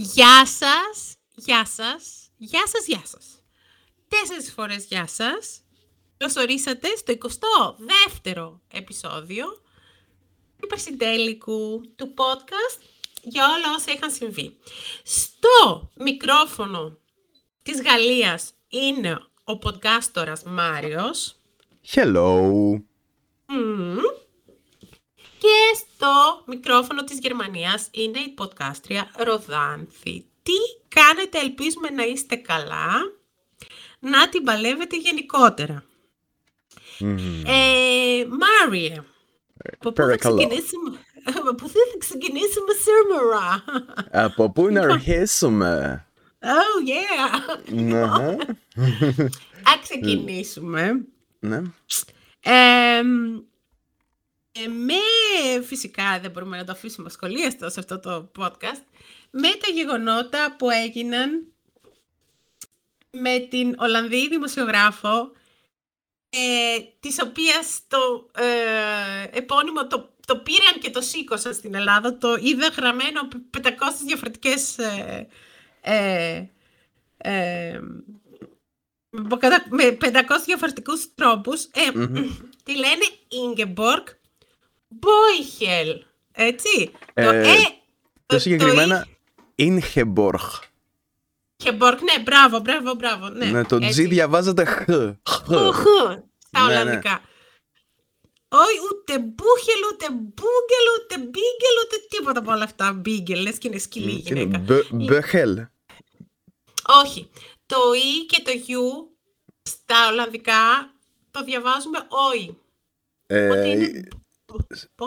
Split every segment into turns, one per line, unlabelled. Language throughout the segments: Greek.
Γεια σας, γεια σας, γεια σας, γεια σας. Τέσσερις φορές γεια σας. Καλώς ορίσατε στο 22ο επεισόδιο του υπερσυντέλικου του podcast για όλα όσα είχαν συμβεί. Στο μικρόφωνο της Γαλλίας είναι ο podcastορας Μάριος.
Hello.
Και στο μικρόφωνο της Γερμανίας είναι η podcastρια Ροδάνθη. Τι κάνετε, ελπίζουμε να είστε καλά, να την παλεύετε γενικότερα. Ε, Μάριε, από πού θα ξεκινήσουμε, από πού θα ξεκινήσουμε σήμερα.
Από πού να αρχίσουμε;
Oh yeah.
Ναι.
Α ξεκινήσουμε.
Ναι.
Ε, ε, με φυσικά δεν μπορούμε να το αφήσουμε σχολίαστο σε αυτό το podcast. Με τα γεγονότα που έγιναν με την Ολλανδή δημοσιογράφο ε, της οποίας το ε, επώνυμο το, το πήραν και το σήκωσαν στην Ελλάδα το είδα γραμμένο με 500 διαφορετικές ε, ε, ε, με 500 διαφορετικούς τρόπους. Ε, τη λένε Ingeborg Μπόιχελ. Έτσι.
Ε,
το ε,
Πιο συγκεκριμένα, Ingeborg.
Ingeborg, ναι, μπράβο, μπράβο, μπράβο. Ναι,
Ναι, το G
έτσι.
διαβάζεται χ.
Χ, χ, στα
Ναι, ναι.
Ολλανδικά. Όχι, ούτε μπούχελ, ούτε μπούγκελ, ούτε μπίγκελ, ούτε τίποτα από όλα αυτά. Μπίγκελ, λες και είναι σκυλή η
Είναι
γυναίκα.
Μπε- Μπεχέλ.
Όχι. Το Ι και το Γιου στα Ολλανδικά το διαβάζουμε όι.
Ε,
Ότι είναι Μπόιχελ.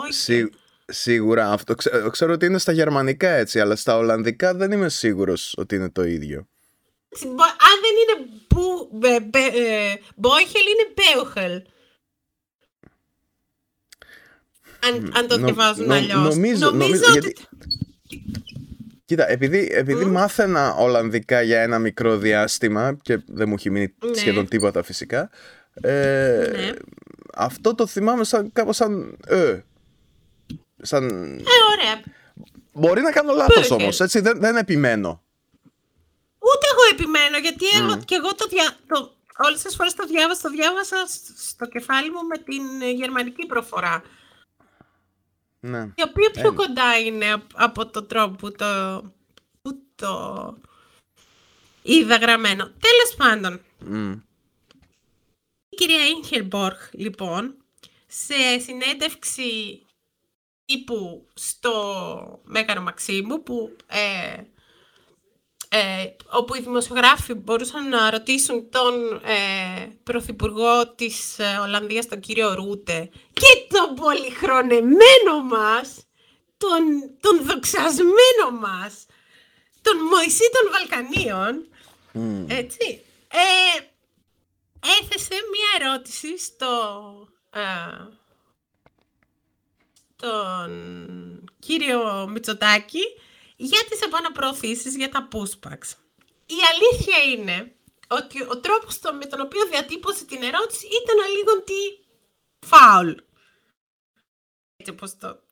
Σί- Σίγουρα αυτό. Ξέ- Ξέρω ότι είναι στα γερμανικά έτσι, αλλά στα ολλανδικά δεν είμαι σίγουρος ότι είναι το ίδιο.
Μπο- Αν δεν είναι μπου, μπε, μπε, ε, μπόιχελ, είναι μπέουχελ. Αν, αν το
Νο-
διαβάζουν
νο-
αλλιώς.
νομίζω- νομίζω,
ότι...
γιατί- Κοίτα, επειδή, επειδή μάθαινα Ολλανδικά για ένα μικρό διάστημα και δεν μου έχει μείνει
Ναι.
σχεδόν τίποτα φυσικά, ε,
Ναι.
Αυτό το θυμάμαι σαν, κάπως σαν ε. Σαν...
Ε, ωραία.
Μπορεί να κάνω λάθος
Μπέρκερ.
όμως, έτσι δεν, δεν επιμένω.
Ούτε εγώ επιμένω, γιατί εγώ, και εγώ το, δια... το όλες τις φορές το διάβασα, το διάβασα σ- στο κεφάλι μου με την ε, γερμανική προφορά.
Ναι.
Η οποία πιο
Ε.
κοντά είναι απ- από τον τρόπο που το, που το είδα γραμμένο. Τέλος πάντων,
Μμ.
Η κυρία Ίνχερμποργκ, λοιπόν, σε συνέντευξη τύπου στο Μέγαρο Μαξίμου, που, ε, ε, όπου οι δημοσιογράφοι μπορούσαν να ρωτήσουν τον ε, Πρωθυπουργό της ε, Ολλανδίας, τον κύριο Ρούτε, και τον πολυχρονεμένο μας, τον, τον δοξασμένο μας, τον Μωυσή των Βαλκανίων,
Μμ.
έτσι. Ε, έθεσε μία ερώτηση στο ε, τον κύριο Μητσοτάκη για τις επαναπροωθήσεις για τα pushbacks. Η αλήθεια είναι ότι ο τρόπος το- με τον οποίο διατύπωσε την ερώτηση ήταν λίγο τι φάουλ. Έτσι όπως το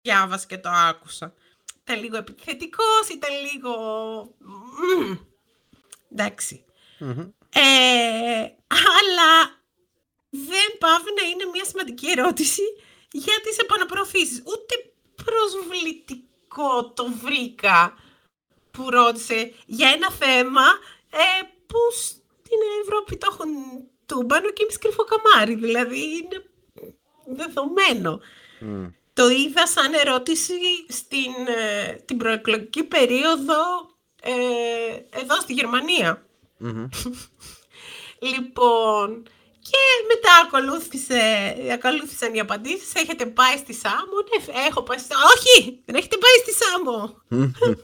διάβασα και το άκουσα. Ήταν λίγο επιθετικός, ήταν λίγο... μμμ. Εντάξει.
Μμμ.
Ε, αλλά δεν πάβει να είναι μια σημαντική ερώτηση για τις επαναπροωθήσεις. Ούτε προσβλητικό το βρήκα που ρώτησε για ένα θέμα ε, που στην Ευρώπη το έχουν τούμπανο και εμείς κρυφό καμάρι. Δηλαδή είναι δεδομένο.
Μμ.
Το είδα σαν ερώτηση στην ε, την προεκλογική περίοδο ε, εδώ στη Γερμανία.
Μμμ.
Λοιπόν, και μετά ακολούθησε, ακολούθησαν οι απαντήσεις. Έχετε πάει στη Σάμο. Ναι, έχω πάει στη Σάμο. Όχι, δεν έχετε πάει στη Σάμο.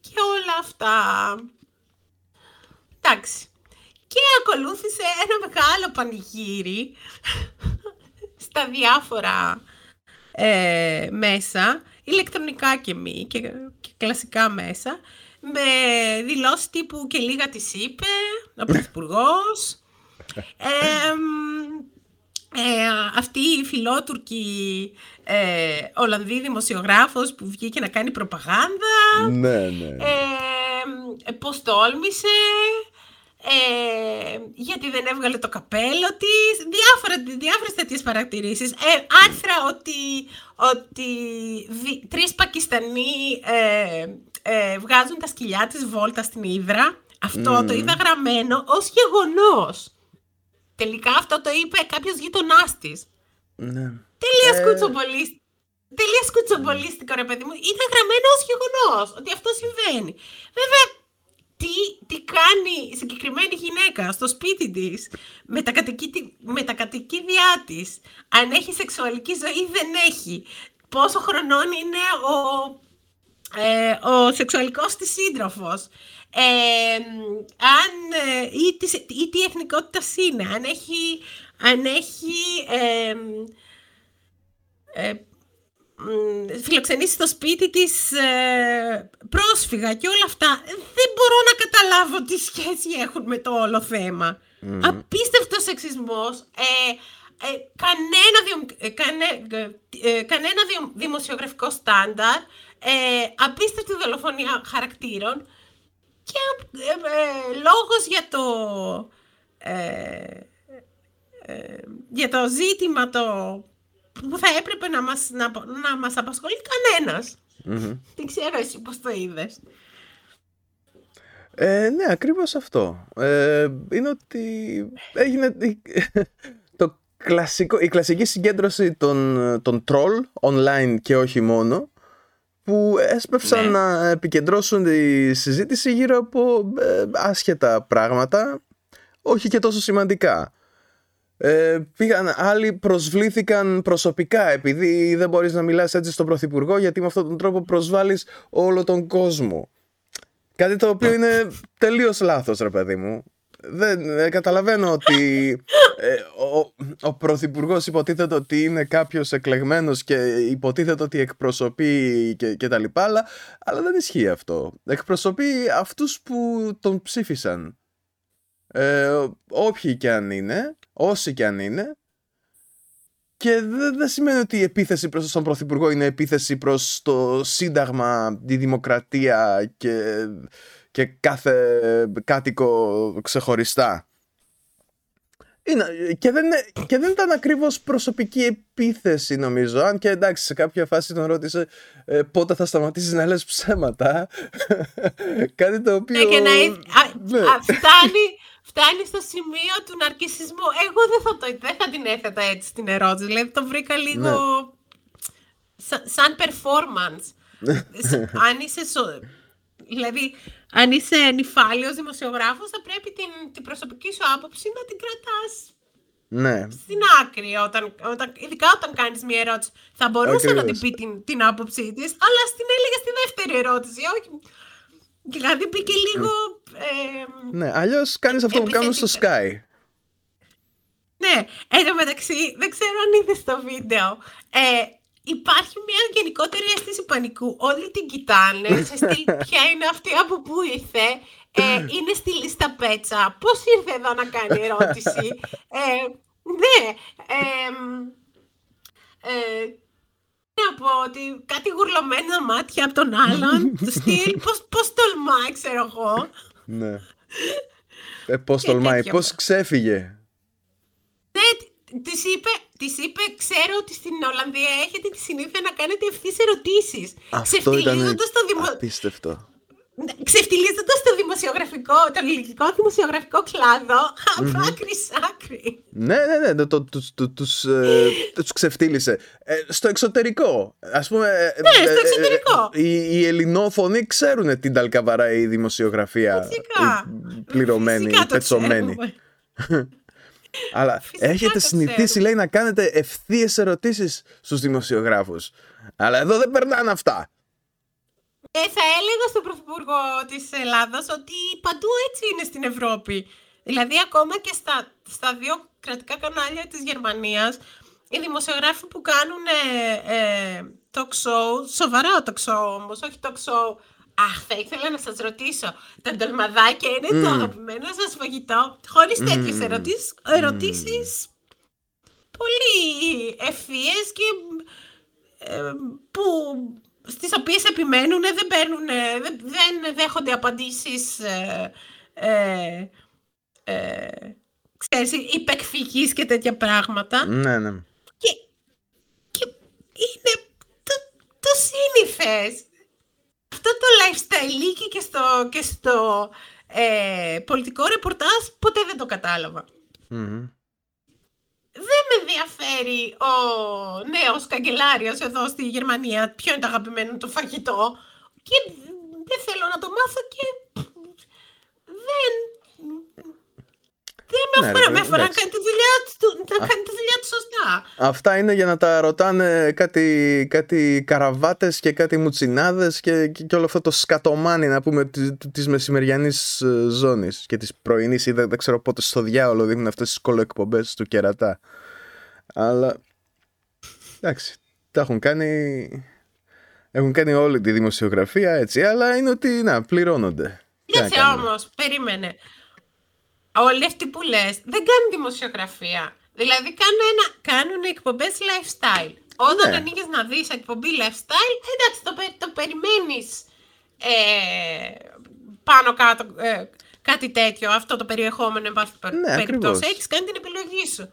και όλα αυτά. Εντάξει. Και ακολούθησε ένα μεγάλο πανηγύρι στα διάφορα ε, μέσα, ηλεκτρονικά και μη και, και κλασικά μέσα, με δηλώσεις τύπου και λίγα της είπε ο Πρωθυπουργός. Ε, μ, ε, αυτή η φιλότουρκη ε, Ολλανδή δημοσιογράφος που βγήκε να κάνει προπαγάνδα.
Ναι, ναι.
Ε, πώς τόλμησε, ε, γιατί δεν έβγαλε το καπέλο της, διάφορα, διάφορες τέτοιες παρατηρήσεις. Ε, άρθρα ότι, ότι δι, τρεις Πακιστανοί ε, ε, βγάζουν τα σκυλιά της βόλτα στην Ήδρα. Αυτό το είδα γραμμένο ως γεγονός. Τελικά αυτό το είπε κάποιος γείτονάς της.
ναι.
Τελεία
Ε.
σκουτσομπολίστικο. Τελεία σκουτσομπολίστικο, ρε παιδί μου. Ήταν γραμμένο ως γεγονός ότι αυτό συμβαίνει. Βέβαια, τι, τι κάνει η συγκεκριμένη γυναίκα στο σπίτι της, με τα, κατοικίτη- με τα κατοικίδια της, αν έχει σεξουαλική ζωή ή δεν έχει, πόσο χρονών είναι ο, ε, ο σεξουαλικός της σύντροφος, ε, αν, ε, ή, της, ή τι εθνικότητας είναι, αν έχει, αν έχει ε, ε, μ, φιλοξενήσει στο σπίτι της ε, πρόσφυγα και όλα αυτά. Δεν μπορώ να καταλάβω τι σχέση έχουν με το όλο θέμα. Απίστευτος σεξισμός. Ε, ε, κανένα, διο- ε, κανέ- ε, ε, κανένα διο- δημοσιογραφικό στάνταρ. Ε, απίστευτη δολοφονία χαρακτήρων. Και ε, ε, λόγος για το... ε, ε, για το ζήτημα το που θα έπρεπε να μας, να, να μας απασχολεί κανένας. Δεν ξέρω εσύ πώς το είδες.
Ε, ναι, ακριβώς αυτό. Ε, είναι ότι έγινε η- το κλασικό, η κλασική συγκέντρωση των, των troll online και όχι μόνο που έσπευσαν
Ναι.
να επικεντρώσουν τη συζήτηση γύρω από ε, άσχετα πράγματα όχι και τόσο σημαντικά. Ε, πήγαν, άλλοι προσβλήθηκαν προσωπικά επειδή δεν μπορείς να μιλάς έτσι στον Πρωθυπουργό γιατί με αυτόν τον τρόπο προσβάλλεις όλο τον κόσμο. Κάτι το οποίο είναι τελείως λάθος ρε παιδί μου. Δεν ε, καταλαβαίνω ότι ε, ο, ο Πρωθυπουργός υποτίθεται ότι είναι κάποιος εκλεγμένος και υποτίθεται ότι εκπροσωπεί και, και τα λοιπά, αλλά, αλλά δεν ισχύει αυτό. Εκπροσωπεί αυτούς που τον ψήφισαν. Ε, όποιοι και αν είναι, όσοι και αν είναι, και δεν δεν σημαίνει ότι η επίθεση προς τον Πρωθυπουργό είναι επίθεση προς το Σύνταγμα, τη Δημοκρατία και, και κάθε κάτοικο ξεχωριστά. Είναι, και, δεν, είναι- και δεν ήταν ακριβώς προσωπική επίθεση νομίζω Αν και εντάξει σε κάποια φάση τον ρώτησε ε, Πότε θα σταματήσεις να λες ψέματα Κάτι το οποίο
Ναι, και να, εί- α,
ναι.
α, φτάνει, φτάνει στο σημείο του ναρκισισμού. Εγώ δεν θα, το, δεν θα την έθετα έτσι την ερώτηση. Δηλαδή το βρήκα λίγο
Ναι.
σα- σαν performance. Σ- αν είσαι σο- Δηλαδή, αν είσαι νυφάλιος δημοσιογράφος, θα πρέπει την, την προσωπική σου άποψη να την κρατάς
Ναι
στην άκρη, όταν, όταν, ειδικά όταν κάνεις μια ερώτηση. Θα μπορούσε να την
Ακριβώς.
πει την, την άποψή της, αλλά στην έλεγε στη δεύτερη ερώτηση, όχι. Δηλαδή μπήκε λίγο... ε,
Ναι, αλλιώς κάνεις αυτό που κάνουν στο Sky
ναι, εν τω μεταξύ, δεν ξέρω αν είδες το βίντεο. Ε, υπάρχει μια γενικότερη αίσθηση πανικού. Όλοι την κοιτάνε, σε στυλ ποια είναι αυτή από πού ήρθε; Ε, είναι στη λίστα πέτσα. Πώς ήρθε εδώ να κάνει ερώτηση; Ε, ναι. Ε, ε, να πω ότι κάτι γουρλωμένα μάτια από τον άλλον. του στυλ, πώς, πώς τολμάει, ξέρω εγώ.
Ναι ε, Πώς
Και
τολμάει,
τέτοια
πώς ξέφυγε
Ναι, της είπε, της είπε, ξέρω ότι στην Ολλανδία έχετε τη συνήθεια να κάνετε ευθύς ερωτήσεις.
Αυτό ήταν
το, δημο...
απίστευτο
Ναι, ξεφτιλίζοντας το δημοσιογραφικό, το ελληνικό δημοσιογραφικό κλάδο, από άκρη σ' άκρη.
Ναι, ναι, ναι, το, το, τους, του- τους, ε, τους ξεφτύλισε. Ε, στο εξωτερικό, ας πούμε... ε,
Ναι, στο
ε, ε,
εξωτερικό.
οι, οι ελληνόφωνοι ξέρουν την ταλκαβαρά η δημοσιογραφία.
Φυσικά.
η πληρωμένη,
Φυσικά
η
το
πετσωμένη.
ξέρουμε.
Αλλά
Φυσικά
έχετε
το
συνηθίσει,
ξέρουμε.
λέει, να κάνετε ευθείες ερωτήσεις στους δημοσιογράφους. Αλλά εδώ δεν περνάνε αυτά.
Ε, θα έλεγα στον Πρωθυπουργό της Ελλάδας ότι παντού έτσι είναι στην Ευρώπη. Δηλαδή ακόμα και στα, στα δύο κρατικά κανάλια της Γερμανίας οι δημοσιογράφοι που κάνουν ε, ε, talk show, σοβαρό talk show όμως, όχι talk show. Αχ, θα ήθελα να σας ρωτήσω, τα ντολμαδάκια είναι το αγαπημένο σας φαγητό, χωρίς τέτοιες ερωτήσεις, ερωτήσεις πολύ ευθείες και ε, που, στις οποίες επιμένουν, δεν, παίρνουν, δεν, δεν δέχονται απαντήσεις ε, ε, ε, ξέρεις, υπεκφυγής και τέτοια πράγματα.
Ναι, ναι.
Και, και είναι το, το σύνηθες. Αυτό το lifestyle και στο, και στο ε, πολιτικό ρεπορτάζ ποτέ δεν το καταλαβα Δεν με ενδιαφέρει ο νέος καγκελάριος εδώ στη Γερμανία. Ποιο είναι το αγαπημένο του φαγητό. Και δεν θέλω να το μάθω και δεν δεν με ναι, αφορά, με αφορά να κάνει τη δουλειά του, να κάνει τη δουλειά του σωστά.
Αυτά είναι για να τα ρωτάνε κάτι, κάτι καραβάτες και κάτι μουτσινάδες και, και, και όλο αυτό το σκατομάνι να πούμε της, της μεσημεριανής ε, ζώνης και της πρωινής ή δεν, δεν ξέρω πότε στο διάολο δείχνουν αυτές τις κολοεκπομπές του κερατά. Αλλά εντάξει, τα έχουν κάνει... Έχουν κάνει όλη τη δημοσιογραφία έτσι, αλλά είναι ότι να, πληρώνονται.
Κοίταξε όμως, περίμενε όλοι αυτοί που λες δεν κάνουν δημοσιογραφία. Δηλαδή κάνουν, ένα, κάνουν εκπομπές lifestyle. Όταν ναι. ανοίγεις να δεις εκπομπή lifestyle, εντάξει, το, το περιμένεις ε, πάνω κάτω ε, κάτι τέτοιο, αυτό το περιεχόμενο, εν πάση ναι, περιπτώσει. Έχεις κάνει την επιλογή σου.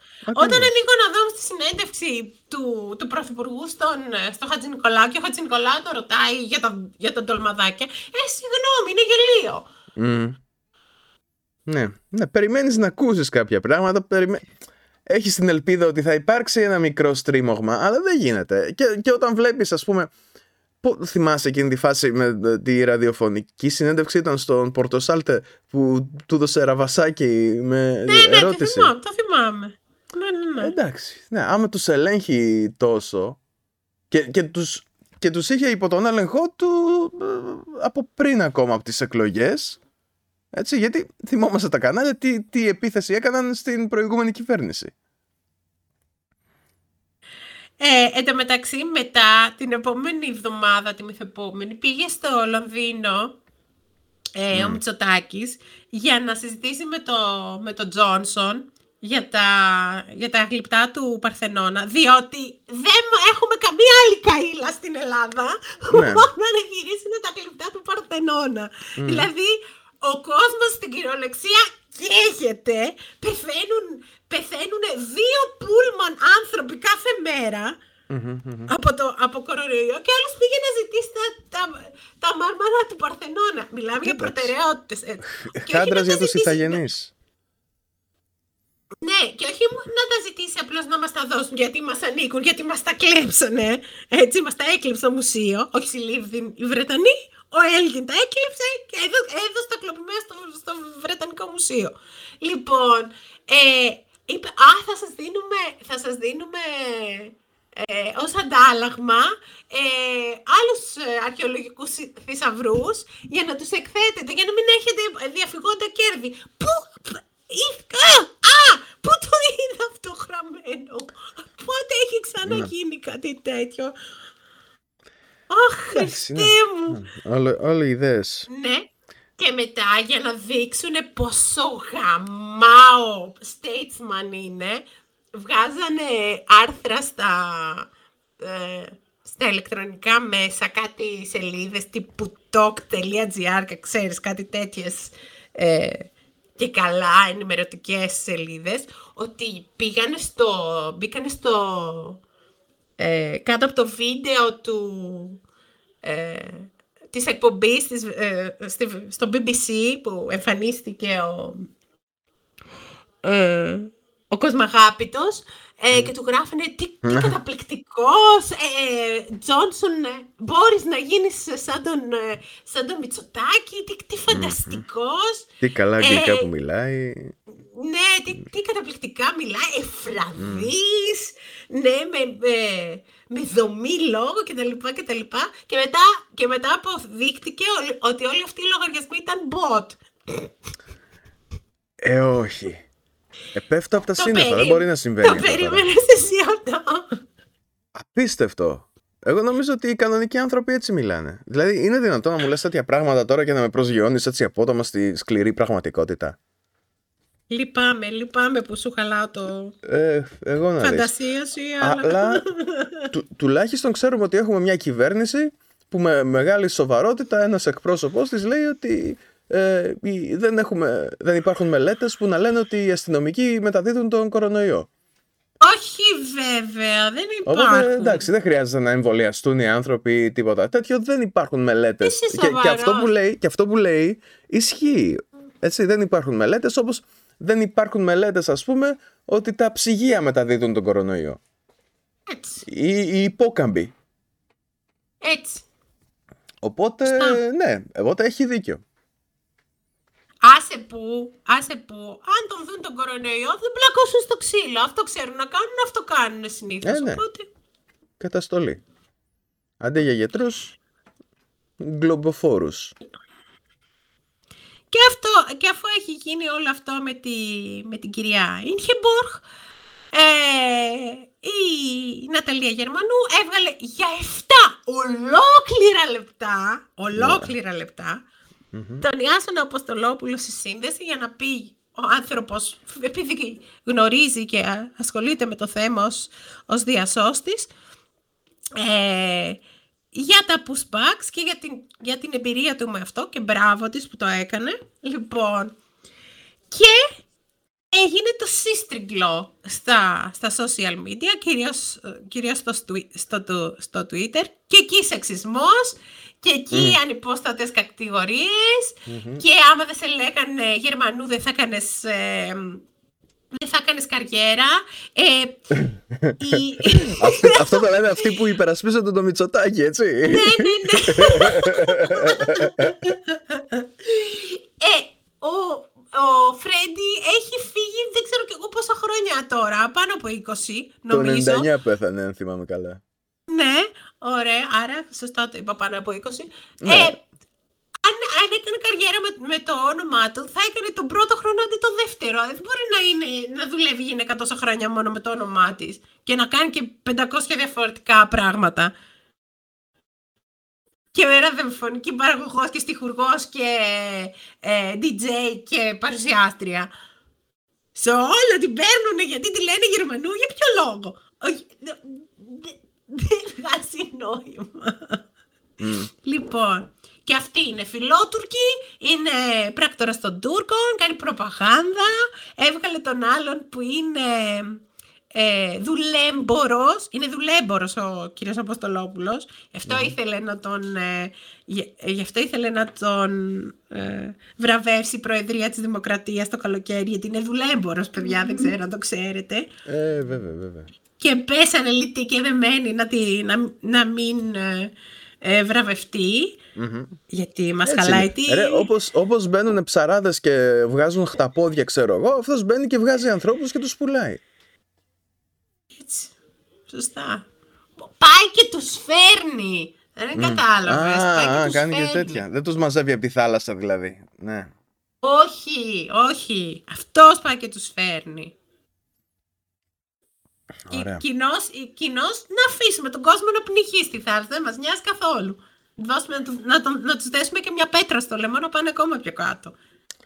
Όταν ανοίγω να δω στη συνέντευξη του, του Πρωθυπουργού στον, στο Χατζη Νικολάου και ο Χατζη Νικολάου το ρωτάει για, τα, για τον τολμαδάκια, ε, συγγνώμη, είναι γελίο. Mm.
Ναι, ναι περιμένεις να ακούσεις κάποια πράγματα, περιμέ... έχεις την ελπίδα ότι θα υπάρξει ένα μικρό στρίμωγμα, αλλά δεν γίνεται. Και, και όταν βλέπεις, ας πούμε, Πού θυμάσαι εκείνη τη φάση με τη ραδιοφωνική συνέντευξη ήταν στον Πορτοσάλτε που του έδωσε ραβασάκι με
ναι, ναι, ερώτηση. Ναι, το θυμάμαι, το θυμάμαι. Ναι, ναι, ναι.
Εντάξει, ναι, άμα τους ελέγχει τόσο και, και, τους, και τους είχε υπό τον έλεγχό του ε, από πριν ακόμα από τις εκλογές έτσι, γιατί θυμόμαστε τα κανάλια τι, τι επίθεση έκαναν στην προηγούμενη κυβέρνηση.
Ε, εν τω μεταξύ, μετά την επόμενη εβδομάδα, τη μεθεπόμενη, πήγε στο Λονδίνο ε, ο Μητσοτάκης για να συζητήσει με, το, με τον Τζόνσον για τα, για τα γλυπτά του Παρθενώνα, διότι δεν έχουμε καμία άλλη καήλα στην Ελλάδα ναι. που να γυρίσουν τα γλυπτά του Παρθενώνα. Δηλαδή, ο κόσμος στην κυριολεξία καίγεται, πεθαίνουν, πεθαίνουν δύο πούλμαν άνθρωποι κάθε από, το, από κορονοϊό και άλλος πήγε να ζητήσει τα, τα, τα μάρμαρα του Παρθενώνα. Μιλάμε για προτεραιότητες. Ε.
Χάντρας για τους Ιθαγενείς.
Ναι, και όχι να τα ζητήσει απλώς να μας τα δώσουν γιατί μας ανήκουν, γιατί μας τα κλέψανε. Έτσι, μας τα έκλειψε το μουσείο. Όχι συλλήφθη οι Βρετανοί, ο Έλγιν τα έκλειψε και έδωσε τα κλοπημένα στο, στο Βρετανικό Μουσείο. Λοιπόν, ε, είπε, α, θα σας δίνουμε, θα σας δίνουμε ε, ως αντάλλαγμα ε, άλλους ε, αρχαιολογικούς θησαυρούς για να τους εκθέτετε, για να μην έχετε διαφυγόντα κέρδη. Πού, α, α, πού το είδα αυτό γραμμένο. Πότε έχει ξαναγίνει ναι. κάτι τέτοιο; Αχ, Χριστέ ναι. μου!
Όλοι οι ιδέες.
Ναι. Και μετά για να δείξουν πόσο γαμάο statesman είναι, βγάζανε άρθρα στα, ε, στα ηλεκτρονικά μέσα, κάτι σελίδες τύπου talk.gr και ξέρεις κάτι τέτοιες ε, και καλά ενημερωτικές σελίδες, ότι πήγανε στο, μπήκανε στο ε, κάτω από το βίντεο του, ε, της εκπομπής της, ε, στο BBC που εμφανίστηκε ο, ε, ο Κοσμαγάπητος ε, και του γράφανε τι, τι ναι. καταπληκτικός ε, Τζόνσον ε, μπορείς να γίνεις σαν τον, σαν τον Μητσοτάκη τι, τι φανταστικός
τι καλά αγγλικά που μιλάει
ναι, τι, τι καταπληκτικά μιλάει, εφραδής, ναι, με, με, με δομή λόγο κτλ. Και, και, μετά, και μετά αποδείχτηκε ότι όλοι αυτοί οι λογαριασμοί ήταν bot.
Ε, όχι. Επέφτω από τα σύννεφα, δεν μπορεί να συμβαίνει.
Το περίμενες εσύ αυτό.
Απίστευτο. Εγώ νομίζω ότι οι κανονικοί άνθρωποι έτσι μιλάνε. Δηλαδή, είναι δυνατόν να μου λες τέτοια πράγματα τώρα και να με προσγειώνεις έτσι απότομα στη σκληρή πραγματικότητα;
Λυπάμαι, λυπάμαι που σου χαλάω το
Ε, εγώ να δεις.
φαντασία σου, αλλά...
Αλλά του, τουλάχιστον ξέρουμε ότι έχουμε μια κυβέρνηση που με μεγάλη σοβαρότητα ένας εκπρόσωπός της λέει ότι ε, οι- δεν, έχουμε, δεν υπάρχουν μελέτες που να λένε ότι οι αστυνομικοί μεταδίδουν τον κορονοϊό.
Όχι βέβαια, δεν υπάρχουν.
Οπότε εντάξει, δεν χρειάζεται να εμβολιαστούν οι άνθρωποι ή τίποτα τέτοιο. Δεν υπάρχουν μελέτες.
Είσαι
Και, και, αυτό
σοβαρός.
που λέει, και αυτό που λέει ισχύει. Έτσι, δεν υπάρχουν μελέτες όπως δεν υπάρχουν μελέτες, ας πούμε, ότι τα ψυγεία μεταδίδουν τον κορονοϊό.
Έτσι,
Ή οι υπόκαμποι.
έτσι.
Οπότε,
Σωστά.
ναι, οπότε έχει δίκιο.
Άσε που, άσε που, αν τον δουν τον κορονοϊό δεν πλακώσουν στο ξύλο. Αυτό ξέρουν να κάνουν, αυτό κάνουν συνήθως.
Ε, ναι.
Οπότε,
Καταστολή. Αντί για γιατρούς, γκλομποφόρους.
Και, αυτό, και αφού έχει γίνει όλο αυτό με, τη, με την κυρία Ίνχεμπορχ, ε, η Ναταλία Γερμανού έβγαλε για 7 ολόκληρα λεπτά, ολόκληρα λεπτά, τον Ιάσονα Αποστολόπουλος στη σύνδεση για να πει ο άνθρωπος, επειδή γνωρίζει και α- ασχολείται με το θέμα ως, ως διασώστης, ε, για τα pushbacks και για την, για την εμπειρία του με αυτό και μπράβο της που το έκανε. Λοιπόν, και έγινε το σύστριγγλο στα, στα social media, κυρίως, ε, κυρίως στο, στουι- στο, του- στο Twitter και εκεί σεξισμός και εκεί ανυπόστατες κατηγορίες και άμα δεν σε λέγανε Γερμανού δεν θα έκανες, ε, δεν θα έκανες καριέρα. Ε, η-
αυτό, αυτό το λένε αυτοί που υπερασπίζονται το Μητσοτάκι, έτσι.
ναι, ναι, ναι. ε, ο, ο Φρέντι έχει φύγει δεν ξέρω και εγώ πόσα χρόνια τώρα, πάνω από 20
το
νομίζω.
99 πέθανε, αν θυμάμαι καλά.
Ναι, ωραία, άρα σωστά το είπα πάνω από 20.
Ναι.
Ε, αν, αν έκανε καριέρα με, με το όνομά του, θα έκανε τον πρώτο χρόνο αντί το δεύτερο. Δεν μπορεί να, είναι, να δουλεύει η γυναίκα τόσα χρόνια μόνο με το όνομά της και να κάνει και 500 διαφορετικά πράγματα. Και ραδιοφωνική παραγωγός και στιχουργός και ε, DJ και παρουσιάστρια. Σε όλα την παίρνουνε γιατί τη λένε Γερμανού, για ποιο λόγο; Όχι, δε- δε- δεν βγάζει νόημα. Λοιπόν, και αυτή είναι φιλότουρκη, είναι πράκτορα των Τούρκων, κάνει προπαγάνδα, έβγαλε τον άλλον που είναι ε, δουλέμπορος, είναι δουλέμπορος ο κύριος Αποστολόπουλος, γι' αυτό ήθελε να τον, ε, γι' γι' αυτό ήθελε να τον ε, βραβεύσει η Προεδρία της Δημοκρατίας το καλοκαίρι, γιατί είναι δουλέμπορος παιδιά, δεν ξέρω αν το ξέρετε.
Ε, βέβαια, βέβαια.
Και πέσανε λιτή και δεμένοι να, τη, να, να μην ε, ε, βραβευτεί. Γιατί μας
Έτσι
χαλάει
είναι.
τι...
Ρε, όπως, όπως μπαίνουν ψαράδες και βγάζουν χταπόδια, ξέρω εγώ, αυτός μπαίνει και βγάζει ανθρώπους και τους πουλάει.
Έτσι. Σωστά. Πάει και τους φέρνει. Δεν κατάλαβες. Πάει και
Α, α,
τους
κάνει και
φέρνει.
τέτοια. Δεν τους μαζεύει από τη θάλασσα δηλαδή. Ναι.
Όχι, όχι. Αυτός πάει και τους φέρνει. Και
Ωραία.
κοινώς, ε, κοινώς να αφήσουμε τον κόσμο να πνιγεί στη θάλασσα. Δεν μας νοιάζει καθόλου. Δώσουμε, να, του- να, τον- να τους δέσουμε και μια πέτρα στο λαιμό να πάνε ακόμα πιο κάτω.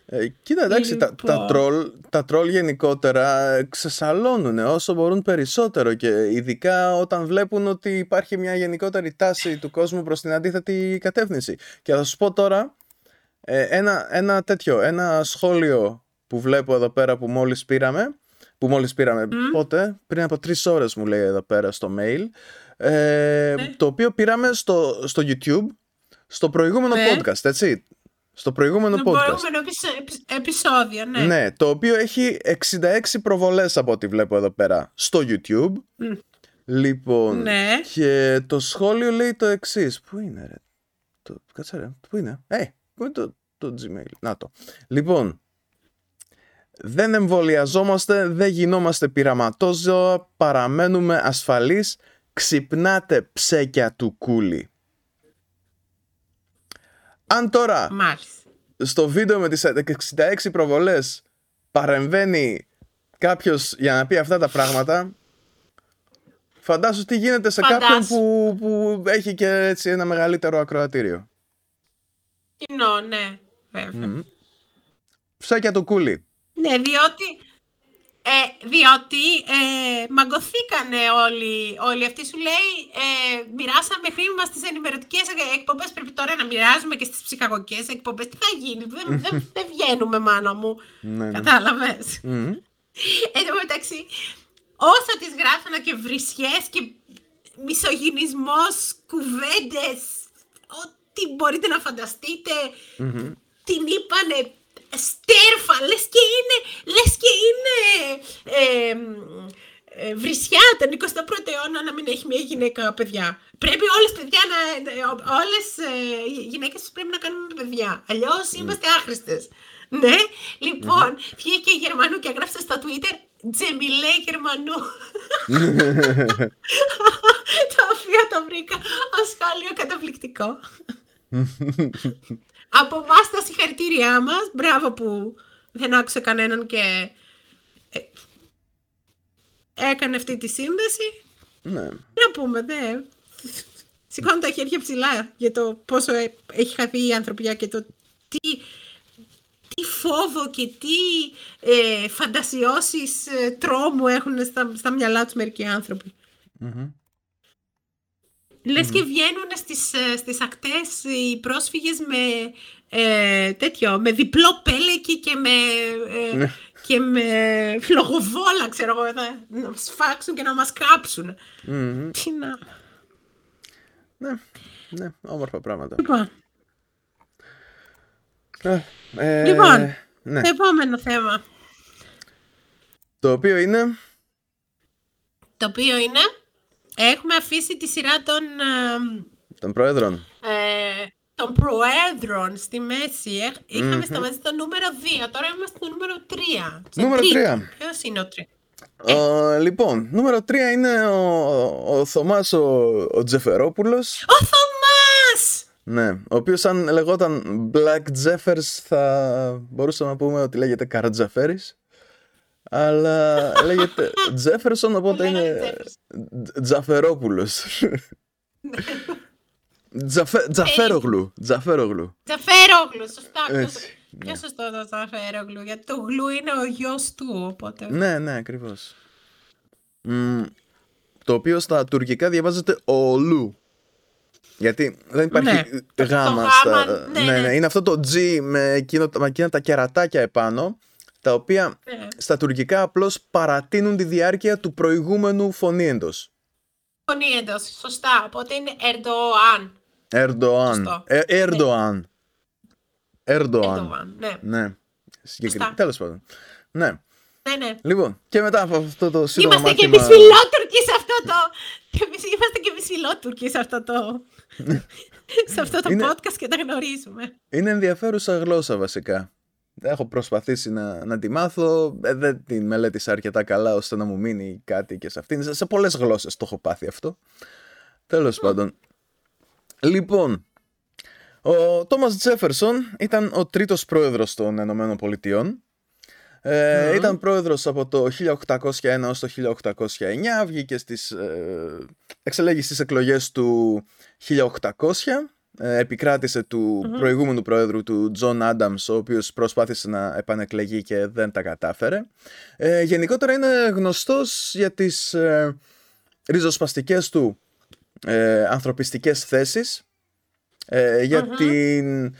Ε, κοίτα, εντάξει, τα, τα,
Λοιπόν.
τρόλ, τα τρόλ γενικότερα ξεσαλώνουν όσο μπορούν περισσότερο και ειδικά όταν βλέπουν ότι υπάρχει μια γενικότερη τάση του κόσμου προς την αντίθετη κατεύθυνση. Και θα σου πω τώρα ε, ένα, ένα τέτοιο, ένα σχόλιο που βλέπω εδώ πέρα που μόλις πήραμε, που μόλις πήραμε πότε, πριν από τρεις ώρες μου λέει εδώ πέρα στο mail, ε,
Ναι.
το οποίο πήραμε στο, στο YouTube, στο προηγούμενο
Ναι.
podcast, έτσι. Στο προηγούμενο
Το
podcast.
προηγούμενο επεισο- επεισ- επεισόδιο, ναι.
Ναι, το οποίο έχει 66 προβολές από ό,τι βλέπω εδώ πέρα στο YouTube.
Μμ.
Λοιπόν,
Ναι.
και το σχόλιο λέει το εξής. Πού είναι, ρε; Το, κάτσε, ρε. Πού είναι; Ε, πού είναι το, το Gmail; Να το. Λοιπόν, δεν εμβολιαζόμαστε, δεν γινόμαστε πειραματόζωα, παραμένουμε ασφαλείς, ξυπνάτε ψέκια του κούλι. Αν τώρα
Μάλιστα.
στο βίντεο με τις 66 προβολές παρεμβαίνει κάποιος για να πει αυτά τα πράγματα φαντάσου τι γίνεται σε
Φαντάσου.
κάποιον που, που έχει και έτσι ένα μεγαλύτερο ακροατήριο.
Κοινό, ναι. Βέβαια.
Ψάκια το κούλι.
Ναι, διότι, ε, διότι ε, μαγκωθήκανε όλοι, όλοι αυτοί. Σου λέει, ε, μοιράσαμε χρήμα στις ενημερωτικές εκπομπές, πρέπει τώρα να μοιράζουμε και στις ψυχαγωγικές εκπομπές. Τι θα γίνει, δεν, δεν, δεν βγαίνουμε μάνα μου.
Ναι, ναι.
Κατάλαβες;
Μμμ.
Εν τω μεταξύ, όσο τις γράφανα και βρισιές και μισογυνισμός, κουβέντες, ό,τι μπορείτε να φανταστείτε,
Μμμ.
την είπανε στέρφα, λες και είναι, λες και είναι ε, ε, βρισιά τον 21ο αιώνα να μην έχει μια γυναίκα παιδιά. Πρέπει όλες παιδιά να, ε, όλες ε, οι γυναίκες πρέπει να κάνουν παιδιά, αλλιώς είμαστε άχρηστες. Ναι, λοιπόν, βγήκε η Γερμανού και έγραψε στο Twitter Τζεμιλέ Γερμανού. το οποίο το βρήκα ως σχόλιο καταπληκτικό. Από εμάς τα συγχαρητήριά μας. Μπράβο που δεν άκουσε κανέναν και ε, έκανε αυτή τη σύνδεση.
ναι.
Να πούμε, δε. Σηκώνω τα χέρια ψηλά για το πόσο ε- έχει χαθεί η ανθρωπιά και το τι, τι φόβο και τι ε, φαντασιώσεις ε, τρόμου έχουν στα, στα μυαλά τους μερικοί άνθρωποι.
Μμμ.
Λες και βγαίνουν στις, ε, στις ακτές οι πρόσφυγες με ε, τέτοιο, με διπλό πέλεκι και με, ε,
Ναι.
και με φλογοβόλα, ξέρω εγώ, να, να μας φάξουν και να μας κάψουν.
Μμμ.
Τι να...
ναι, ναι, όμορφα πράγματα.
Λοιπόν,
Ε, ε,
Λοιπόν.
ναι.
επόμενο θέμα,
Το οποίο είναι.
το οποίο είναι, έχουμε αφήσει τη σειρά των, ε,
των Πρόεδρων.
ε, των προέδρων στη μέση. Ε, Είχαμε
Μμμ.
σταματήσει το νούμερο 2, τώρα είμαστε στο νούμερο 3.
Νούμερο τρία.
Ποιος είναι ο 3?
Ε, λοιπόν, νούμερο 3 είναι ο, ο Θωμάς ο, ο Τζεφερόπουλος.
Ο Θωμάς!
Ναι, ο οποίος αν λεγόταν Black Jeffers θα μπορούσαμε να πούμε ότι λέγεται Καρατζαφέρης. Αλλά λέγεται Jefferson, οπότε
Λέγανε
είναι
Jefferson.
Τζαφερόπουλος. Τζαφε, Τζαφέρογλου. Τζαφέρογλου.
Τζαφέρογλου, σωστά.
Έτσι,
Πιο σωστό το Τζαφέρογλου, γιατί το γλου είναι ο γιος του, οπότε...
Ναι, ναι, ακριβώς. Μμ, το οποίο στα τουρκικά διαβάζεται ολού. Γιατί δεν υπάρχει
Ναι, το-
γάμα
το
στα...
γάμα, ναι,
ναι,
ναι.
ναι, είναι αυτό το G με, εκείνο, με εκείνα τα κερατάκια επάνω, τα οποία
Ναι.
στα τουρκικά απλώς παρατείνουν τη διάρκεια του προηγούμενου φωνήεντος.
Φωνή εντός, σωστά, οπότε είναι Ερντοάν.
Ερντοάν.
Σωστό.
Ε, Ερντοάν. Ερντοάν.
Ερντοάν, ναι.
Ναι. Συγκεκριμένα.
Σωστά.
Τέλος πάντων. Ναι.
Ναι, ναι.
Λοιπόν, και μετά από αυτό το σύντομο
Είμαστε και
μάθημα...
εμείς φιλότουρκοι σε αυτό το... και εμείς είμαστε και εμείς φιλότουρκοι σε αυτό το... σε αυτό το
Είναι-
podcast και τα γνωρίζουμε.
Είναι ενδιαφέρουσα γλώσσα βασικά. Έχω προσπαθήσει να, να τη μάθω, ε, δεν την μελέτησα αρκετά καλά ώστε να μου μείνει κάτι και σε αυτήν. Σε, σε πολλές γλώσσες το έχω πάθει αυτό. Τέλος πάντων. Λοιπόν, ο Τόμας Τζέφερσον ήταν ο τρίτος πρόεδρος των Ηνωμένων Πολιτειών. Ε,
Μμμ.
Ήταν πρόεδρος από το 1801 ως το 1809, βγήκε στις, ε, εξελέγη στις εκλογές του 1800, ε, επικράτησε του
Μμμ.
προηγούμενου πρόεδρου του Τζον Άνταμς, ο οποίος προσπάθησε να επανεκλεγεί και δεν τα κατάφερε. Ε, γενικότερα είναι γνωστός για τις ε, ριζοσπαστικές του ε, ανθρωπιστικές θέσεις, ε, για
Μμμ.
την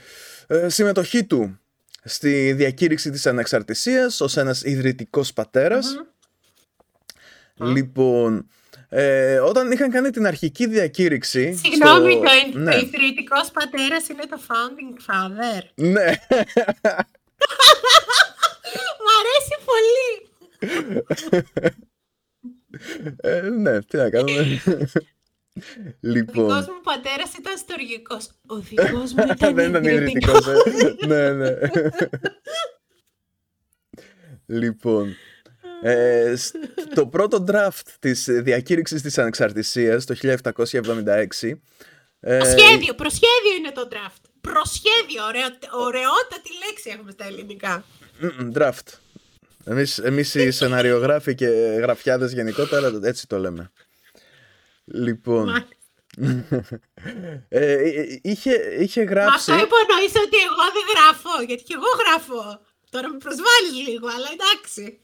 ε, συμμετοχή του στη διακήρυξη της ανεξαρτησίας ως ένας ιδρυτικός πατέρας.
Μμμ.
Λοιπόν, ε, όταν είχαν κάνει την αρχική διακήρυξη...
Συγγνώμη,
στο-
το,
ναι,
το ιδρυτικός πατέρας είναι το founding father.
ναι.
Μ' αρέσει πολύ.
Ε, ναι, τι να κάνουμε.
Ο
λοιπόν,
δικός μου πατέρας ήταν στοργικός. Ο δικός μου ήταν
δεν ήταν
ιδρυτικός.
ιδρυτικός. ε. ναι, ναι. λοιπόν, ε, σ- το πρώτο draft της διακήρυξης της ανεξαρτησίας το 1776 ε,
Προσχέδιο, προσχέδιο είναι το draft. Προσχέδιο, ωραίο, ωραιότατη λέξη έχουμε στα ελληνικά.
μ, draft. Εμείς, εμείς οι σεναριογράφοι και γραφιάδες γενικότερα έτσι το λέμε. Λοιπόν,
Μάλιστα.
ε, ε, είχε, είχε
Μα
γράψει...
αυτό υπονοείς ότι εγώ δεν γράφω, γιατί και εγώ γράφω. Τώρα με προσβάλλεις λίγο, αλλά εντάξει.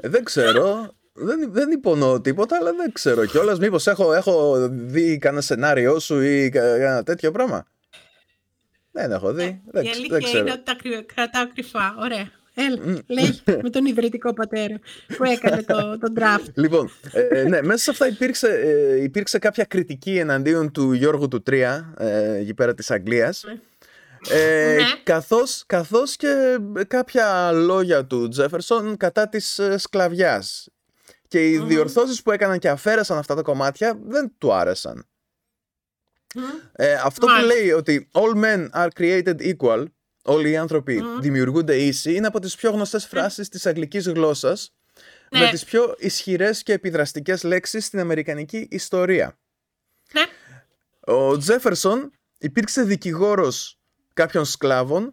Ε, δεν ξέρω. Δεν, δεν υπονοώ τίποτα, αλλά δεν ξέρω κιόλας. Μήπως έχω, έχω δει κανένα σενάριό σου ή κανένα τέτοιο πράγμα; Δεν έχω δει.
Ε,
δεν,
η
ξ-
αλήθεια
δεν ξέρω.
είναι ότι τα κρυ- κρατάω κρυφά. Ωραία. Έλα, λέει με τον ιδρυτικό πατέρα που έκανε το, το draft.
Λοιπόν, ε, ε, ναι, μέσα σε αυτά υπήρξε, ε, υπήρξε κάποια κριτική εναντίον του Γιώργου του Τρία, ε, εκεί πέρα της Αγγλίας. Ε,
Ναι.
καθώς, καθώς και κάποια λόγια του Τζέφερσον κατά της ε, σκλαβιάς. Και οι διορθώσεις που έκαναν και αφαίρεσαν αυτά τα κομμάτια δεν του άρεσαν. Ε, αυτό που
Μάλιστα.
λέει ότι all men are created equal, όλοι οι άνθρωποι δημιουργούνται ίσοι, είναι από τις πιο γνωστές φράσεις της αγγλικής γλώσσας, με
Ναι.
τις πιο ισχυρές και επιδραστικές λέξεις στην αμερικανική ιστορία.
Ναι.
Ο Τζέφερσον υπήρξε δικηγόρος κάποιων σκλάβων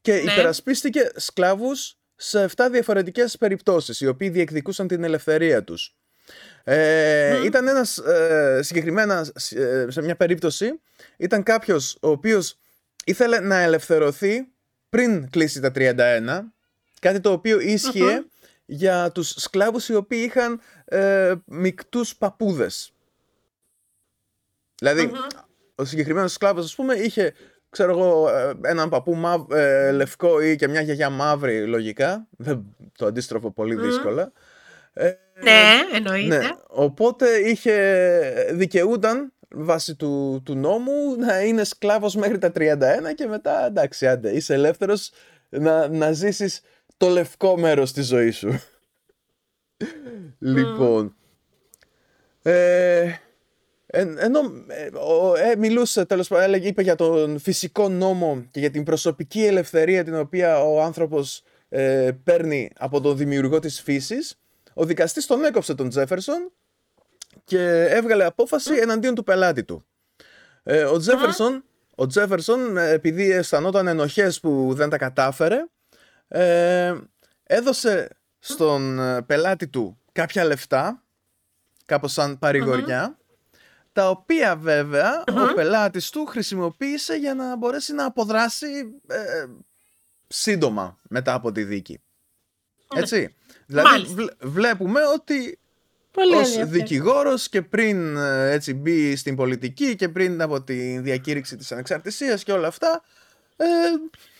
και
Ναι.
υπερασπίστηκε σκλάβους σε 7 διαφορετικές περιπτώσεις, οι οποίοι διεκδικούσαν την ελευθερία τους. Ε, Ήταν ένας, ε, συγκεκριμένα ε, σε μια περίπτωση, ήταν κάποιος ο οποίος ήθελε να ελευθερωθεί πριν κλείσει τα 31, κάτι το οποίο ίσχυε για τους σκλάβους οι οποίοι είχαν ε, μικτούς παππούδες. Δηλαδή, ο συγκεκριμένος σκλάβος, ας πούμε, είχε, ξέρω εγώ, ε, έναν παππού μαύ- ε, λευκό ή και μια γιαγιά μαύρη, λογικά. Δεν, το αντίστροφο πολύ δύσκολα. Ε,
Ναι, εννοείται.
ναι, οπότε είχε, δικαιούταν βάσει του, του νόμου να είναι σκλάβος μέχρι τα 31 και μετά εντάξει άντε είσαι ελεύθερος να, να ζήσεις το λευκό μέρος της ζωής σου. λοιπόν, ε, εν- ενώ ε, ο- ε, μιλούσε τέλος πάντων, έλεγε, είπε για τον φυσικό νόμο και για την προσωπική ελευθερία την οποία ο άνθρωπος ε, παίρνει από τον δημιουργό της φύσης, ο δικαστής τον έκοψε τον Τζέφερσον και έβγαλε απόφαση εναντίον του πελάτη του. Ε, ο Τζέφερσον, ο Τζέφερσον, ε, επειδή αισθανόταν ενοχές που δεν τα κατάφερε, ε, έδωσε στον ε, πελάτη του κάποια λεφτά, κάπως σαν παρηγοριά, τα οποία βέβαια ο πελάτης του χρησιμοποίησε για να μπορέσει να αποδράσει ε, σύντομα μετά από τη δίκη. Έτσι. Δηλαδή
Μάλιστα.
βλέ- βλέπουμε ότι
Πολύ
ως
ενδιαφέρον.
δικηγόρος και πριν ε, έτσι μπει στην πολιτική και πριν από τη διακήρυξη της ανεξαρτησίας και όλα αυτά ε,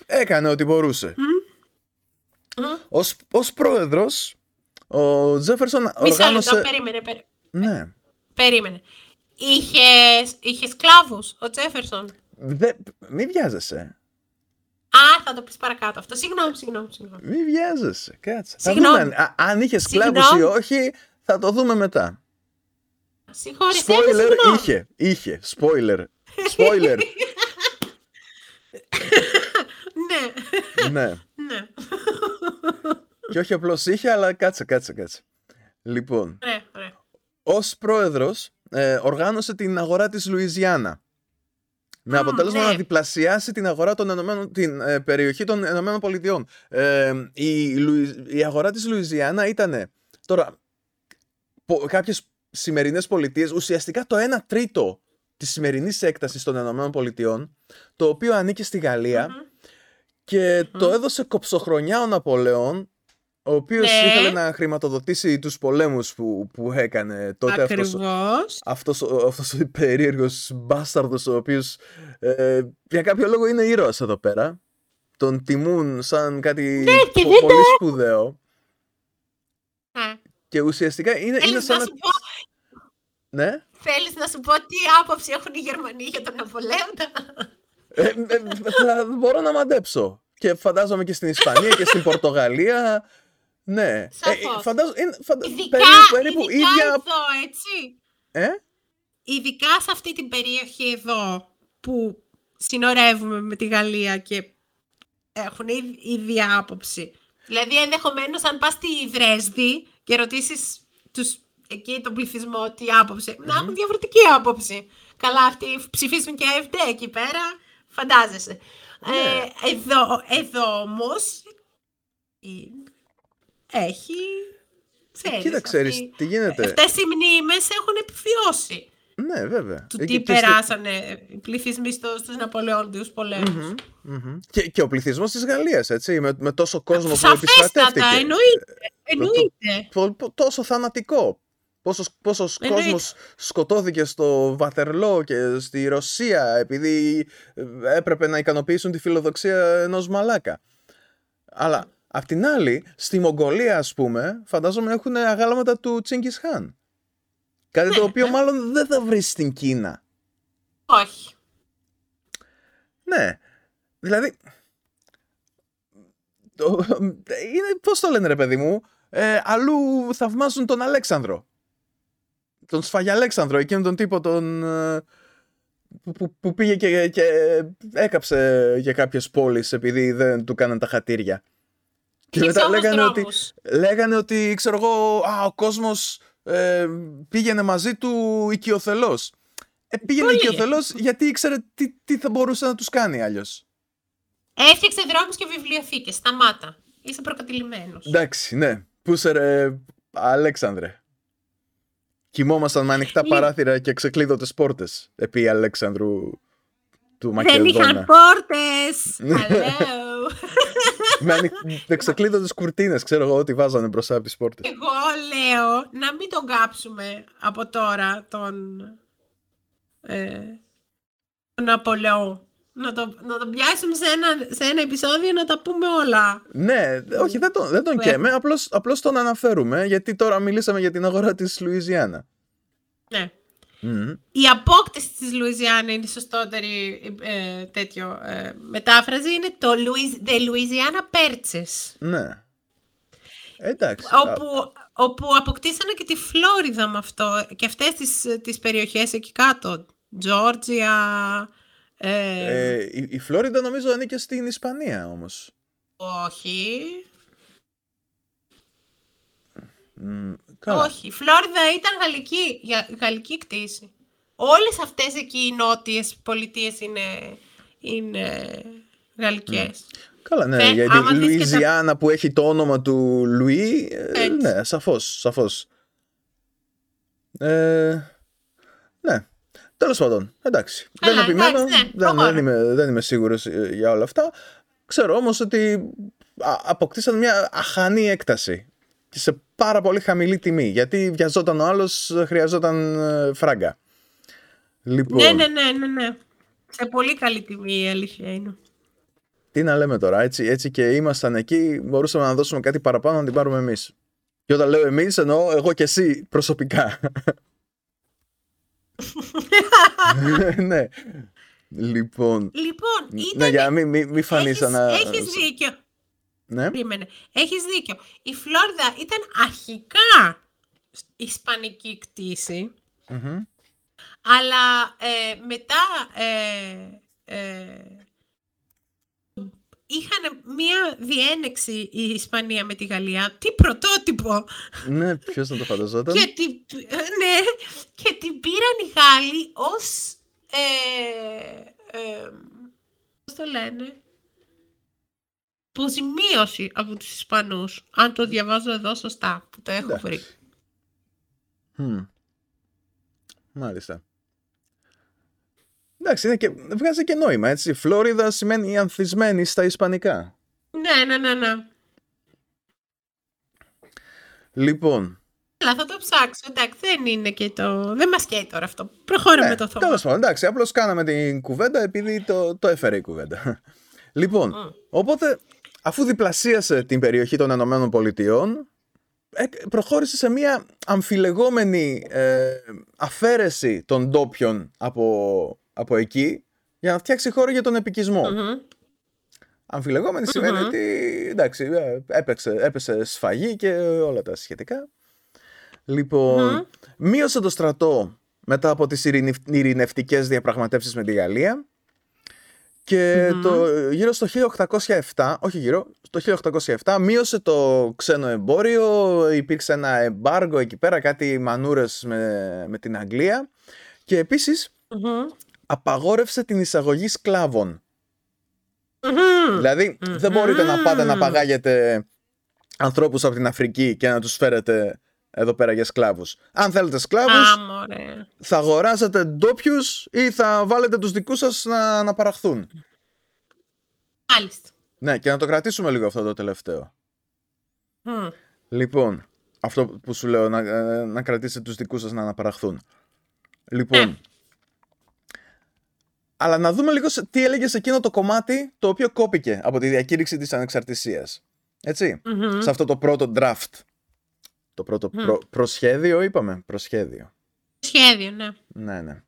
έκανε ό,τι μπορούσε. Ως, ως πρόεδρος ο Τζέφερσον
Μισό
οργάνωσε...
λεπτό, περίμενε, περί-
Ναι.
περίμενε. Είχες, είχες σκλάβους ο Τζέφερσον.
Δε, μη βιάζεσαι.
Α, θα το πεις παρακάτω αυτό. Συγγνώμη, συγγνώμη, συγγνώμη.
Μη βιάζεσαι. Κάτσε. Θα
Συγγνώμη.
δούμε αν, α- αν είχες σκλάβους ή
Συγγνώμη.
όχι, θα το δούμε μετά.
Συγχώρεσέ με,
Spoiler
συγγνώμη.
είχε. Είχε. Spoiler. Spoiler.
Ναι,
ναι.
ναι.
Και όχι απλώς είχε, αλλά κάτσε, κάτσε, κάτσε. Λοιπόν,
Ωραία, ωραία.
ως πρόεδρος ε, οργάνωσε την αγορά της Λουιζιάννα. Με αποτέλεσμα
ναι.
να διπλασιάσει την, αγορά των Ενωμένων, την ε, περιοχή των Ηνωμένων Πολιτειών. Ε, η, Λουι- η αγορά της Λουιζιάννα ήταν τώρα πο, κάποιες σημερινές πολιτείες ουσιαστικά το 1 τρίτο της σημερινής έκτασης των Ηνωμένων Πολιτειών το οποίο ανήκει στη γαλλια και το έδωσε κοψοχρονιά ο Ναπολεόν ο οποίος
Ναι.
ήθελε να χρηματοδοτήσει τους πολέμους που, που έκανε τότε αυτός,
Ακριβώς.
αυτός, ο- αυτός ο περίεργος μπάσταρδος ο οποίος ε, για κάποιο λόγο είναι ήρωας εδώ πέρα. Τον τιμούν σαν κάτι
Ναι, και
πο-
δεν
πολύ σπουδαίο.
Α,
Και ουσιαστικά είναι, είναι
Θέλεις
σαν
να
να...
σου πω
Ναι;
Θέλεις να σου πω τι άποψη έχουν οι Γερμανοί για τον Ναπολέοντα;
Ε, ε, θα μπορώ να μαντέψω. Και φαντάζομαι και στην Ισπανία και στην Πορτογαλία. Ναι.
Σαφώς.
φαντάζομαι, είναι, φαντα...
Ειδικά,
περίπου, περίπου
ειδικά
ίδια...
εδώ, έτσι.
Ε;
Ειδικά σε αυτή την περιοχή εδώ που συνορεύουμε με τη Γαλλία και έχουν η ίδια άποψη. Δηλαδή, ενδεχομένως, αν πας στη Δρέσδη και ρωτήσεις τους εκεί τον πληθυσμό τι άποψη, να έχουν διαφορετική άποψη. Καλά, αυτοί ψηφίζουν και AFD εκεί πέρα, φαντάζεσαι.
Ναι.
Ε, εδώ, εδώ όμως έχει. Ξέρεις,
Κοίτα, ξέρεις
αυτοί-
τι γίνεται.
Αυτές οι μνήμες έχουν επιβιώσει.
Ναι, βέβαια.
του
Ε,
τι
και- και στη-
περάσανε οι πληθυσμοί στο, στους Ναπολεόντιους πολέμους.
Μμμ. Και, και ο πληθυσμός της Γαλλίας, έτσι, με, με τόσο κόσμο που
Σαφέστατα,
επιστρατεύτηκε.
εννοείται. Εννοείται.
Πο- πο- τόσο θανατικό. Πόσος, πόσος
Εννοείται.
κόσμος σκοτώθηκε στο Βατερλό και στη Ρωσία επειδή ε, έπρεπε να ικανοποιήσουν τη φιλοδοξία ενός μαλάκα. Αλλά απ' την άλλη, στη Μογγολία ας πούμε, φαντάζομαι έχουν αγάλματα του Τσίγκις Χάν. Κάτι το
Ναι,
οποίο
ε.
μάλλον δεν θα βρεις στην Κίνα.
Όχι.
Ναι, δηλαδή... Το, είναι, πώς το λένε ρε παιδί μου, ε, αλλού θαυμάζουν τον Αλέξανδρο. Τον Σφαγιαλέξανδρο, εκείνον τον τύπο τον, ε, που, που, που πήγε και, και έκαψε για κάποιες πόλεις επειδή δεν του κάναν τα χατήρια. Και
Χύψε
μετά
όμως
λέγανε ότι,
δρόμους.
λέγανε ότι, ξέρω εγώ, α, ο κόσμος ε, πήγαινε μαζί του οικειοθελώς. Ε, πήγαινε
Πολύ.
οικειοθελώς γιατί ήξερε τι, τι θα μπορούσε να τους κάνει αλλιώς.
Έφτιαξε δρόμους και βιβλιοθήκες. Σταμάτα. Είσαι προκατηλημένος.
Εντάξει, ναι. Πούσε ρε, Αλέξανδρε. Κοιμόμασταν με ανοιχτά
Λοιπόν.
παράθυρα και ξεκλείδωτες πόρτες επί Αλέξανδρου του
Δεν είχαν
Μακεδόνα.
πόρτες.
Ναι.
Hello.
με ανοιχ... με ξεκλείδωτες κουρτίνες, ξέρω εγώ, ότι βάζανε μπροστά από τις πόρτες.
Εγώ λέω να μην τον κάψουμε από τώρα τον, ε, τον Απολεό. Να το, να το πιάσουμε σε ένα, σε ένα επεισόδιο να τα πούμε όλα.
Ναι, όχι, δεν τον, δεν τον
Ναι.
καίμε, απλώς, απλώς τον αναφέρουμε, γιατί τώρα μιλήσαμε για την αγορά της Λουιζιάννα.
Ναι.
Μμμ.
Η απόκτηση της Λουιζιάννα είναι η σωστότερη ε, τέτοιο ε, μετάφραση. Είναι το Louis, The Louisiana Purchase.
Ναι. Εντάξει. α,
Όπου, όπου αποκτήσανε και τη Φλόριδα με αυτό και αυτές τις, τις περιοχές εκεί κάτω. Τζόρτζια. Ε,
ε, η, η Φλόριντα νομίζω ανήκε στην Ισπανία όμως.
όχι.
Μ, καλά.
Όχι. Η Φλόριδα ήταν γαλλική, για, γαλλική κτήση. Όλες αυτές εκεί οι νότιες πολιτείες είναι, είναι γαλλικές.
Καλά, ναι,
Θε-
γιατί
άμα
η
δεις και τα-
Λουιζιάννα που έχει το όνομα του Λουί, ε,
Έτσι.
ναι, σαφώς, σαφώς. Ε, ναι, τέλος πάντων, εντάξει.
Καλά,
δεν επιμένω,
εντάξει, ναι,
δεν, δεν,
προχώρα.
είμαι, δεν είμαι σίγουρος ε, για όλα αυτά. Ξέρω όμως ότι α, αποκτήσαν μια αχανή έκταση και σε πάρα πολύ χαμηλή τιμή, γιατί βιαζόταν ο άλλος, χρειαζόταν ε, φράγκα. Λοιπόν,
Ναι, ναι, ναι, ναι, ναι. Σε πολύ καλή τιμή η αλήθεια είναι.
Τι να λέμε τώρα, έτσι, έτσι και ήμασταν εκεί, μπορούσαμε να δώσουμε κάτι παραπάνω να την πάρουμε εμείς. Και όταν λέω εμείς εννοώ εγώ και εσύ προσωπικά. ναι. Λοιπόν,
Λοιπόν, ήταν...
ναι, για να μην μη, μη φανείς
έχεις,
σαν να...
έχεις δίκιο.
Ναι.
Περίμενε. Έχεις δίκιο. Η Φλόριδα ήταν αρχικά ισπανική κτήση,
Μμμ.
αλλά ε, μετά ε, ε, είχαν μία διένεξη η Ισπανία με τη Γαλλία. Τι πρωτότυπο!
ναι, ποιος να το φανταζόταν.
και, την, ναι, και την πήραν οι Γάλλοι ως... Ε, ε, πώς το λένε; Αποζημίωση από τους Ισπανούς. Αν το διαβάζω εδώ σωστά, που το έχω
Εντάξει.
βρει.
Μμ. Μάλιστα. Εντάξει, είναι και, βγάζει και νόημα, έτσι. Φλόριδα σημαίνει ανθισμένη στα ισπανικά.
Ναι, ναι, ναι, ναι.
Λοιπόν,
Αλλά θα το ψάξω. Εντάξει, δεν είναι και το... Δεν μας καίει τώρα αυτό. Προχώραμε
Ναι,
το θέμα.
Τέλος πάντων, εντάξει, απλώς κάναμε την κουβέντα επειδή το, το έφερε η κουβέντα. Λοιπόν,
Μμ.
οπότε αφού διπλασίασε την περιοχή των Ηνωμένων Πολιτειών, ε, προχώρησε σε μια αμφιλεγόμενη ε, αφαίρεση των ντόπιων από, από εκεί για να φτιάξει χώρο για τον επικισμό.
Μμμ.
Αμφιλεγόμενη σημαίνει
Μμμ.
ότι εντάξει, ε, έπαιξε, έπεσε σφαγή και όλα τα σχετικά. Λοιπόν,
Μμμ.
μείωσε το στρατό μετά από τις ειρηνευ- ειρηνευτικές διαπραγματεύσεις με τη Γαλλία και
Μμμ.
το, γύρω στο 1807, όχι γύρω, στο 1807 μείωσε το ξένο εμπόριο, υπήρξε ένα εμπάργο εκεί πέρα, κάτι μανούρες με, με την Αγγλία και επίσης
Μμμ.
απαγόρευσε την εισαγωγή σκλάβων.
Μμμ.
Δηλαδή δεν μπορείτε να πάτε να
Μμμ.
παγάγετε ανθρώπους από την Αφρική και να τους φέρετε εδώ πέρα για σκλάβους. Αν θέλετε σκλάβους,
Α, μωρέ.
θα αγοράσετε ντόπιους ή θα βάλετε τους δικούς σας να, να παραχθούν.
Μάλιστα.
Ναι, και να το κρατήσουμε λίγο αυτό το τελευταίο.
Μμ.
Λοιπόν, αυτό που σου λέω, να, ε, να κρατήσετε τους δικούς σας να αναπαραχθούν. Λοιπόν,
Ναι.
αλλά να δούμε λίγο σε- τι έλεγε σε εκείνο το κομμάτι το οποίο κόπηκε από τη διακήρυξη της ανεξαρτησίας. Έτσι,
Μμμ.
σε αυτό το πρώτο draft. Το πρώτο
Μμ.
προ- προσχέδιο, είπαμε, προσχέδιο.
Σχέδιο, ναι.
Ναι, ναι.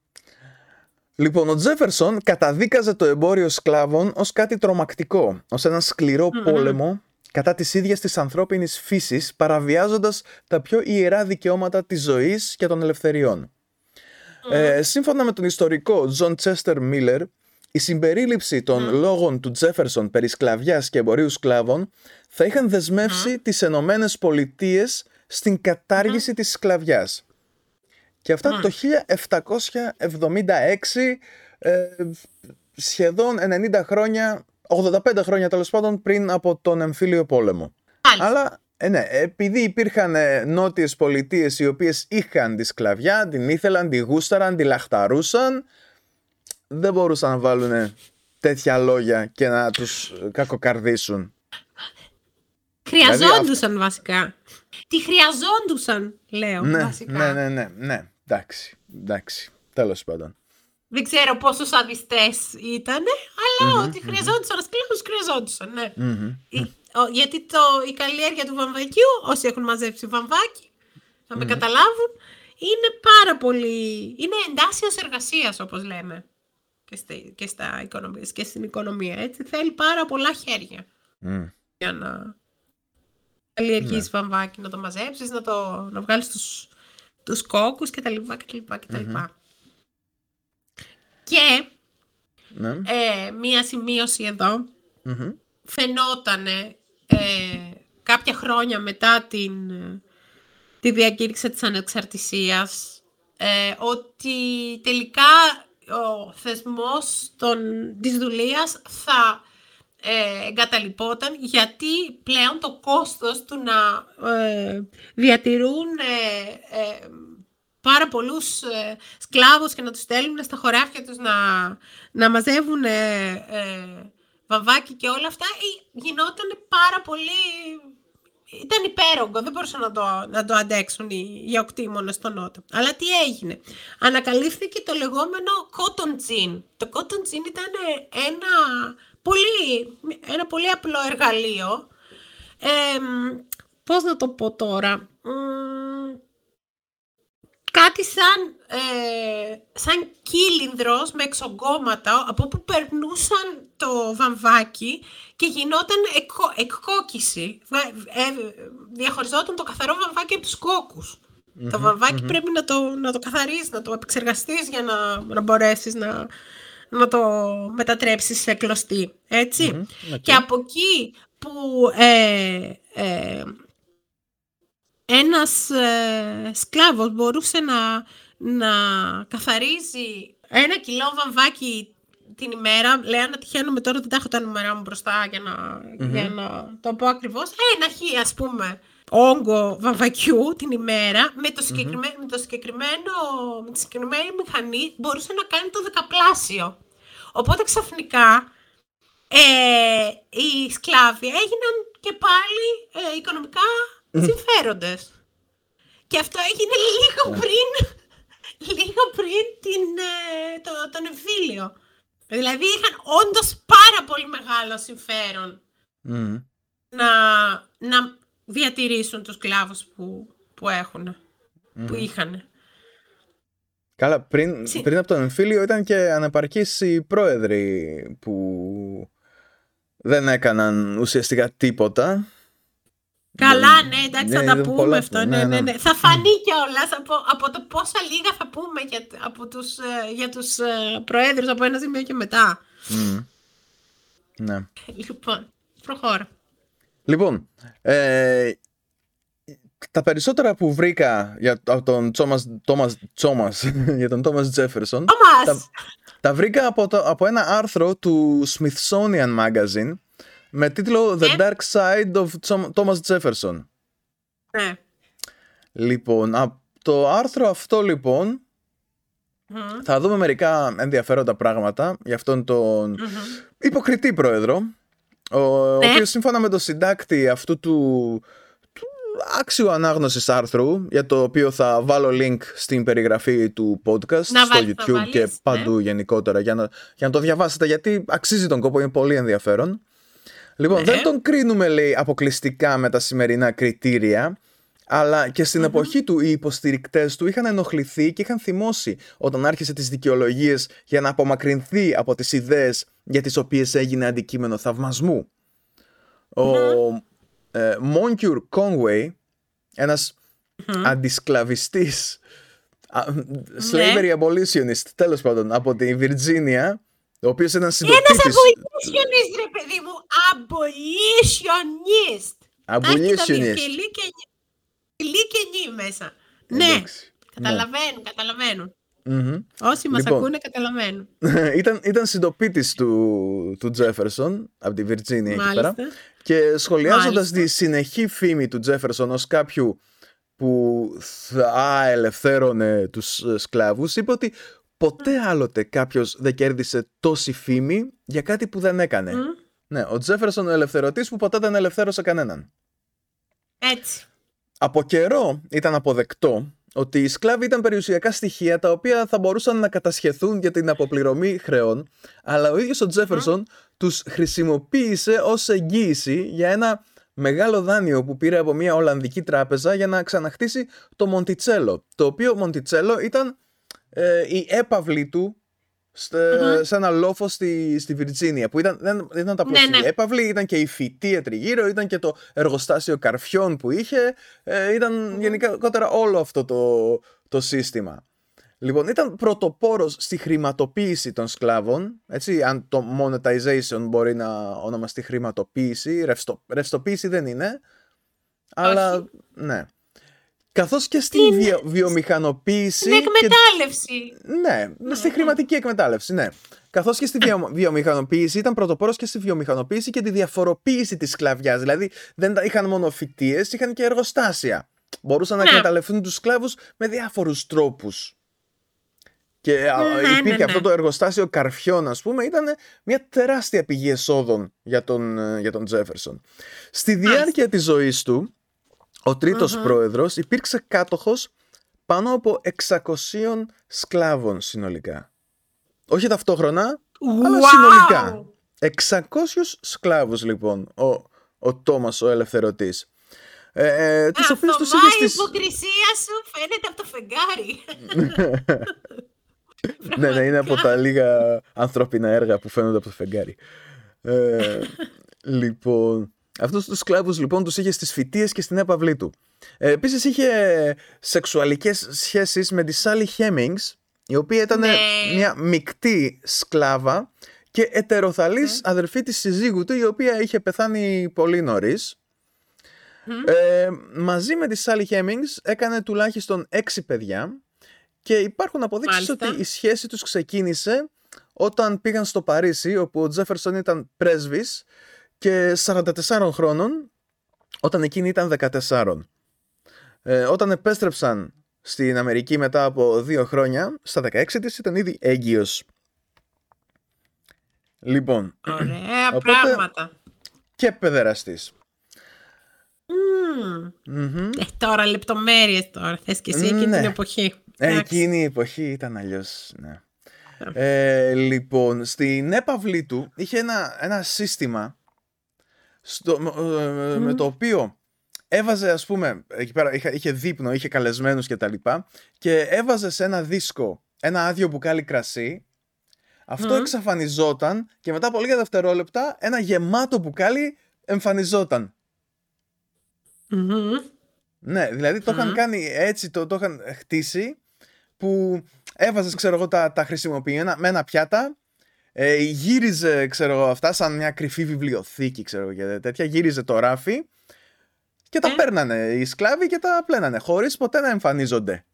Λοιπόν, ο Τζέφερσον καταδίκαζε το εμπόριο σκλάβων ως κάτι τρομακτικό, ως ένα σκληρό
Μμμ.
πόλεμο κατά της ίδιας της ανθρώπινης φύσης, παραβιάζοντας τα πιο ιερά δικαιώματα της ζωής και των ελευθεριών. Ε, σύμφωνα με τον ιστορικό Τζον Τσέστερ Μίλλερ, η συμπερίληψη των λόγων του Τζέφερσον περί σκλαβιάς και εμπορίου σκλάβων θα είχαν δεσμεύσει τις Ενωμένες Πολιτείες στην κατάργηση της σκλαβιάς. Και αυτά το 1776, ε, σχεδόν 90 χρόνια, 85 χρόνια τέλος πάντων πριν από τον εμφύλιο πόλεμο.
Μάλιστα.
Αλλά ε, ναι, επειδή υπήρχαν ε, νότιες πολιτείες οι οποίες είχαν τη σκλαβιά, την ήθελαν, τη γούσταραν, τη λαχταρούσαν, δεν μπορούσαν να βάλουν τέτοια λόγια και να τους ε, κακοκαρδίσουν.
Χρειαζόντουσαν βασικά. Τι χρειαζόντουσαν, λέω
Ναι,
βασικά.
ναι, ναι, ναι, ναι, εντάξει, εντάξει, τέλος πάντων.
Δεν ξέρω πόσος σαδιστέ ήταν, αλλά ότι χρειαζόντουσαν σκλάβου, χρειαζόντουσαν. Ναι.
Μμμ.
Η- ο- γιατί το, η καλλιέργεια του βαμβακιού, όσοι έχουν μαζέψει βαμβάκι, θα με καταλάβουν, είναι πάρα πολύ. είναι εντάσσεω εργασίας, όπως λέμε. Και, στη, και, στα οικονομία, και στην οικονομία. Έτσι. Θέλει πάρα πολλά χέρια
Μμ.
για να καλλιεργήσει βαμβάκι, να το μαζέψεις, να, το, να βγάλεις τους, τους κόκκους κτλ. κτλ, κτλ. Και
Ναι.
ε, μία σημείωση εδώ
Μμμ.
φαινότανε ε, κάποια χρόνια μετά την, ε, τη διακήρυξη της ανεξαρτησίας ε, ότι τελικά ο θεσμός των, της δουλείας θα ε, εγκαταλειπόταν γιατί πλέον το κόστος του να ε, διατηρούν ε, ε, πάρα πολλούς ε, σκλάβους και να τους στέλνουν στα χωράφια τους να, να μαζεύουν ε, ε, βαμβάκι και όλα αυτά ε, γινόταν πάρα πολύ... Ήταν υπέρογκο, δεν μπορούσαν να το, να το αντέξουν οι, οι οκτήμονες στο Νότο. Αλλά τι έγινε; Ανακαλύφθηκε το λεγόμενο cotton gin. Το cotton gin ήταν ένα πολύ, ένα πολύ απλό εργαλείο. Ε, πώς να το πω τώρα; Μ, κάτι σαν, ε, σαν κύλινδρος με εξογκώματα από που περνούσαν το βαμβάκι και γινόταν εκκο, εκκόκκιση. Βα- ε, διαχωριζόταν το καθαρό βαμβάκι από τους κόκκους. Το βαμβακι πρέπει να το, να το καθαρίσεις, να το επεξεργαστείς για να, να μπορέσεις να, να το μετατρέψεις σε κλωστή. Έτσι.
οκ.
Και από εκεί που ε, ε, ένας ε, σκλάβος μπορούσε να, να καθαρίζει ένα κιλό βαμβάκι την ημέρα, λέει να τυχαίνουμε τώρα δεν τα έχω τα νούμερα μου μπροστά για να, για να το πω ακριβώς, ένα χι ας πούμε όγκο βαμβακιού την ημέρα με το, συγκεκριμένο, με το συγκεκριμένο με τη συγκεκριμένη μηχανή μπορούσε να κάνει το δεκαπλάσιο. Οπότε ξαφνικά ε, οι σκλάβοι έγιναν και πάλι ε, οικονομικά συμφέροντες. Και αυτό έγινε λίγο πριν, λίγο πριν την, ε, το, τον εμφύλιο. Δηλαδή είχαν όντως πάρα πολύ μεγάλο συμφέρον
Μμμ.
να, να διατηρήσουν τους σκλάβους που, που έχουν, που είχαν.
Καλά, πριν,
Συ-
πριν από τον εμφύλιο ήταν και ανεπαρκείς οι πρόεδροι που δεν έκαναν ουσιαστικά τίποτα.
Καλά, ναι, εντάξει,
Ναι,
θα τα
είναι
πούμε
πολλά
αυτό.
αυτά.
Ναι,
Ναι,
ναι,
ναι.
ναι. Θα φανεί κιόλας από, από το πόσα λίγα θα πούμε για, από τους, ε, για τους ε, προέδρους από ένα σημείο και μετά.
Μμμ. Ναι.
Λοιπόν, προχώρα.
Λοιπόν, ε, τα περισσότερα που βρήκα για από τον Τσόμας, Τόμας, Τσόμας, για τον Τόμας Τζέφερσον
Τόμας!
τα βρήκα από, το, από ένα άρθρο του Smithsonian Magazine με τίτλο The
Ε.
Dark Side of Thomas Jefferson.
Ναι.
Λοιπόν, από το άρθρο αυτό λοιπόν θα δούμε μερικά ενδιαφέροντα πράγματα για αυτόν τον υποκριτή πρόεδρο ο, ο ναι. οποίος σύμφωνα με το συντάκτη αυτού του, του άξιου ανάγνωσης άρθρου για το οποίο θα βάλω link στην περιγραφή του podcast στο YouTube και ναι. παντού γενικότερα για να, για να το διαβάσετε γιατί αξίζει τον κόπο, είναι πολύ ενδιαφέρον. Λοιπόν, ναι. δεν τον κρίνουμε λέει αποκλειστικά με τα σημερινά κριτήρια αλλά και στην εποχή του οι υποστηρικτές του είχαν ενοχληθεί και είχαν θυμώσει όταν άρχισε τις δικαιολογίες για να απομακρυνθεί από τις ιδέες για τις οποίες έγινε αντικείμενο θαυμασμού. Ο ε, Μόνκιουρ Conway, ένας αντισκλαβιστής, slavery ναι. abolitionist, τέλος πάντων, από τη Βιρτζίνια, ο οποίος ήταν συντοπίτης.
Ένα abolitionist, ρε παιδί μου. Abolitionist.
Abolitionist
και μέσα. Ναι, καταλαβαίνουν, καταλαβαίνουν. Όσοι μας λοιπόν, ακούνε καταλαβαίνουν.
ήταν, ήταν συντοπίτης του, του Τζέφερσον από τη Βιρτζίνια εκεί πέρα και σχολιάζοντας τη συνεχή φήμη του Τζέφερσον ως κάποιου που θα ελευθέρωνε τους ε, σκλάβους είπε ότι ποτέ άλλοτε κάποιος δεν κέρδισε τόση φήμη για κάτι που δεν έκανε. Ναι, ο Τζέφερσον ο ελευθερωτής που ποτέ δεν ελευθέρωσε κανέναν.
Έτσι
από καιρό ήταν αποδεκτό ότι οι σκλάβοι ήταν περιουσιακά στοιχεία τα οποία θα μπορούσαν να κατασχεθούν για την αποπληρωμή χρεών, αλλά ο ίδιος ο Τζέφερσον τους χρησιμοποίησε ως εγγύηση για ένα μεγάλο δάνειο που πήρε από μια Ολλανδική τράπεζα για να ξαναχτίσει το Μοντιτσέλο, το οποίο Μοντιτσέλο ήταν ε, η έπαυλη του σε ένα λόφο στη, στη Βιρτζίνια που ήταν, δεν, δεν ήταν τα απλώς ναι, ναι. έπαυλη, ήταν και η φυτή τριγύρω, ήταν και το εργοστάσιο καρφιών που είχε, ε, ήταν γενικότερα όλο αυτό το, το σύστημα. Λοιπόν, ήταν πρωτοπόρος στη χρηματοποίηση των σκλάβων, έτσι, αν το monetization μπορεί να ονομαστεί χρηματοποίηση, ρευστο, ρευστοποίηση δεν είναι, αλλά ναι. Καθώς και στη βιομηχανοποίηση.
Στην εκμετάλλευση.
Και... Ναι, ναι, στη χρηματική εκμετάλλευση, ναι. Καθώς και στη βιομηχανοποίηση ήταν πρωτοπόρος και στη βιομηχανοποίηση και τη διαφοροποίηση της σκλαβιάς. Δηλαδή δεν είχαν μόνο φοιτίες, είχαν και εργοστάσια. Μπορούσαν να ναι. εκμεταλλευτούν τους σκλάβους με διάφορους τρόπους. Και ναι, ναι, υπήρχε αυτό το εργοστάσιο καρφιών, ας πούμε, ήταν μια τεράστια πηγή εσόδων για τον, ε, για τον Τζέφερσον. Στη διάρκεια της ζωής του, ο τριτος πρόεδρος υπήρξε κάτοχος πάνω από 600 σκλάβων συνολικά. Όχι ταυτόχρονα, αλλά συνολικά. 600 σκλάβους λοιπόν ο, ο Τόμας ο ελευθερωτής.
Ε, ε, τους οποίους τους η υποκρισία σου φαίνεται από το φεγγάρι.
ναι, ναι, είναι από τα λίγα ανθρώπινα έργα που φαίνονται από το φεγγάρι. Ε, λοιπόν, Αυτούς τους σκλάβους λοιπόν τους είχε στις φοιτίε και στην έπαυλή του. Ε, Επίσης είχε σεξουαλικές σχέσεις με τη Σάλι Χέμινγκ, η οποία ήταν ναι. μια μεικτή σκλάβα και ετεροθαλής ναι. αδερφή της συζύγου του, η οποία είχε πεθάνει πολύ νωρίς. Ε, μαζί με τη Σάλι Χέμινγκς έκανε τουλάχιστον έξι παιδιά και υπάρχουν αποδείξεις ότι η σχέση τους ξεκίνησε όταν πήγαν στο Παρίσι όπου ο Τζέφερσον ήταν πρέσβης και 44 χρόνων όταν εκείνη ήταν 14. Ε, όταν επέστρεψαν στην Αμερική μετά από δύο χρόνια, στα 16 της ήταν ήδη έγκυος. Λοιπόν,
Ωραία οπότε, πράγματα.
Και παιδεραστής.
Ε, τώρα λεπτομέρειες τώρα, θες και εσύ εκείνη ναι. την εποχή.
Ε, εκείνη η εποχή ήταν αλλιώς, ναι. Ε, λοιπόν, στην έπαυλή του είχε ένα, ένα σύστημα στο, ε, με το οποίο έβαζε ας πούμε, εκεί πέρα είχε, είχε δείπνο, είχε καλεσμένους και τα λοιπά και έβαζε σε ένα δίσκο ένα άδειο μπουκάλι κρασί. Αυτό εξαφανιζόταν και μετά από λίγα δευτερόλεπτα ένα γεμάτο μπουκάλι εμφανιζόταν. Ναι, δηλαδή το είχαν κάνει έτσι, το, το είχαν χτίσει που έβαζες ξέρω εγώ τα, τα χρησιμοποιημένα με ένα πιάτα ε, γύριζε, ξέρω εγώ, αυτά σαν μια κρυφή βιβλιοθήκη, ξέρω και τέτοια. Γύριζε το ράφι και τα ε. παίρνανε οι σκλάβοι και τα πλένανε, χωρίς ποτέ να εμφανίζονται.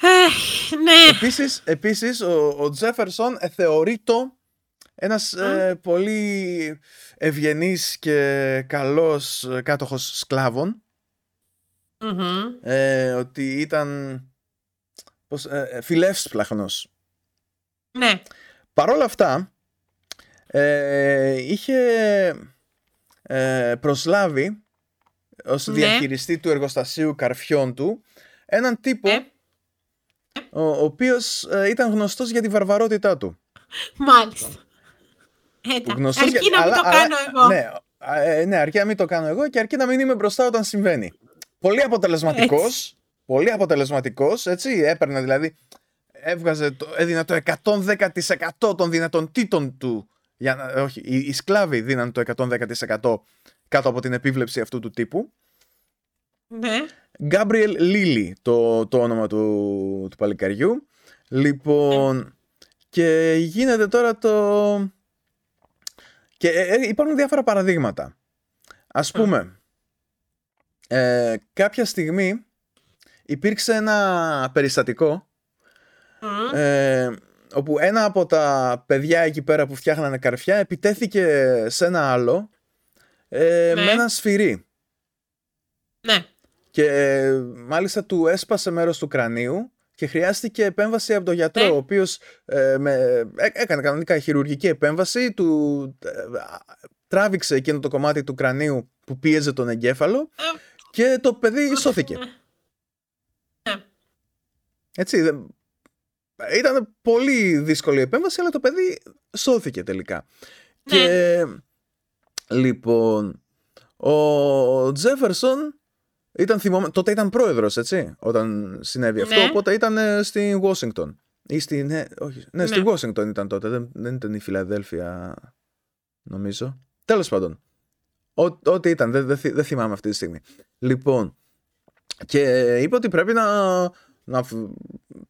Ε, ναι.
Επίσης, επίσης ο, ο Τζέφερσον θεωρείται ένας ε, πολύ ευγενής και καλός κάτοχος σκλάβων. ε, ότι ήταν πώς, ε, ε φιλεύσπλαχνος.
Ναι.
Παρ' όλα αυτά, ε, είχε ε, προσλάβει ως ναι. διαχειριστή του εργοστασίου καρφιών του έναν τύπο ναι. ο, ο οποίος ε, ήταν γνωστός για τη βαρβαρότητά του.
Μάλιστα. Γνωστός αρκεί για... να μην το κάνω εγώ.
Ναι, ε, ναι, αρκεί να μην το κάνω εγώ και αρκεί να μην είμαι μπροστά όταν συμβαίνει. Πολύ αποτελεσματικός, πολύ αποτελεσματικός, έτσι, έπαιρνε δηλαδή, έβγαζε, το, έδινε το 110% των δυνατοτήτων του, για να, όχι, οι, οι σκλάβοι δίναν το 110% κάτω από την επίβλεψη αυτού του τύπου.
Ναι.
Γκάμπριελ Λίλι το, το όνομα του, του παλικαριού. Λοιπόν, ναι. και γίνεται τώρα το... Και ε, ε, υπάρχουν διάφορα παραδείγματα. Ας πούμε, ε, κάποια στιγμή υπήρξε ένα περιστατικό ε, όπου ένα από τα παιδιά εκεί πέρα που φτιάχνανε καρφιά επιτέθηκε σε ένα άλλο ε, ναι. με ένα σφυρί.
Ναι.
Και ε, μάλιστα του έσπασε μέρος του κρανίου και χρειάστηκε επέμβαση από τον γιατρό, ναι. ο οποίος ε, έκανε κανονικά χειρουργική επέμβαση, του τράβηξε εκείνο το κομμάτι του κρανίου που πίεζε τον εγκέφαλο και το παιδί σώθηκε.
Ναι.
Έτσι, ήταν πολύ δύσκολη η επέμβαση, αλλά το παιδί σώθηκε τελικά. Και Λοιπόν, ο Τζέφερσον ήταν θυμωμένο, τότε ήταν πρόεδρος, έτσι, όταν συνέβη αυτό, ναι. οπότε ήταν ε, στην Washington. Ή στη, ναι, όχι, ναι, ναι. στη Washington ήταν τότε, δεν, δεν ήταν η Φιλαδέλφια, νομίζω. Τέλος πάντων, ό,τι ήταν, δεν, δεν, δεν θυμάμαι αυτή τη στιγμή. Λοιπόν, και είπε ότι πρέπει να, να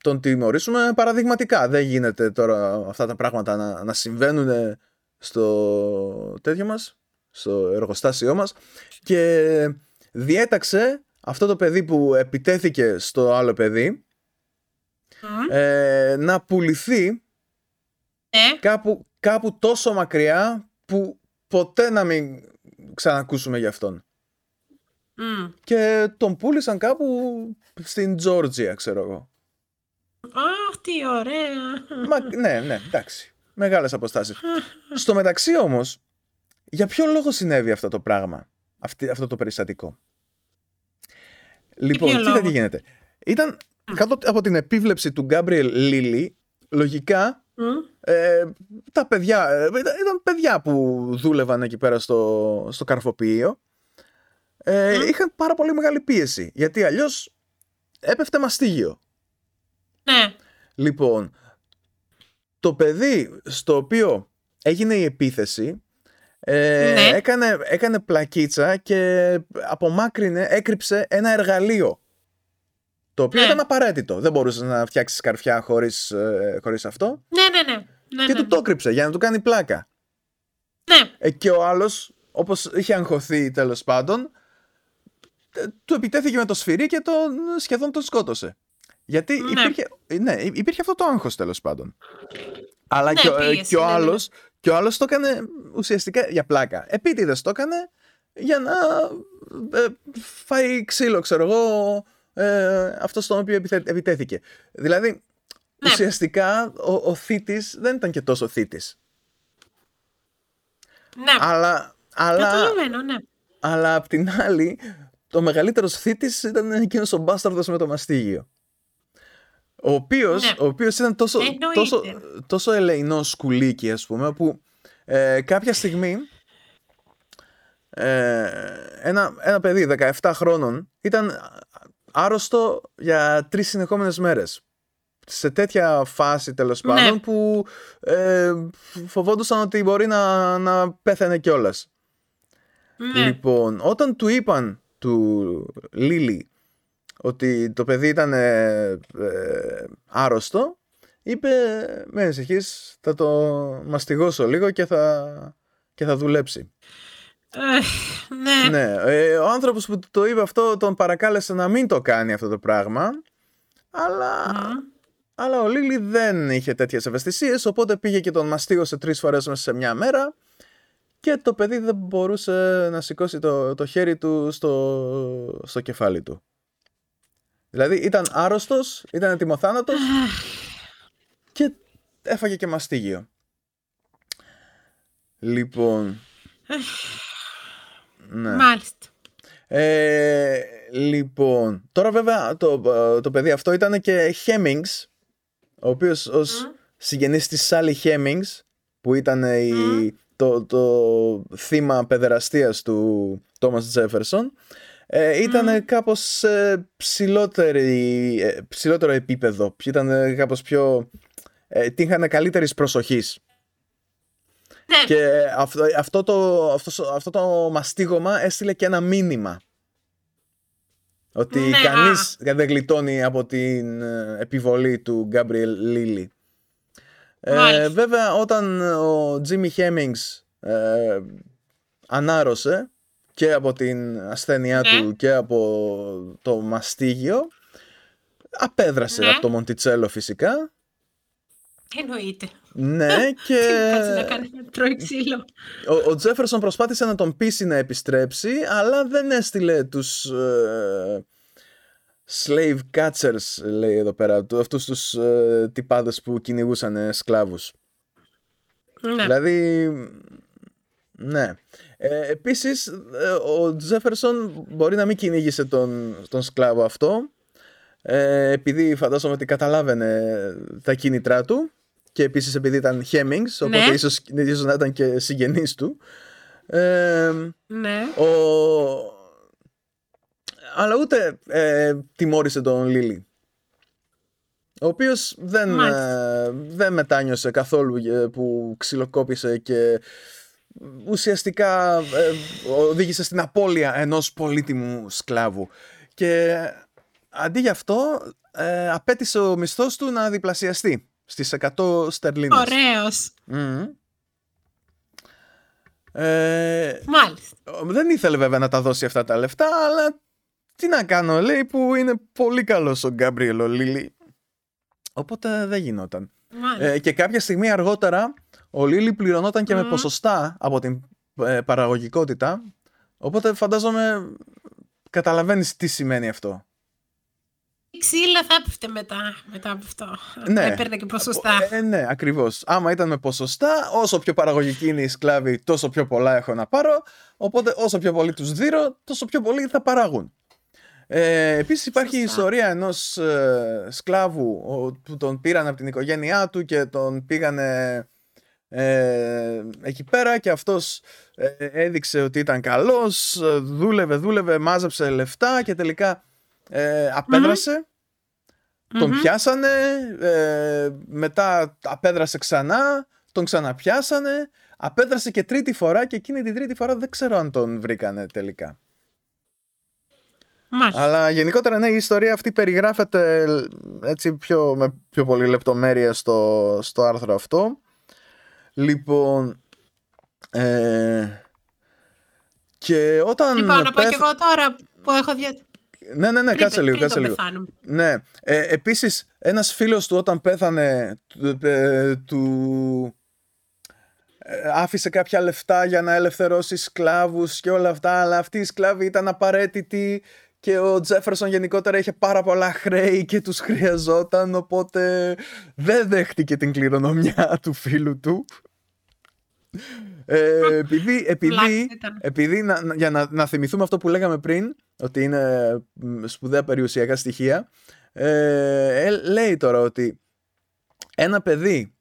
τον τιμωρήσουμε παραδειγματικά. Δεν γίνεται τώρα αυτά τα πράγματα να, να συμβαίνουν στο τέτοιο μας, στο εργοστάσιό μας και διέταξε αυτό το παιδί που επιτέθηκε στο άλλο παιδί ε, να πουληθεί
ε.
κάπου, κάπου τόσο μακριά που ποτέ να μην ξανακούσουμε για αυτόν. Και τον πούλησαν κάπου στην Τζόρτζια, ξέρω εγώ.
Αχ, τι ωραία.
Μα, ναι, ναι, εντάξει. Μεγάλες αποστάσεις. Στο μεταξύ όμως, για ποιο λόγο συνέβη αυτό το πράγμα, αυτή, αυτό το περιστατικό; Λοιπόν, κοίτα τι γίνεται; Ήταν κάτω από την επίβλεψη του Γκάμπριελ Λίλι, λογικά ε, τα παιδιά, ε, ήταν παιδιά που δούλευαν εκεί πέρα στο, στο καρφοποιείο. Ε, Είχαν πάρα πολύ μεγάλη πίεση, γιατί αλλιώς έπεφτε μαστίγιο.
Ναι.
Λοιπόν, το παιδί στο οποίο έγινε η επίθεση ε, ναι. έκανε, έκανε πλακίτσα και απομάκρυνε, έκρυψε ένα εργαλείο. Το οποίο ναι. ήταν απαραίτητο. Δεν μπορούσες να φτιάξεις καρφιά χωρίς ε, χωρίς αυτό.
Ναι, ναι, ναι. ναι
και
ναι,
του το έκρυψε για να του κάνει πλάκα.
Ναι.
Ε, και ο άλλος, όπως είχε αγχωθεί τέλος πάντων, ε, του επιτέθηκε με το σφυρί και τον, σχεδόν τον σκότωσε. Γιατί ναι. υπήρχε, ναι, υπήρχε αυτό το άγχος τέλος πάντων. Αλλά ναι, και, πίεση, και, ο ναι, άλλος, και ο άλλος το έκανε ουσιαστικά για πλάκα. Επίτηδες το έκανε για να ε, φάει ξύλο, ξέρω εγώ, ε, αυτός στον οποίο επιτέθηκε. Δηλαδή, ναι. ουσιαστικά ο, ο θήτης δεν ήταν και τόσο θήτης.
Ναι.
Αλλά, αλλά,
ναι.
αλλά απ' την άλλη, το μεγαλύτερος θήτης ήταν εκείνος ο μπάσταρδος με το μαστίγιο. Ο οποίος, ναι. ο οποίος ήταν τόσο, τόσο, τόσο ελεηνό σκουλίκι, ας πούμε, που ε, κάποια στιγμή ε, ένα, ένα παιδί 17 χρόνων ήταν άρρωστο για τρεις συνεχόμενες μέρες. Σε τέτοια φάση τέλος ναι. πάντων που ε, φοβόντουσαν ότι μπορεί να, να πέθανε κιόλας.
Ναι.
Λοιπόν, όταν του είπαν του Λίλι ότι το παιδί ήταν ε, ε, άρρωστο, είπε με ανησυχείς, θα το μαστιγώσω λίγο και θα, και θα δουλέψει.
ναι.
ναι. Ε, ο άνθρωπος που το είπε αυτό τον παρακάλεσε να μην το κάνει αυτό το πράγμα, αλλά... Αλλά ο Λίλι δεν είχε τέτοιες ευαισθησίες, οπότε πήγε και τον μαστίγωσε τρεις φορές μέσα σε μια μέρα και το παιδί δεν μπορούσε να σηκώσει το, το χέρι του στο, στο κεφάλι του. Δηλαδή ήταν άρρωστος, ήταν ετοιμοθάνατος και έφαγε και μαστίγιο. Λοιπόν...
ναι. Μάλιστα.
Ε, λοιπόν, τώρα βέβαια το, το παιδί αυτό ήταν και Hemmings, ο οποίος ως mm. συγγενής της Sally Hemmings, που ήταν η, το, το θύμα παιδεραστίας του Thomas Jefferson, ε, ήταν mm. κάπως ε, ψηλότερο επίπεδο. Ήταν κάπως πιο... Ε, τύχανε καλύτερης προσοχής. Ναι. Και αυτό, αυτό, το, αυτός, αυτό το μαστίγωμα έστειλε και ένα μήνυμα. Ότι ναι, κανείς δεν γλιτώνει από την ε, επιβολή του Γκάμπριελ Λίλι. Ε, βέβαια όταν ο Τζίμι Χέμινγκς ε, ανάρρωσε και από την ασθένειά ναι. του και από το μαστίγιο απέδρασε ναι. από το Μοντιτσέλο φυσικά
Εννοείται.
Ναι, και.
να κάνει τρώει ξύλο.
Ο, ο Τζέφερσον προσπάθησε να τον πείσει να επιστρέψει, αλλά δεν έστειλε τους. Ε, slave catchers, λέει εδώ πέρα. Αυτούς τους ε, τυπάδες που κυνηγούσαν σκλάβους. Ναι. Δηλαδή. Ναι. Ε, επίσης, ε, ο Τζέφερσον μπορεί να μην κυνήγησε τον, τον σκλάβο αυτό, ε, επειδή φαντάζομαι ότι καταλάβαινε τα κίνητρά του και επίσης επειδή ήταν Hemmings, οπότε ναι. ίσως, ίσως να ήταν και συγγενής του. Ε,
ναι.
Ο... Αλλά ούτε ε, τιμώρησε τον Λίλι. Ο οποίος δεν, ε, δεν μετάνιωσε καθόλου ε, που ξυλοκόπησε και ουσιαστικά ε, οδήγησε στην απώλεια ενός πολύτιμου σκλάβου. Και αντί γι' αυτό ε, απέτησε ο μισθός του να διπλασιαστεί στις 100 στερλίνες.
Ωραίος.
Ε,
Μάλιστα.
Δεν ήθελε βέβαια να τα δώσει αυτά τα λεφτά, αλλά τι να κάνω, λέει που είναι πολύ καλός ο Γκάμπριελ ο Λίλι. Οπότε δεν γινόταν. Ε, και κάποια στιγμή αργότερα ο Λίλι πληρωνόταν και με ποσοστά από την ε, παραγωγικότητα. Οπότε φαντάζομαι καταλαβαίνεις τι σημαίνει αυτό.
Η ξύλα θα έπεφτε μετά, μετά από αυτό. Ναι. Έπαιρνε και ποσοστά.
Ε, ναι, ακριβώς. Άμα ήταν με ποσοστά, όσο πιο παραγωγική είναι η σκλάβη, τόσο πιο πολλά έχω να πάρω. Οπότε όσο πιο πολύ τους δίνω, τόσο πιο πολύ θα παράγουν. Ε, Επίσης υπάρχει η ιστορία ενός ε, σκλάβου που τον πήραν από την οικογένειά του και τον πήγανε ε, εκεί πέρα και αυτός ε, έδειξε ότι ήταν καλός, δούλευε, δούλευε, μάζεψε λεφτά και τελικά ε, απεδρασε τον πιάσανε, ε, μετά απέδρασε ξανά, τον ξαναπιάσανε, απέδρασε και τρίτη φορά και εκείνη την τρίτη φορά δεν ξέρω αν τον βρήκανε τελικά.
Μάλιστα.
Αλλά γενικότερα ναι, η ιστορία αυτή περιγράφεται έτσι πιο, με πιο πολύ λεπτομέρεια στο, στο άρθρο αυτό. Λοιπόν, ε, και όταν...
Λοιπόν, να πω και εγώ τώρα που έχω δια...
Ναι, ναι, ναι, κάτσε λίγο, κάτσε λίγο. Ναι. Ε, επίσης, ένας φίλος του όταν πέθανε ε, του ε, άφησε κάποια λεφτά για να ελευθερώσει σκλάβους και όλα αυτά, αλλά αυτοί οι σκλάβοι ήταν απαραίτητοι και ο Τζέφερσον γενικότερα είχε πάρα πολλά χρέη και τους χρειαζόταν, οπότε δεν δέχτηκε την κληρονομιά του φίλου του. Ε, επειδή, επειδή, επειδή να, για να, να θυμηθούμε αυτό που λέγαμε πριν, ότι είναι σπουδαία περιουσιακά στοιχεία, ε, ε, λέει τώρα ότι ένα παιδί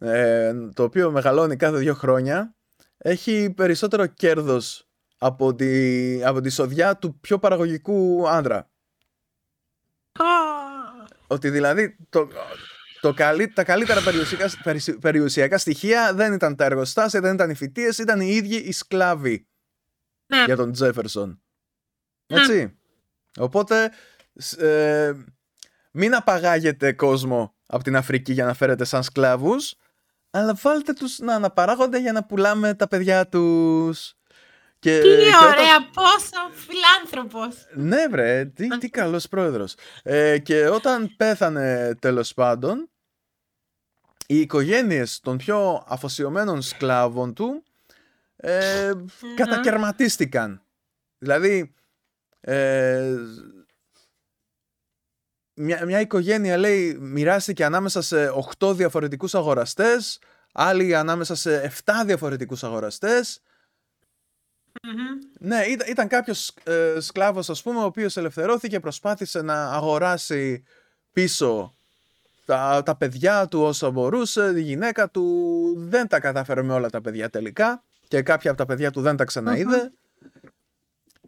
ε, το οποίο μεγαλώνει κάθε δύο χρόνια έχει περισσότερο κέρδος από τη, από τη σοδιά του πιο παραγωγικού άντρα. Ότι δηλαδή το, το τα καλύτερα περιουσιακά, περιουσιακά στοιχεία δεν ήταν τα εργοστάσια, δεν ήταν οι φοιτίες, ήταν οι ίδιοι οι σκλάβοι
ναι.
για τον Τζέφερσον. Ναι. Έτσι. Οπότε ε, μην απαγάγετε κόσμο από την Αφρική για να φέρετε σαν σκλάβους, αλλά βάλτε τους να αναπαράγονται για να πουλάμε τα παιδιά τους.
Και, τι και ωραία, όταν... πόσο φιλάνθρωπος.
Ναι βρε, τι, τι καλός πρόεδρος. Ε, και όταν πέθανε τέλος πάντων, οι οικογένειες των πιο αφοσιωμένων σκλάβων του ε, κατακαιρματίστηκαν. Δηλαδή, ε, μια, μια οικογένεια λέει μοιράστηκε ανάμεσα σε 8 διαφορετικούς αγοραστές, άλλοι ανάμεσα σε 7 διαφορετικούς αγοραστές. Ναι, ήταν, ήταν κάποιος ε, σκλάβος ας πούμε ο οποίος ελευθερώθηκε, προσπάθησε να αγοράσει πίσω τα, τα παιδιά του όσο μπορούσε, η γυναίκα του δεν τα κατάφερε με όλα τα παιδιά τελικά και κάποια από τα παιδιά του δεν τα ξαναειδε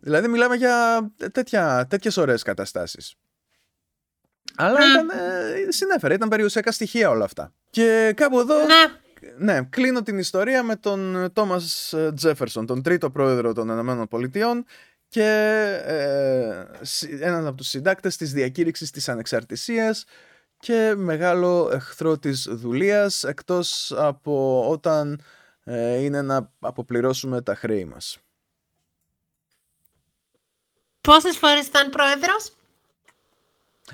Δηλαδή μιλάμε για τέτοια, τέτοιες ωραίες καταστάσεις. Αλλά ήταν, ε, συνέφερε, ήταν περιουσιακά στοιχεία όλα αυτά. Και κάπου εδώ, ναι. ναι, κλείνω την ιστορία με τον Τόμας Τζέφερσον, τον τρίτο πρόεδρο των Ηνωμένων Πολιτειών και ε, έναν από τους συντάκτες της διακήρυξης της ανεξαρτησίας και μεγάλο εχθρό της δουλείας εκτός από όταν ε, είναι να αποπληρώσουμε τα χρέη μας.
Πόσες φορές ήταν πρόεδρος;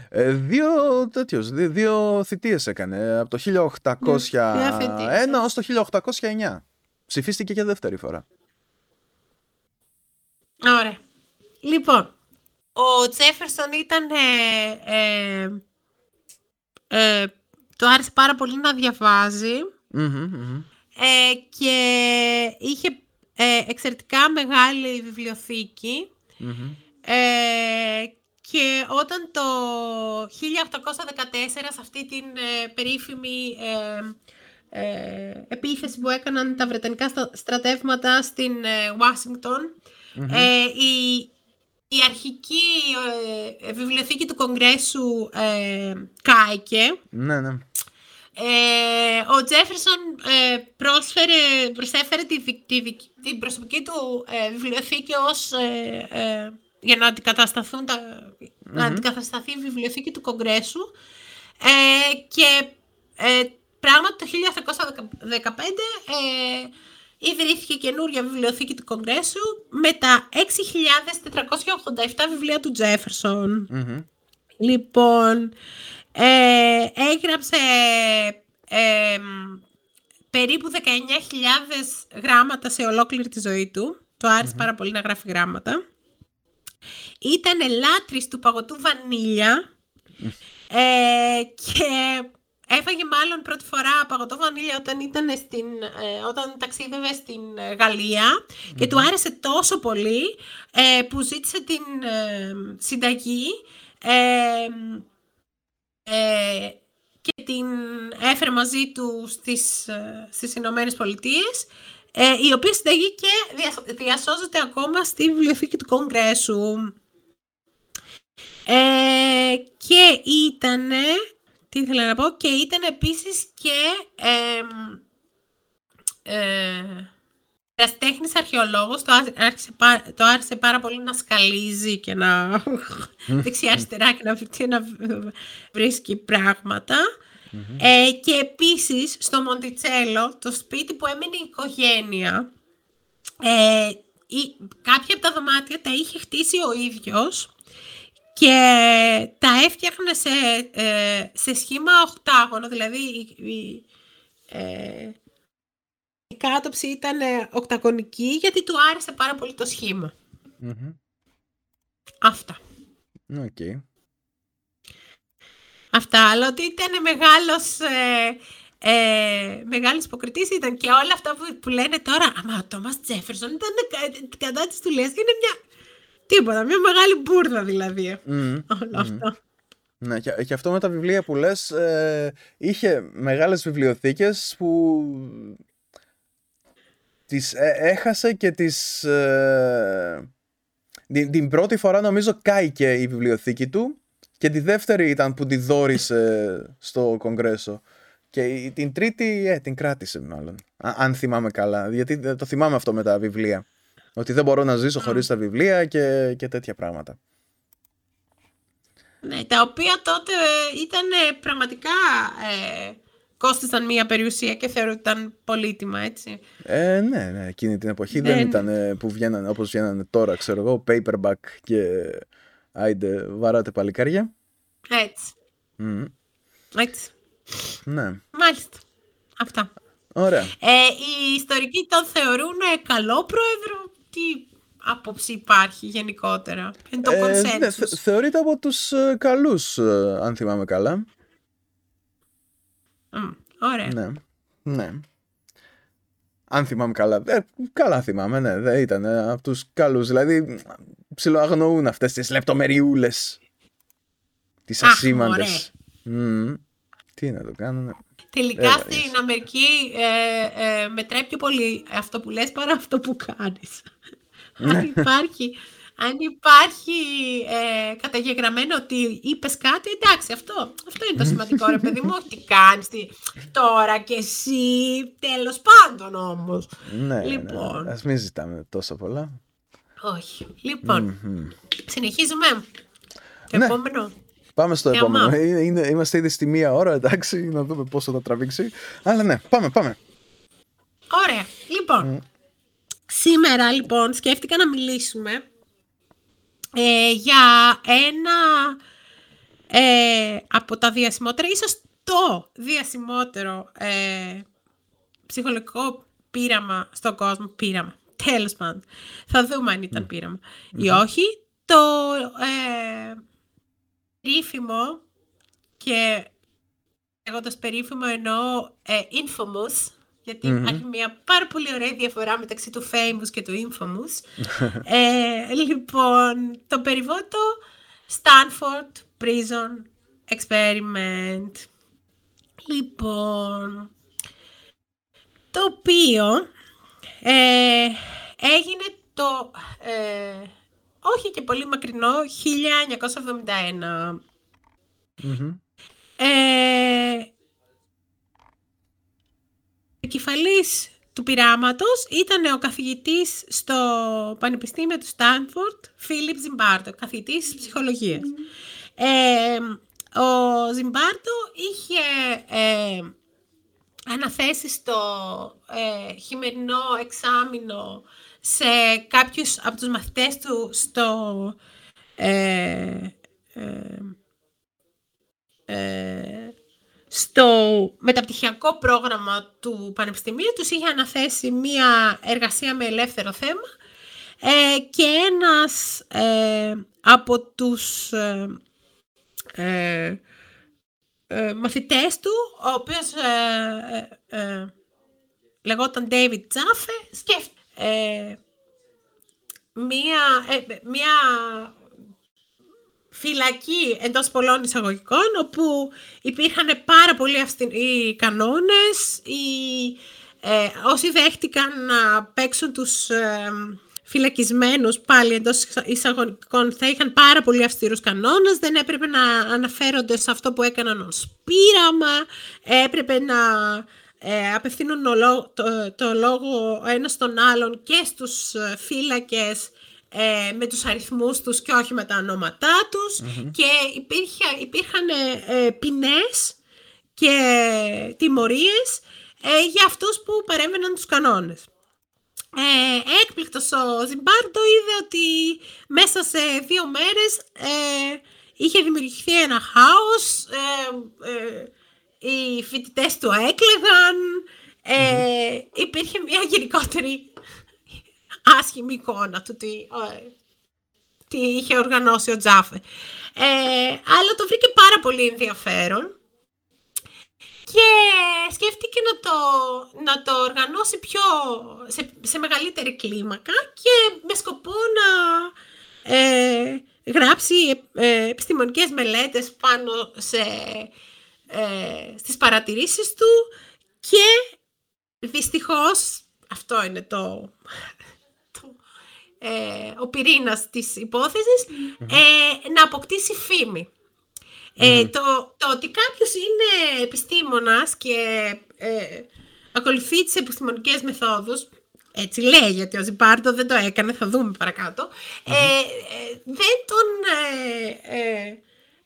Ε, δύο τέτοιος, δύο, δύο θητείες έκανε από το 1801 ναι, ως το 1809. Ψηφίστηκε και δεύτερη φορά.
Ωραία. Λοιπόν, ο Τζέφερσον ήταν ε, ε, ε, το άρεσε πάρα πολύ να διαβαζει Ε, και είχε ε, εξαιρετικά μεγάλη ε, και όταν το 1814 σε αυτή την ε, περίφημη επίθεση που έκαναν τα Βρετανικά στρατεύματα στην Ουάσιγκτον, η η αρχική ε, βιβλιοθήκη του Κογκρέσου ε, κάηκε.
Ναι, ναι.
Ε, ο Τζέφερσον ε, πρόσφερε, προσέφερε τη, τη, την προσωπική του ε, βιβλιοθήκη ως, ε, για να, αντικατασταθούν τα, να αντικατασταθεί η βιβλιοθήκη του Κογκρέσου και πράγματι το 1815 ιδρύθηκε καινούρια βιβλιοθήκη του Κογκρέσου με τα 6.487 βιβλία του τζεφερσον Λοιπόν, ε, έγραψε ε, περίπου 19.000 γράμματα σε ολόκληρη τη ζωή του. Το αρεσε πάρα πολύ να γράφει γράμματα. Ήταν λάτρης του παγωτού βανίλια. Ε, και Έφαγε μάλλον πρώτη φορά παγωτό βανίλια όταν, ήταν στην, ε, όταν ταξίδευε στην ε, γαλλια και του άρεσε τόσο πολύ ε, που ζήτησε την συνταγή και την έφερε μαζί του στις, στις Ηνωμένες Πολιτείες η οποία συνταγή και διασώζεται ακόμα στη βιβλιοθήκη του Κογκρέσου. και ήτανε τι ήθελα να πω και ήταν επίσης και ε, ε, τέχνης αρχαιολόγος, το, άρχισε, το άρχισε πάρα πολύ να σκαλίζει και να δεξιά-αριστερά και να, να βρίσκει Ε, και επίσης στο Μοντιτσέλο, το σπίτι που έμεινε η οικογένεια, ε, η, κάποια από τα δωμάτια τα είχε χτίσει ο ίδιος και τα έφτιαχνε σε, ε, σε σχήμα οχτάγωνο, δηλαδή η, ε, η κάτωψη ήταν οκταγωνική γιατί του άρεσε πάρα πολύ το σχημα Αυτά.
Okay.
Αυτά, αλλά ότι ήταν μεγάλος, ε, ε, μεγάλος υποκριτής ήταν και όλα αυτά που, που λένε τώρα, αμα ο Τόμας Τζέφερσον ήταν κατά της δουλειάς και είναι μια Τίποτα, μια μεγάλη μπουρδα δηλαδή. Mm, Όλο αυτό.
Ναι, και, αυτό με τα βιβλία που λες, ε, είχε μεγάλες βιβλιοθήκες που τις ε, έχασε και τις... Ε, την, την, πρώτη φορά νομίζω κάηκε η βιβλιοθήκη του και τη δεύτερη ήταν που τη δόρισε στο Κογκρέσο. Και την τρίτη, ε, την κράτησε μάλλον. αν θυμάμαι καλά. Γιατί το θυμάμαι αυτό με τα βιβλία. Ότι δεν μπορώ να ζήσω mm. χωρίς τα βιβλία και, και τέτοια πράγματα.
Ναι, τα οποία τότε ήταν πραγματικά ε, κόστησαν μία περιουσία και θεωρώ ότι ήταν πολύτιμα, έτσι.
Ε, ναι, ναι, εκείνη την εποχή δεν ναι. ήταν που βγαίνανε όπως βγαίνανε τώρα, ξέρω εγώ, paperback και άιντε βαράτε παλικάρια.
Έτσι.
Mm.
Έτσι.
Ναι.
Μάλιστα. Αυτά.
Ωραία.
Ε, οι ιστορικοί τον θεωρούν καλό πρόεδρο, τι άποψη υπάρχει γενικότερα; Είναι το
Ε, ναι,
consensus;
θε- θεωρείται από τους ε, καλούς, ε, αν θυμάμαι καλά.
Μμ, ωραία.
Ναι, ναι. Αν θυμάμαι καλά. Ε, καλά θυμάμαι, ναι. Δεν ήταν ε, από τους καλούς. Δηλαδή, ψιλοαγνοούν αυτές τις λεπτομεριούλες. Τις
Αχ,
ασήμαντες. Μμμ. Τι να το κάνουν.
Τελικά
Έλα,
στην
εσύ.
Αμερική ε, ε, μετράει πιο πολύ αυτό που λες παρά αυτό που κάνεις.
Ναι.
αν υπάρχει, αν υπάρχει ε, καταγεγραμμένο ότι είπες κάτι, εντάξει, αυτό, αυτό είναι το σημαντικό ρε παιδί μου, όχι τι κάνεις τι, τώρα και εσύ, τέλος πάντων όμως.
Ναι,
Λοιπόν.
ναι. Ας μην ζητάμε τόσο πολλά.
Όχι. Λοιπόν,
Μμμ.
συνεχίζουμε. Το
Ναι.
επόμενο.
Πάμε στο
Ε,
επόμενο.
αμά.
Είναι, είναι- είμαστε ήδη στη μία ώρα, εντάξει, να δούμε πόσο θα τραβήξει. Αλλά ναι, πάμε, πάμε.
Ωραία. Λοιπόν, σήμερα λοιπόν σκέφτηκα να μιλήσουμε ε, για ένα ε, από τα διασημότερα, ίσως το διασημότερο ε, ψυχολογικό πείραμα στον κόσμο. Πείραμα. Τέλος πάντων. Θα δούμε αν ήταν πείραμα ή όχι. Το ε, περίφημο και λέγοντας περίφημο εννοώ ε, infamous, γιατί
Μμμ.
υπάρχει μια πάρα πολύ ωραία διαφορά μεταξύ του famous και του infamous. ε, λοιπόν, το περιβότο Stanford Prison Experiment. Λοιπόν, το οποίο ε, έγινε το ε, όχι και πολύ μακρινό 1971.
Μμμ.
Ε, επικεφαλής του πειράματος ήταν ο καθηγητής στο Πανεπιστήμιο του Στάνφορντ, Φίλιπ Ζιμπάρτο, καθηγητής ψυχολογίας. Ε, ο Ζιμπάρτο είχε ε, αναθέσει στο ε, χειμερινό εξάμεινο σε κάποιους από τους μαθητές του στο ε, ε, ε, στο μεταπτυχιακό πρόγραμμα του Πανεπιστημίου τους είχε αναθέσει μία εργασία με ελεύθερο θέμα ε, και ένας ε, από τους ε, ε, ε, μαθητές του, ο οποίος ε, ε, ε, λεγόταν David Jaffe, σκέφτηκε ε, μία, ε, μία φυλακή εντός πολλών εισαγωγικών, όπου υπήρχαν πάρα πολύ αυστηροί κανόνες, οι, ε, όσοι δέχτηκαν να παίξουν τους ε, φυλακισμένους πάλι εντός εισαγωγικών θα είχαν πάρα πολύ αυστηρούς κανόνες, δεν έπρεπε να αναφέρονται σε αυτό που έκαναν ως πείραμα, έπρεπε να ε, απευθύνουν ο λό- το, το λόγο ο ένας τον άλλον και στους ε, φύλακες ε, με τους αριθμούς τους και όχι με τα ονόματά τους. Και υπήρχε, υπήρχαν ε, ε, ποινές και τιμωρίες ε, για αυτούς που παρέμβαιναν τους κανόνες. Ε, έκπληκτος ο Ζιμπάρντο είδε ότι μέσα σε δύο μέρες ε, είχε δημιουργηθεί ένα χάος, ε, ε, οι φοιτητές του έκλαιγαν, ε, υπήρχε μια γενικότερη άσχημη εικόνα του τι, ε, τι είχε οργανώσει ο Τζάφε. Ε, αλλά το βρήκε πάρα πολύ ενδιαφέρον και σκέφτηκε να το, να το οργανώσει πιο σε, σε μεγαλύτερη κλίμακα και με σκοπό να ε, γράψει ε, επιστημονικές μελέτες πάνω σε, ε, στις παρατηρήσεις του και δυστυχώς αυτό είναι το, το ε, ο πυρήνας της υπόθεσης ε, να αποκτήσει φήμη. Ε, το, το ότι κάποιος είναι επιστήμονας και ε, ακολουθεί τις επιστημονικές μεθόδους, έτσι λέει γιατί ο Ζιπάρντο δεν το έκανε, θα δούμε παρακάτω, ε, ε, δεν τον... ε, ε,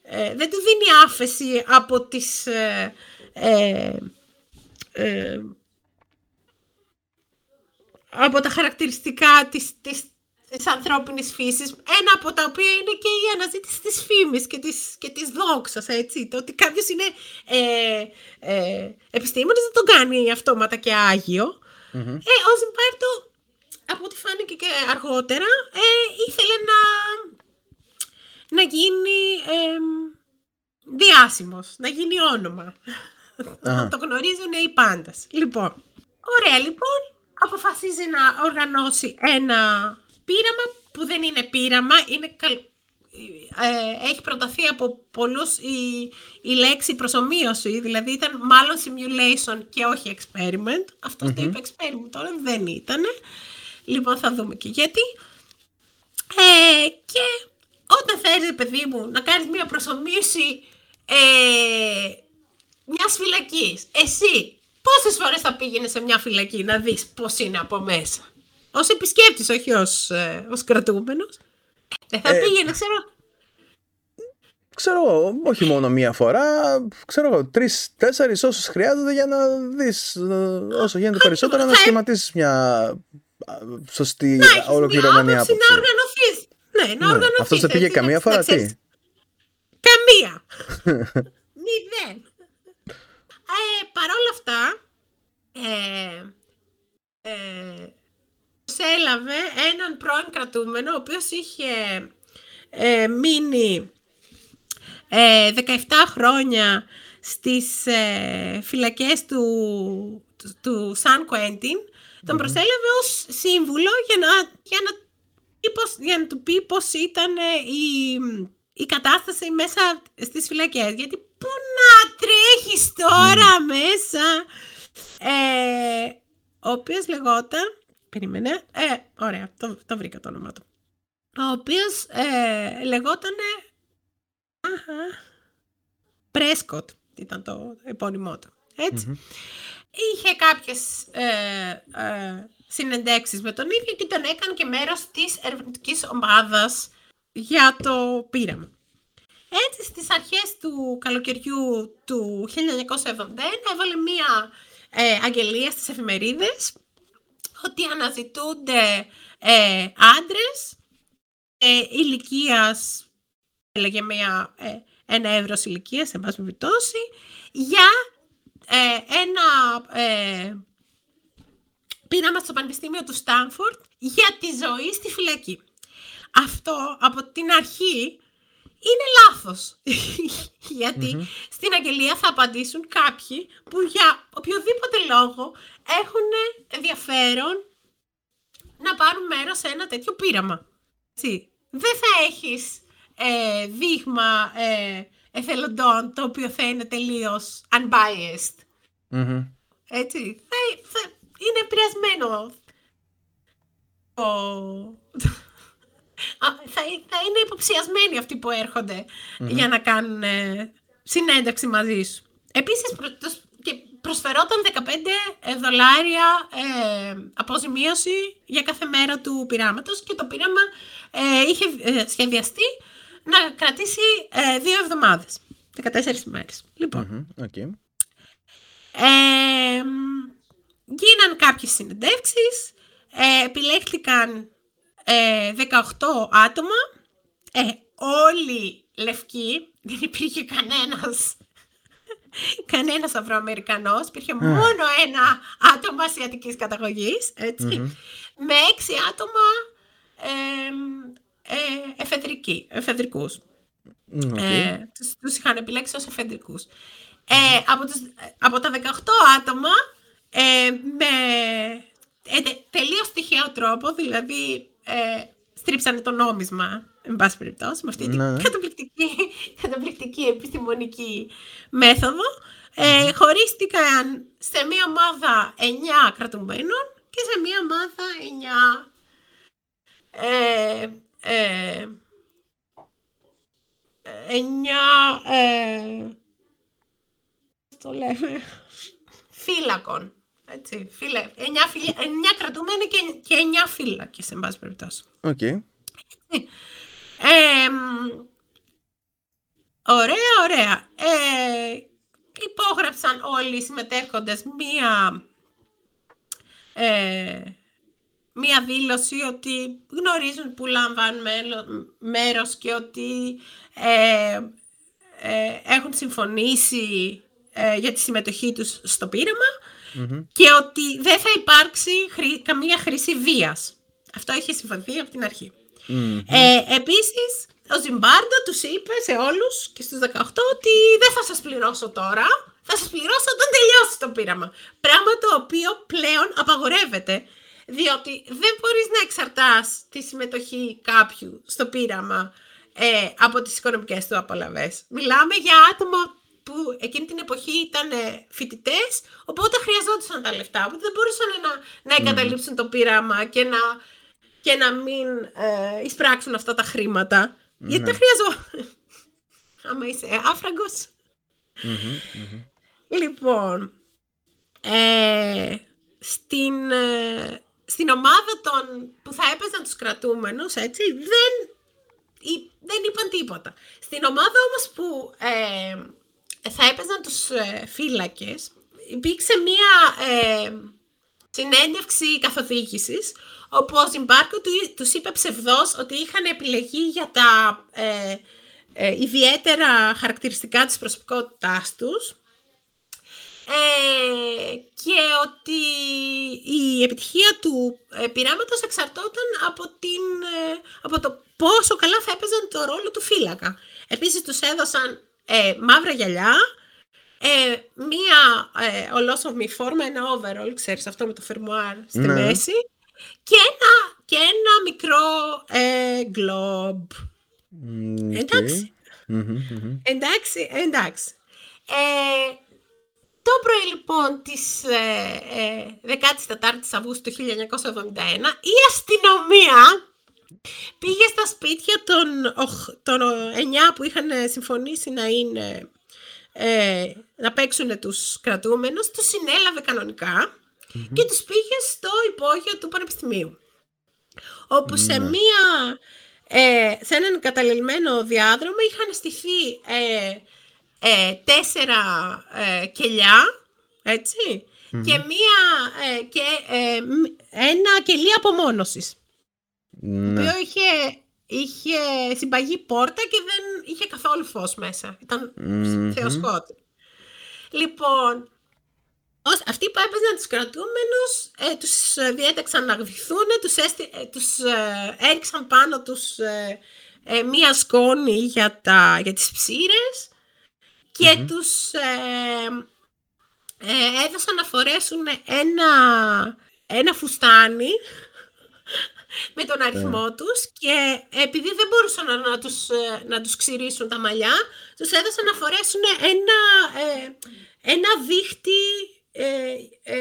ε, δεν του δίνει άφεση από τις ε, ε, ε, από τα χαρακτηριστικά της, της, της ανθρώπινης φύσης, ένα από τα οποία είναι και η αναζήτηση της φήμης και της, και της δόξας, έτσι, το ότι κάποιος είναι ε, ε, επιστήμονας δεν τον κάνει αυτόματα και άγιο. Ε, ο Ζιμπάρτο από ό,τι φάνηκε και αργότερα, ε, ήθελε να, να γίνει ε, διάσημος, να γίνει όνομα. Να το γνωρίζουν οι πάντας. Λοιπόν, ωραία λοιπόν, αποφασίζει να οργανώσει ένα πείραμα που δεν είναι πείραμα, είναι καλ... Ε, έχει προταθεί από πολλούς η, η λέξη προσωμείωση, δηλαδή ήταν μάλλον simulation και όχι experiment. αυτος το είπε experiment, τώρα δεν ήταν. Λοιπόν, θα δούμε και γιατί. Ε, και όταν θέλει, παιδί μου, να κάνεις μια προσωμείωση ε, μιας φυλακής, εσύ πόσες φορές θα πήγαινε σε μια φυλακή να δεις πώς είναι από μέσα; Ως επισκέπτης, όχι ως, ε, ως κρατούμενος. Δεν θα ε, πήγαινε, ξέρω,
ξέρω εγώ, όχι μόνο μία φορά, ξέρω εγώ, τρεις, τέσσερις όσους χρειάζεται για να δεις ε, όσο γίνεται περισσότερο να σχηματίσεις μια σωστή ολοκληρωμένη άποψη.
Να οργανωθείς. Ναι, να ναι. οργανωθείς.
Αυτός δεν πήγε καμία φορά, τι;
Καμία. Μηδέν. Ε, Παρ' όλα αυτά, ε, ε, έλαβε έναν πρώην κρατούμενο, ο οποίος είχε ε, μείνει 17 ε, χρόνια στις ε, φυλακές του, του, του Σαν Κουέντιν, τον προσέλαβε ως σύμβουλο για να, για να, για να του πει πώς ήταν η, η κατάσταση μέσα στις φυλακές. Γιατί πού να τρέχεις τώρα μέσα. Ε, ο οποίος λεγόταν Περίμενε. Ε, ωραία, το, το βρήκα το όνομα του. Ο οποίος ε, λεγότανε... Αχα, Πρέσκοτ ήταν το επώνυμό του. ετσι Είχε κάποιες ε, ε, συνεντεύξεις με τον ίδιο και τον έκανε και μέρος της ερευνητικής ομάδας για το πείραμα. Έτσι στις αρχές του καλοκαιριού του 1971 έβαλε μία ε, αγγελία στις εφημερίδες ότι αναζητούνται ε, άντρες ε, ηλικίας, έλεγε μια, ε, ένα εύρος ηλικίας, σε πάση περιπτώσει, για ε, ένα ε, πείραμα στο Πανεπιστήμιο του Στάνφορντ για τη ζωή στη φυλακή. Αυτό από την αρχή είναι λάθος. Γιατί στην αγγελία θα απαντήσουν κάποιοι που για οποιοδήποτε λόγο έχουν ενδιαφέρον να πάρουν μέρος σε ένα τέτοιο πείραμα. Έτσι. Δεν θα έχεις ε, δείγμα ε, εθελοντών το οποίο θα είναι τελείως unbiased. Έτσι. Θα, είναι επηρεασμένο θα, θα είναι υποψιασμένοι αυτοί που ερχονται για να κάνουν ε, συνέντευξη μαζί σου. Επίσης και προσφερόταν 15 δολάρια ε, αποζημίωση για κάθε μέρα του πειράματος και το πείραμα ε, είχε ε, σχεδιαστεί να κρατήσει ε, δύο εβδομάδες. 14 ημέρες. Λοιπόν.
okay.
ε, γίναν κάποιες συνεντεύξεις, ε, επιλέχθηκαν 18 άτομα, όλοι λευκοί, δεν υπήρχε κανένας. Κανένας Αφροαμερικανός, υπήρχε μόνο ένα άτομο ασιατικής καταγωγής, με έξι άτομα ε, ε, εφεδρικοί, εφεδρικούς. Ε, τους, είχαν επιλέξει ως εφεδρικούς. Ε, από, τους, από τα 18 άτομα, ε, με ε, τελείως τυχαίο τρόπο, δηλαδή ε, στρίψανε το νόμισμα εν πάση περιπτώσει, με αυτή την ναι. καταπληκτική, καταπληκτική επιστημονική μέθοδο. Ε, χωρίστηκαν σε μία ομάδα 9 κρατουμένων και σε μία ομάδα 9 ε, ε, 9 ε, το λέμε φύλακων. Έτσι, φύλα, 9, 9 κρατούμενοι και, και 9 φύλακες, εν πάση περιπτώσει.
Okay
ωραία, ωραία. Ε, υπόγραψαν όλοι οι συμμετέχοντες μία, ε, μία δήλωση ότι γνωρίζουν που λαμβάνουν μέρος και ότι ε, ε, έχουν συμφωνήσει για τη συμμετοχή τους στο πειραμα και ότι δεν θα υπάρξει καμία χρήση βίας. Αυτό είχε συμφωνηθεί από την αρχή. Ε, επίσης, ο Ζιμπάρντο τους είπε σε όλους και στους 18 ότι δεν θα σας πληρώσω τώρα, θα σας πληρώσω όταν τελειώσει το πείραμα. Πράγμα το οποίο πλέον απαγορεύεται, διότι δεν μπορείς να εξαρτάς τη συμμετοχή κάποιου στο πείραμα ε, από τις οικονομικές του απολαβές. Μιλάμε για άτομα που εκείνη την εποχή ήταν φοιτητές, οπότε χρειαζόντουσαν τα λεφτά, οπότε δεν μπορούσαν να, να εγκαταλείψουν το πείραμα και να, και να μην ε, εισπράξουν αυτά τα χρήματα. Γιατί τα χρειαζόταν. Άμα είσαι άφραγκος. Λοιπόν, ε, στην, ε, στην ομάδα των που θα έπαιζαν τους κρατούμενους, έτσι, δεν, δεν είπαν τίποτα. Στην ομάδα όμως που ε, θα έπαιζαν τους ε, φύλακες, υπήρξε μία ε, συνέντευξη καθοδήγησης, όπου ο Ζιμπάρκο του, τους είπε ψευδός ότι είχαν επιλεγεί για τα ε, ε, ιδιαίτερα χαρακτηριστικά της προσωπικότητάς τους ε, και ότι η επιτυχία του ε, πειράματος εξαρτώταν από, την, από το πόσο καλά θα έπαιζαν το ρόλο του φύλακα. Επίσης τους έδωσαν μαύρα γυαλιά, μία ολόσωμη φόρμα, ένα overall, ξέρεις αυτό με το φερμουάρ στη ναι. μέση και ένα, και ένα μικρό γκλόμπ. Εντάξει. Εντάξει, εντάξει. Ε, το πρωί λοιπόν της ε, 14ης ε, Αυγούστου του 1971 η αστυνομία πήγε στα σπίτια των, των 9 που είχαν συμφωνήσει να είναι ε, να παίξουν τους κρατούμενους, τους συνέλαβε και τους πήγε στο υπόγειο του Πανεπιστημίου. Όπου σε ναι. μία ε, σε έναν καταλελμένο διάδρομο είχαν στηθεί ε, ε, τέσσερα ε, κελιά, και, μία, ε, και ένα κελί απομόνωσης. Ναι. Το οποίο είχε, είχε συμπαγή πόρτα και δεν είχε καθόλου φως μέσα. Ήταν mm Λοιπόν, αυτοί που έπαιζαν τους κρατούμενους, ε, τους ε, διέταξαν να γδυθούν, τους, έστι, ε, τους ε, έριξαν πάνω τους ε, ε, μία σκόνη για, τα, για τις ψήρες και τους έδωσαν να φορέσουν ένα, ένα φουστάνι με τον αριθμό τους και επειδή δεν μπορούσαν να, να, τους, να τους ξυρίσουν τα μαλλιά, τους έδωσαν να φορέσουν ένα, ένα δίχτυ ε, ε,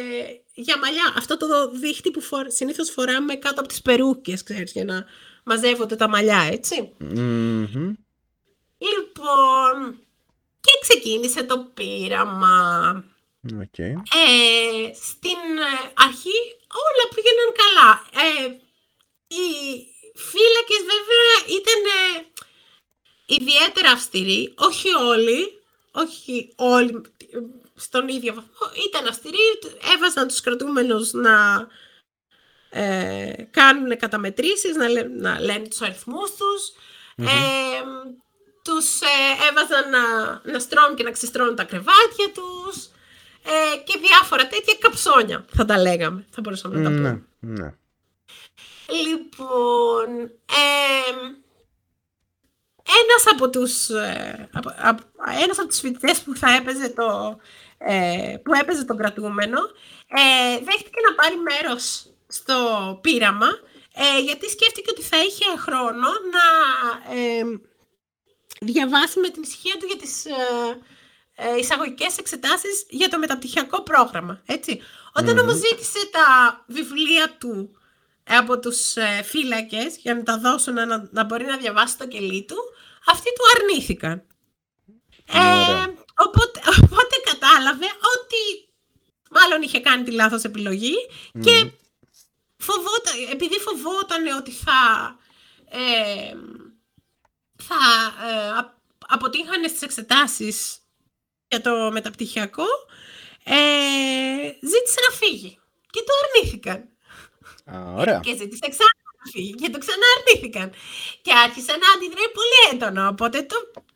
για μαλλιά. Αυτό το δίχτυ που φορ, συνήθως φοράμε κάτω από τις περούκες, ξέρεις, για να μαζεύονται τα μαλλιά, Λοιπόν, και ξεκίνησε το πείραμα.
Okay.
Ε, στην αρχή όλα πήγαιναν καλά. Ε, οι φύλακες βέβαια ήταν ιδιαίτερα αυστηροί, όχι όλοι, όχι όλοι στον ίδιο βαθμό. Ήταν αυστηροί, έβαζαν τους κρατούμενους να ε, κάνουν καταμετρήσεις, να, να λένε τους αριθμούς τους. Ε, τους ε, έβαζαν να, να στρώνουν και να ξεστρώνουν τα κρεβάτια τους ε, και διάφορα τέτοια καψόνια θα τα λέγαμε, θα μπορούσαμε να τα πούμε. Ναι. Λοιπόν, ε, ένας από τους, ε, από, ένας από τους φοιτητές που θα έπαιζε το, ε, που έπαιζε τον κρατούμενο, ε, δέχτηκε να πάρει μέρος στο πείραμα, ε, γιατί σκέφτηκε ότι θα είχε χρόνο να ε, διαβάσει με την ησυχία του για τις ε, εισαγωγικές εξετάσεις για το μεταπτυχιακό πρόγραμμα. Έτσι. Όταν όμως ζήτησε τα βιβλία του από τους ε, φύλακες για να τα δώσουν να, να μπορεί να διαβάσει το κελί του, αυτοί του αρνήθηκαν. Ε, οπότε, οπότε κατάλαβε ότι μάλλον είχε κάνει τη λάθος επιλογή και φοβόταν, επειδή φοβόταν ότι θα, ε, θα ε, αποτύχανε στις εξετάσεις για το μεταπτυχιακό, ε, ζήτησε να φύγει. Και το αρνήθηκαν.
Ωραία.
Και ζήτησε ξανά να φύγει και το ξαναρνήθηκαν. Και άρχισε να αντιδράει πολύ έντονο, οπότε το,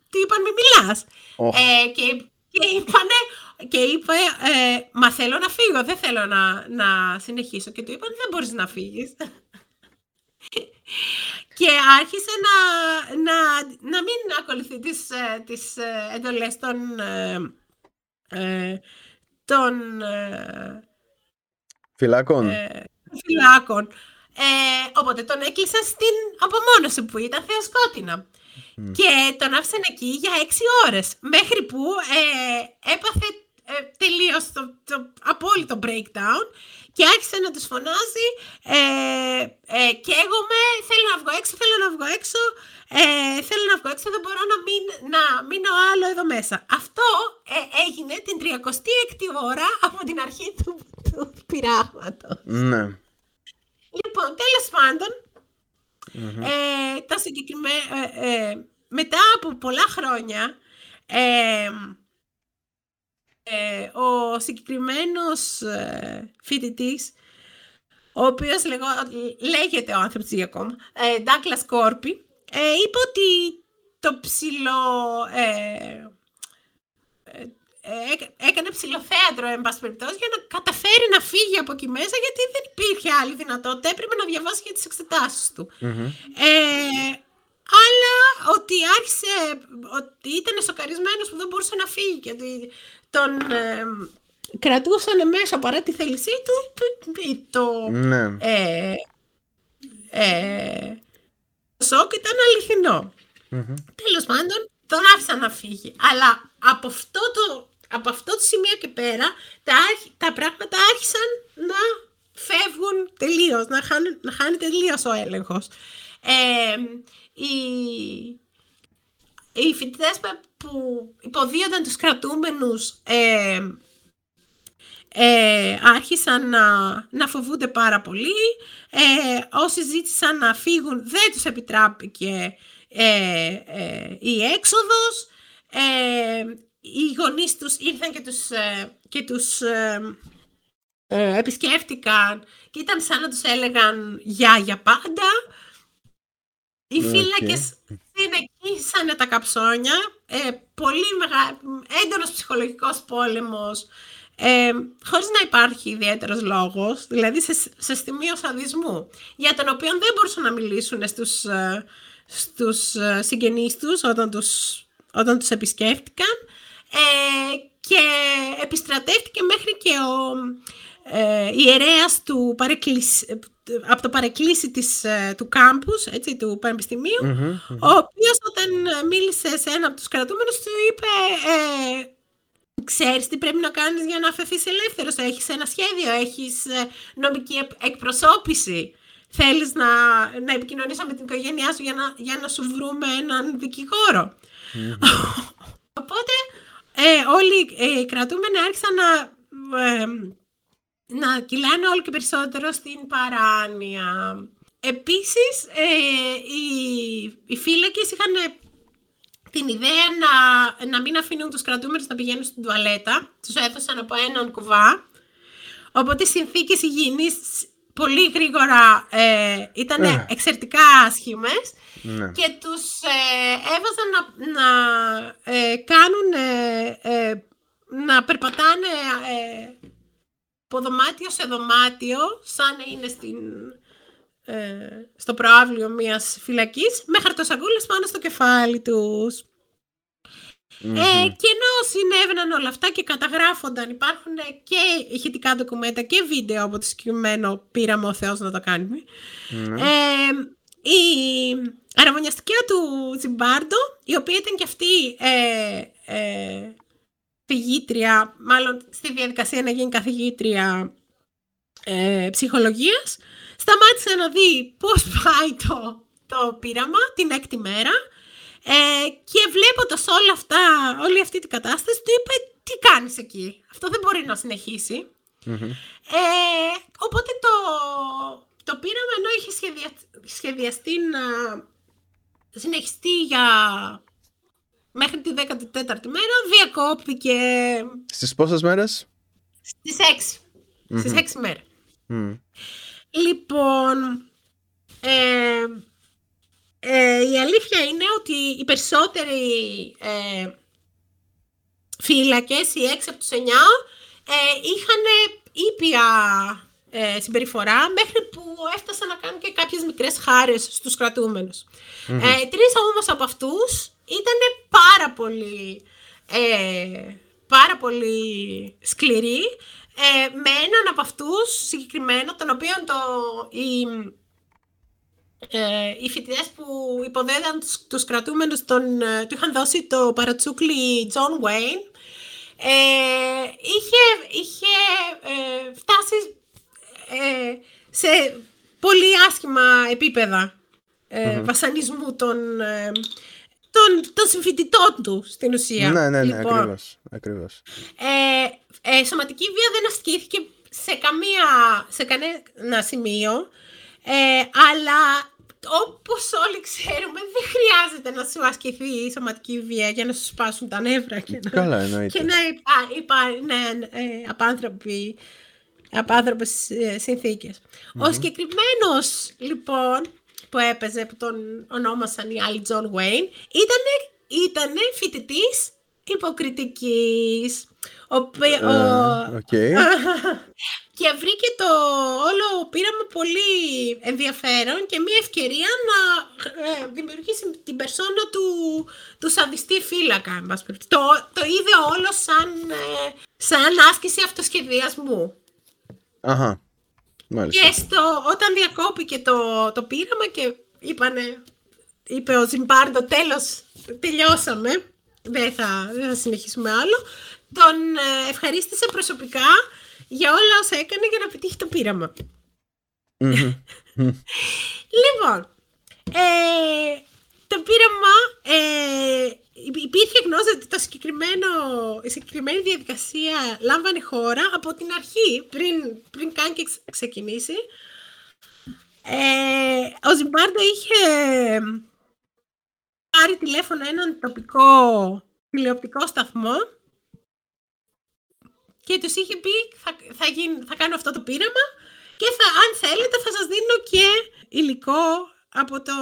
του είπαν μη μιλάς. Ε, και και είπανε, και είπε, ε, μα θέλω να φύγω, δεν θέλω να, να συνεχίσω. Και του είπαν, δεν μπορείς να φύγεις. και άρχισε να, να, να μην ακολουθεί τις, ε, τις ε, εντολές των, ε, των
φυλάκων.
Φυλάκων. οπότε τον έκλεισαν στην απομόνωση που ήταν θεοσκότεινα. Και τον άφησαν εκεί για έξι ώρες, μέχρι που έπαθε ε, τελείως το, το απόλυτο breakdown και άρχισε να τους φωνάζει ε, ε, καίγομαι, θέλω να βγω έξω, θέλω να βγω έξω, ε, θέλω να βγω έξω, δεν μπορώ να, μην, να μείνω άλλο εδώ μέσα. Αυτό ε, έγινε την 36η ώρα από την αρχή του, του πειράγματος.
Ναι.
Λοιπόν, τέλος ε, τα ε, μετά από πολλά χρόνια, ε, ο συγκεκριμένος ε, φοιτητής, ο οποίος λέγεται ο άνθρωπος ακόμα, ε, Douglas Κόρπι, ε, είπε ότι το ψηλό... Ε, ε, έκανε ψηλοθέατρο, εν πάση περιπτώσει, για να καταφέρει να φύγει από εκεί μέσα, γιατί δεν υπήρχε άλλη δυνατότητα. Έπρεπε να διαβάσει για τις εξετάσεις του. αλλά ότι άρχισε, ότι ήταν σοκαρισμένος που δεν μπορούσε να φύγει και ότι τον ε, κρατούσαν μέσα παρά τη θέλησή του το ναι. ε, ε, σοκ ήταν αληθινό. Mm-hmm. Τέλος πάντων, τον άφησαν να φύγει. Αλλά από αυτό το, από αυτό το σημείο και πέρα, τα, τα πράγματα άρχισαν να φεύγουν τελείως, να, χάνουν, να χάνει τελείως ο έλεγχος. Ε, οι, οι φοιτητές που υποδίονταν τους κρατούμενους ε, ε, άρχισαν να, να φοβούνται πάρα πολύ. Ε, όσοι ζήτησαν να φύγουν δεν τους επιτράπηκε ε, ε, η έξοδος. οι γονείς τους ήρθαν και τους, και τους επισκέφτηκαν και ήταν σαν να τους έλεγαν «για για πάντα». Οι okay. φύλακες συνεχίσανε τα καψόνια, ε, πολύ μεγα... έντονος ψυχολογικός πόλεμος, ε, χωρίς να υπάρχει ιδιαίτερος λόγος, δηλαδή σε, σε στιγμίο σαδισμού, για τον οποίο δεν μπορούσαν να μιλήσουν στους, ε, στους ε, συγγενείς τους όταν τους, όταν τους επισκέφτηκαν. Ε, και επιστρατεύτηκε μέχρι και ο ε, ιερέας του παρεκκλησ... από το παρεκκλήσι της, ε, του κάμπους, έτσι, του πανεπιστημιου ο οποίος όταν μίλησε σε ένα από τους κρατούμενους του είπε ε, ξέρεις τι πρέπει να κάνεις για να αφαιθείς ελεύθερος, έχεις ένα σχέδιο, έχεις ε, νομική εκπροσώπηση, θέλεις να, να επικοινωνείς με την οικογένειά σου για να, για να σου βρούμε έναν Οπότε ε, όλοι οι κρατούμενοι άρχισαν να να κυλάνε όλο και περισσότερο στην παράνοια. Επίσης, ε, οι, οι φύλακες είχαν την ιδέα να, να μην αφήνουν τους κρατούμενους να πηγαίνουν στην τουαλέτα. Τους έδωσαν από έναν κουβά. Οπότε οι συνθήκες υγιεινής πολύ γρήγορα ε, ήταν ε. εξαιρετικά άσχημες ναι. και τους ε, έβαζαν να, να ε, κάνουν, να περπατάνε από δωμάτιο σε δωμάτιο, σαν να είναι στην, ε, στο προάβλιο μιας φυλακής, με χαρτοσαγκούλες πάνω στο κεφάλι τους. Ε, και ενώ συνέβαιναν όλα αυτά και καταγράφονταν, υπάρχουν και ηχητικά ντοκουμέντα και βίντεο από το συγκεκριμένο πείραμα ο Θεός να το κανουμε Ε, η αραβωνιαστική του Τζιμπάρντο, η οποία ήταν και αυτή ε, ε καθηγήτρια, μάλλον στη διαδικασία να γίνει καθηγήτρια ε, ψυχολογίας, σταμάτησε να δει πώς πάει το, το πείραμα την έκτη μέρα ε, και βλέποντας όλα αυτά, όλη αυτή την κατάσταση, του είπε τι κάνεις εκεί, αυτό δεν μπορεί να συνεχισει Ε, οπότε το, το πείραμα ενώ είχε σχεδιαστεί να συνεχιστεί για μέχρι τη 14η μέρα διακόπηκε.
Στις πόσες μέρες;
Στις 6. Στις 6 μέρες. Λοιπόν, ε, ε, η αλήθεια είναι ότι οι περισσότεροι ε, φύλακες, οι 6 από τους 9, ε, είχαν ήπια ε, συμπεριφορά μέχρι που έφτασαν να κάνουν και κάποιες μικρές χάρες στους κρατούμενους. Mm-hmm. Ε, τρεις όμως από αυτούς ήταν πάρα πολύ, ε, πάρα πολύ σκληροί ε, με έναν από αυτούς συγκεκριμένο, τον οποίο το, οι, ε, οι φοιτητές που υποδέδαν τους, τους κρατούμενους τον, ε, του είχαν δώσει το παρατσούκλι John Wayne ε, είχε, είχε ε, φτάσει ε, σε πολύ άσχημα επίπεδα ε, βασανισμού των, ε, των, των συμφοιτητών του στην ουσία.
Ναι, ναι, ναι, λοιπόν, ακριβώς. ακριβώς.
Ε, ε, σωματική βία δεν ασκήθηκε σε, καμία, σε κανένα σημείο, ε, αλλά όπως όλοι ξέρουμε δεν χρειάζεται να σου ασκηθεί η σωματική βία για να σου σπάσουν τα νεύρα και να,
Καλά,
και να υπά, υπά, ναι, ε, απάνθρωποι από άνθρωπε συνθήκες. Ο συγκεκριμένος λοιπόν που έπαιζε, που τον ονόμασαν οι άλλοι Τζον Γουέιν, ήταν ήτανε φοιτητής υποκριτικής. Ο,
okay.
και βρήκε το όλο πείραμα πολύ ενδιαφέρον και μια ευκαιρία να ε, δημιουργήσει την περσόνα του, του σαδιστή φύλακα. Το, το είδε όλο σαν, ε, σαν άσκηση αυτοσχεδιασμού.
Αχα. Μάλιστα.
Και στο, όταν διακόπηκε το, το πείραμα και είπανε, είπε ο Ζιμπάρντο, τέλος, τελειώσαμε, δεν θα, δεν θα συνεχίσουμε άλλο, τον ε, ευχαρίστησε προσωπικά για όλα όσα έκανε για να πετύχει το πειραμα λοιπόν, ε, το πείραμα ε, υπήρχε γνώση ότι το συγκεκριμένο, η συγκεκριμένη διαδικασία λάμβανε χώρα από την αρχή, πριν, πριν καν και ξεκινήσει. Ε, ο Ζιμπάρντο είχε πάρει τηλέφωνο έναν τοπικό τηλεοπτικό σταθμό και τους είχε πει θα, θα, γίνει, θα κάνω αυτό το πείραμα και θα, αν θέλετε θα σας δίνω και υλικό από, το,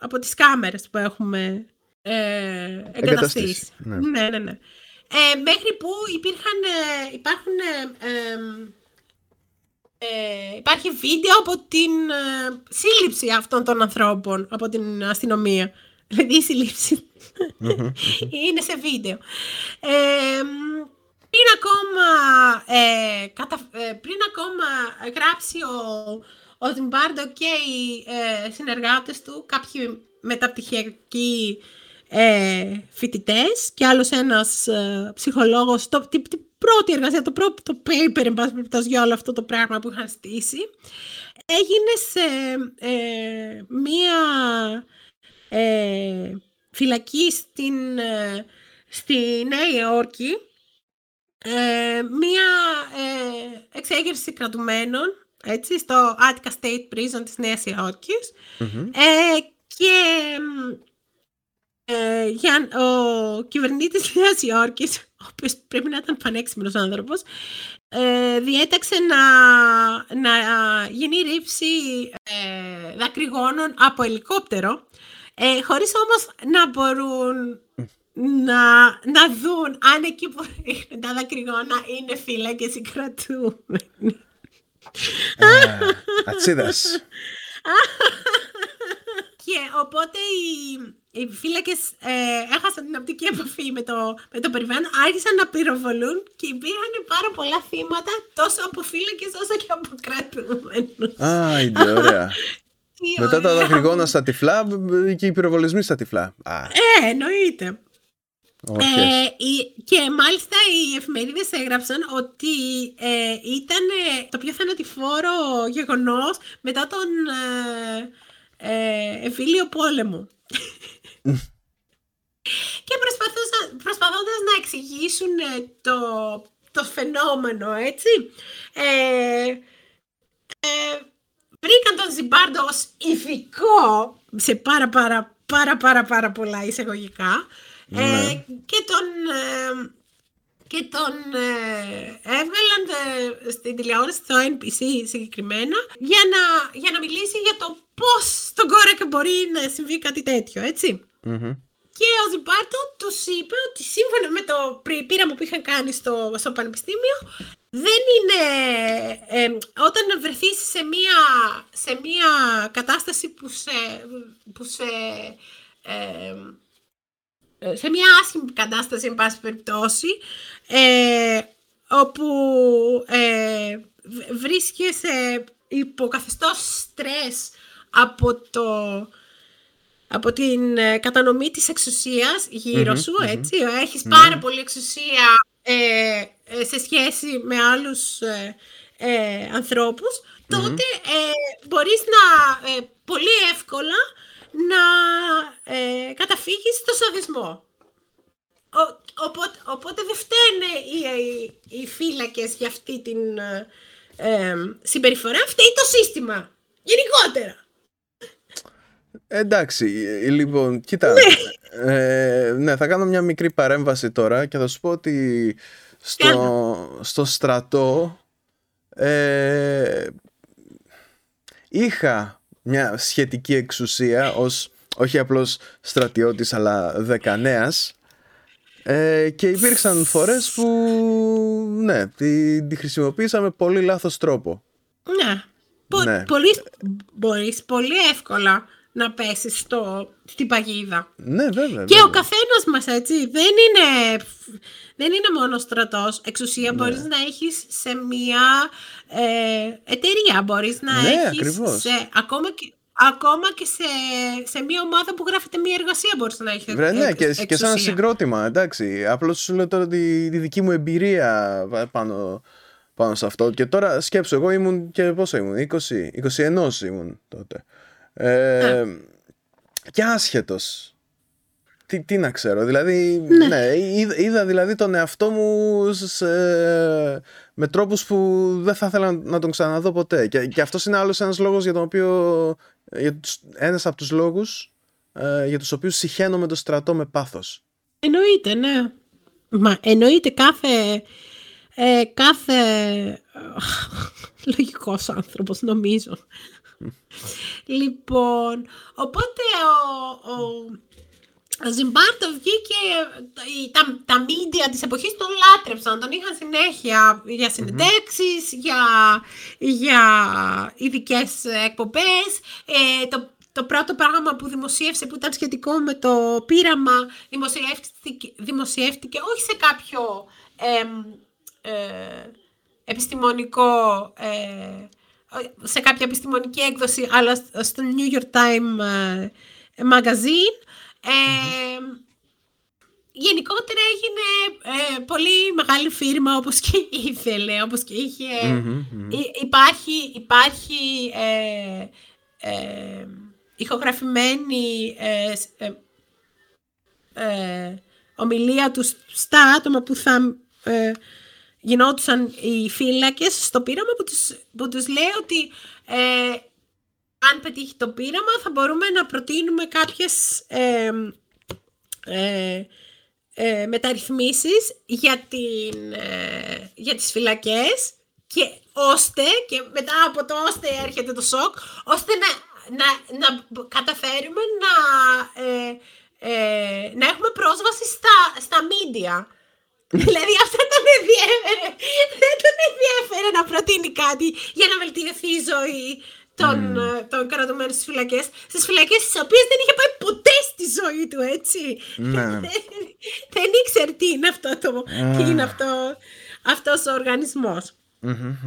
από τις κάμερες που έχουμε ε, εγκαταστήσεις. Ναι. ναι, ναι, ναι. Ε, μέχρι που υπήρχαν, ε, υπάρχουν, ε, ε, υπάρχει βίντεο από την ε, σύλληψη αυτών των ανθρώπων από την αστυνομία. Δηλαδή η συλληψη είναι σε βίντεο. πριν ακόμα, κατα, πριν ακόμα γράψει ο, ο Ζιμπάρντο και οι συνεργάτες του, κάποιοι μεταπτυχιακοί ε, φοιτητές και άλλος ένας ε, ψυχολόγος. Την, την πρώτη εργασία, το πρώτο paper, εν πάση για όλο αυτό το πράγμα που είχαν στήσει, έγινε σε ε, μία ε, φυλακή στην, ε, στη Νέα Υόρκη, μία εξέγερση κρατουμένων, έτσι, στο Attica State Prison της Νέας Υόρκης, και ε, για, ο κυβερνήτης Νέας Υόρκης, ο οποίος πρέπει να ήταν πανέξυπνος άνθρωπος, ε, διέταξε να, να γίνει ρήψη ε, δακρυγόνων από ελικόπτερο, ε, χωρίς όμως να μπορούν να, να δουν αν εκεί που ρίχνουν τα δακρυγόνα είναι φύλακες ή κρατούμενοι.
Ατσίδας.
Και οπότε οι, οι φύλακες ε, έχασαν την οπτική επαφή με το, με το περιβάλλον, άρχισαν να πυροβολούν και υπήρχαν πάρα πολλά θύματα τόσο από φύλακες όσο και από κρατούμενους.
Α, είναι ωραία. Μετά τα δαχρυγόνα στα τυφλά και οι πυροβολισμοί στα τυφλά.
Ε, εννοείται. Ε, και μάλιστα οι εφημερίδες έγραψαν ότι ε, ήταν το πιο θανατηφόρο γεγονός μετά τον ε, ε, εμφύλιο πόλεμο. και προσπαθώντας να εξηγήσουν ε, το, το φαινόμενο, έτσι, ε, ε, βρήκαν τον Ζιμπάρντο ως ηθικό σε πάρα πάρα πάρα πάρα πάρα πολλά εισαγωγικά ε, ναι. και τον ε, και τον ε, έβγαλαν ε, στην τηλεόραση στο NPC συγκεκριμένα για να, για να μιλήσει για το πώς στον κόρεκα μπορεί να συμβεί κάτι τέτοιο, και ο Ζιμπάρτο τους είπε ότι σύμφωνα με το πείραμα που είχαν κάνει στο, στο πανεπιστήμιο, δεν είναι. όταν βρεθείς σε μία, σε μία κατάσταση που σε. Που σε σε μια άσχημη κατάσταση, εν πάση περιπτώσει, ε, όπου ε, βρίσκεσαι υποκαθεστώς στρες από το από την ε, κατανομή της εξουσίας γύρω σου, έτσι. Έχεις ναι. πάρα πολύ εξουσία ε, ε, σε σχέση με άλλους ε, ανθρώπους, τότε μπορείς να πολύ εύκολα να καταφύγεις στο σαδισμό. Οπότε, οπότε δεν φταίνε οι, οι, φύλακες για αυτή την συμπεριφορά, φταίει το σύστημα, γενικότερα.
Εντάξει, λοιπόν, κοίτα. Ναι. Ε, ναι, θα κάνω μια μικρή παρέμβαση τώρα και θα σου πω ότι στο, στο στρατό ε, είχα μια σχετική εξουσία ως όχι απλώς στρατιώτης αλλά δεκανέας ε, και υπήρξαν φορές που ναι, τη, τη χρησιμοποίησα με πολύ λάθος τρόπο.
Ναι, ναι. Πολύ, μπορείς πολύ εύκολα να πέσεις στο, στην παγίδα.
Ναι, βέβαια.
Και ο καθένας μας, έτσι, δεν είναι, δεν είναι μόνος στρατός. Εξουσία ναι. μπορείς να έχεις σε μια ε, εταιρεία, μπορείς να ναι, έχεις σε, ακόμα και, Ακόμα και σε, σε μια ομάδα που γράφεται μια εργασία μπορείς να έχεις
Βρε, ναι, και, και σαν συγκρότημα, εντάξει. Απλώς σου λέω τώρα τη, τη δική μου εμπειρία πάνω, πάνω σε αυτό. Και τώρα σκέψω, εγώ ήμουν και πόσο ήμουν, 20, 21 ήμουν τότε. Ε, και άσχετος. Τι, τι να ξέρω, δηλαδή, ναι. ναι είδα, δηλαδή τον εαυτό μου με τρόπους που δεν θα ήθελα να τον ξαναδώ ποτέ. Και, και αυτός είναι άλλος ένας λόγος για τον οποίο, για ένας από τους λόγους ε, για τους οποίους συχαίνω με το στρατό με πάθος.
Εννοείται, ναι. Μα εννοείται κάθε, ε, κάθε λογικός άνθρωπος νομίζω λοιπόν, οπότε ο, ο, ο Ζιμπάρτο βγήκε, τα, τα μίντια της εποχής τον λάτρεψαν, τον είχαν συνέχεια για συνεντευξεις για, για ειδικές εκπομπές. Ε, το, το πρώτο πράγμα που δημοσίευσε που ήταν σχετικό με το πείραμα δημοσιεύτηκε, δημοσιεύτηκε όχι σε κάποιο ε, επιστημονικό ε, σε κάποια επιστημονική έκδοση, αλλά στο New York Times ε, Magazine. Ε, γενικότερα έγινε ε, πολύ μεγάλη φίρμα όπως και ήθελε, όπως και ειχε υπάρχει, υπάρχει ε, ε, ηχογραφημένη ομιλία του στα άτομα που θα γινόντουσαν οι φύλακες στο πείραμα που τους, που τους λέει ότι ε, αν πετύχει το πείραμα θα μπορούμε να προτείνουμε κάποιες ε, ε, ε μεταρρυθμίσεις για, την, ε, για τις φυλακές και ώστε, και μετά από το ώστε έρχεται το σοκ, ώστε να, να, να καταφέρουμε να, να έχουμε πρόσβαση στα, στα media. δηλαδή αυτό τον ενδιέφερε. Δεν τον ενδιέφερε να προτείνει κάτι για να βελτιωθεί η ζωή των, mm. των κρατουμένων στις φυλακές. Στις φυλακές τι οποίες δεν είχε πάει ποτέ στη ζωή του, έτσι. Ναι. δεν, ήξερε τι είναι αυτό το. τι είναι αυτό, αυτός ο οργανισμός.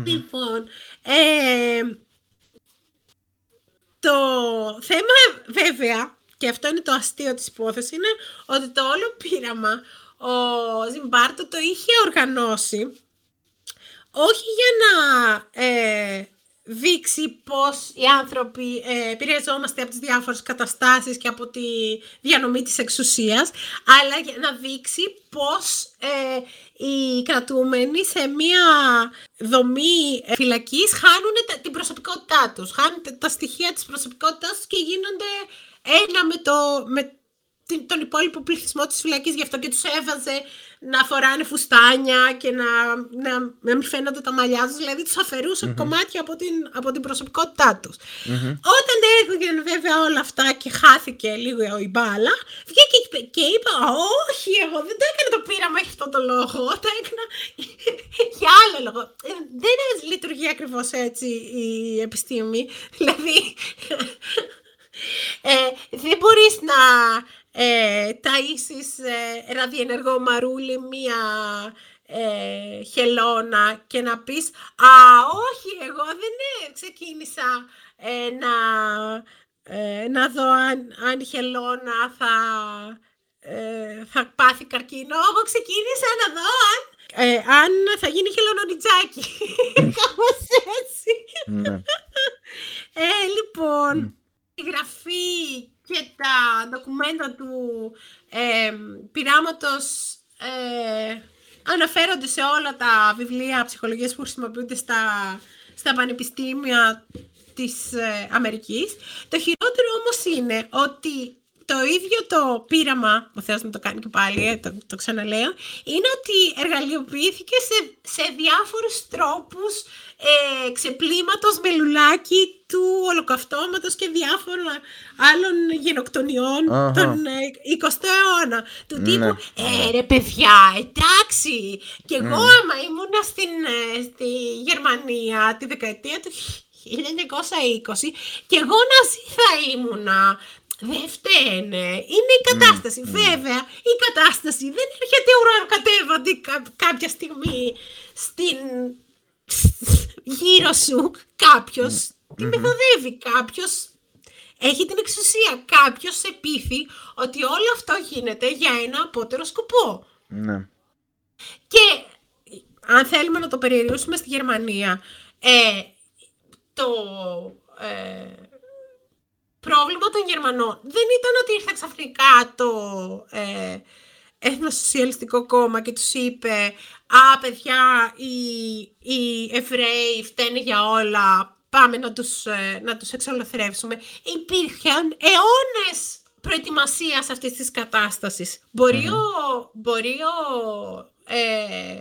Λοιπόν, ε, το θέμα βέβαια, και αυτό είναι το αστείο της υπόθεσης, είναι ότι το όλο πείραμα ο Ζιμπάρτο το είχε οργανώσει όχι για να ε, δείξει πώς οι άνθρωποι ε, επηρεαζόμαστε από τις διάφορες καταστάσεις και από τη διανομή της εξουσίας, αλλά για να δείξει πώς ε, οι κρατούμενοι σε μία δομή ε, φυλακής χάνουν την προσωπικότητά τους, χάνουν τα στοιχεία της προσωπικότητάς τους και γίνονται ένα με, το, με τον υπόλοιπο πληθυσμό της φυλακής, γι' αυτό και τους έβαζε να φοράνε φουστάνια και να, να, να μην φαίνονται τα μαλλιά τους, δηλαδή τους αφαιρουσε κομμάτια από την, από την προσωπικότητά τους.
Μμμ.
Όταν έγιναν βέβαια όλα αυτά και χάθηκε λίγο η μπάλα, βγήκε και είπε- και είπα, όχι, εγώ δεν το έκανα το πείραμα για αυτό το λόγο, το έκανα για άλλο λόγο. Ε, Δεν λειτουργεί ακριβώς έτσι η επιστήμη, δηλαδή ε, δεν μπορείς να ε, ταΐσεις ε, ραδιενεργό μαρούλι μία ε, χελώνα και να πεις «Α, όχι, εγώ δεν ε, ξεκίνησα ε, να, ε, να δω αν, αν η χελώνα θα, ε, θα πάθει καρκίνο. Εγώ ξεκίνησα να δω αν, ε, αν θα γίνει χελωνονιτζάκι». Κάπως έτσι.
Ναι.
Ε, λοιπόν, η γραφή και τα ντοκουμέντα του ε, πειράματος ε, αναφέρονται σε όλα τα βιβλία ψυχολογίας που χρησιμοποιούνται στα, στα πανεπιστήμια της ε, Αμερικής. Το χειρότερο όμως είναι ότι το ίδιο το πείραμα, ο Θεός μου το κάνει και πάλι, ε, το, το ξαναλέω, είναι ότι εργαλειοποιήθηκε σε, σε διάφορους τρόπους ε, ξεπλήματος με λουλάκι του ολοκαυτώματος και διάφορων άλλων γενοκτονιών
Αχα.
τον ε, 20ο αιώνα. Του
Ναι.
τύπου, ε ρε παιδιά, εντάξει, και εγώ άμα ήμουνα στην, ε, στη Γερμανία τη δεκαετία του 1920 και εγώ ναζί θα ήμουνα. Δεν φταίνε. Είναι η κατάσταση. Βέβαια, η κατάσταση δεν έρχεται ουρανοκατέβατη κα- κάποια στιγμή στην... γύρω σου κάποιος. Τη μεθοδεύει κάποιος. Έχει την εξουσία. Κάποιος σε πείθει ότι όλο αυτό γίνεται για ένα απότερο σκοπό.
Ναι.
Και αν θέλουμε να το περιορίσουμε στη Γερμανία, ε, το ε, πρόβλημα των Γερμανών δεν ήταν ότι ήρθε ξαφνικά το ε, Εθνοσοσιαλιστικό κόμμα και τους είπε «Α, παιδιά, οι, οι Εβραίοι φταίνε για όλα, πάμε να τους, ε, να τους εξολοθρεύσουμε». Υπήρχαν αιώνες προετοιμασίας αυτής της κατάστασης. Μπορεί, ο, μπορεί ο, ε,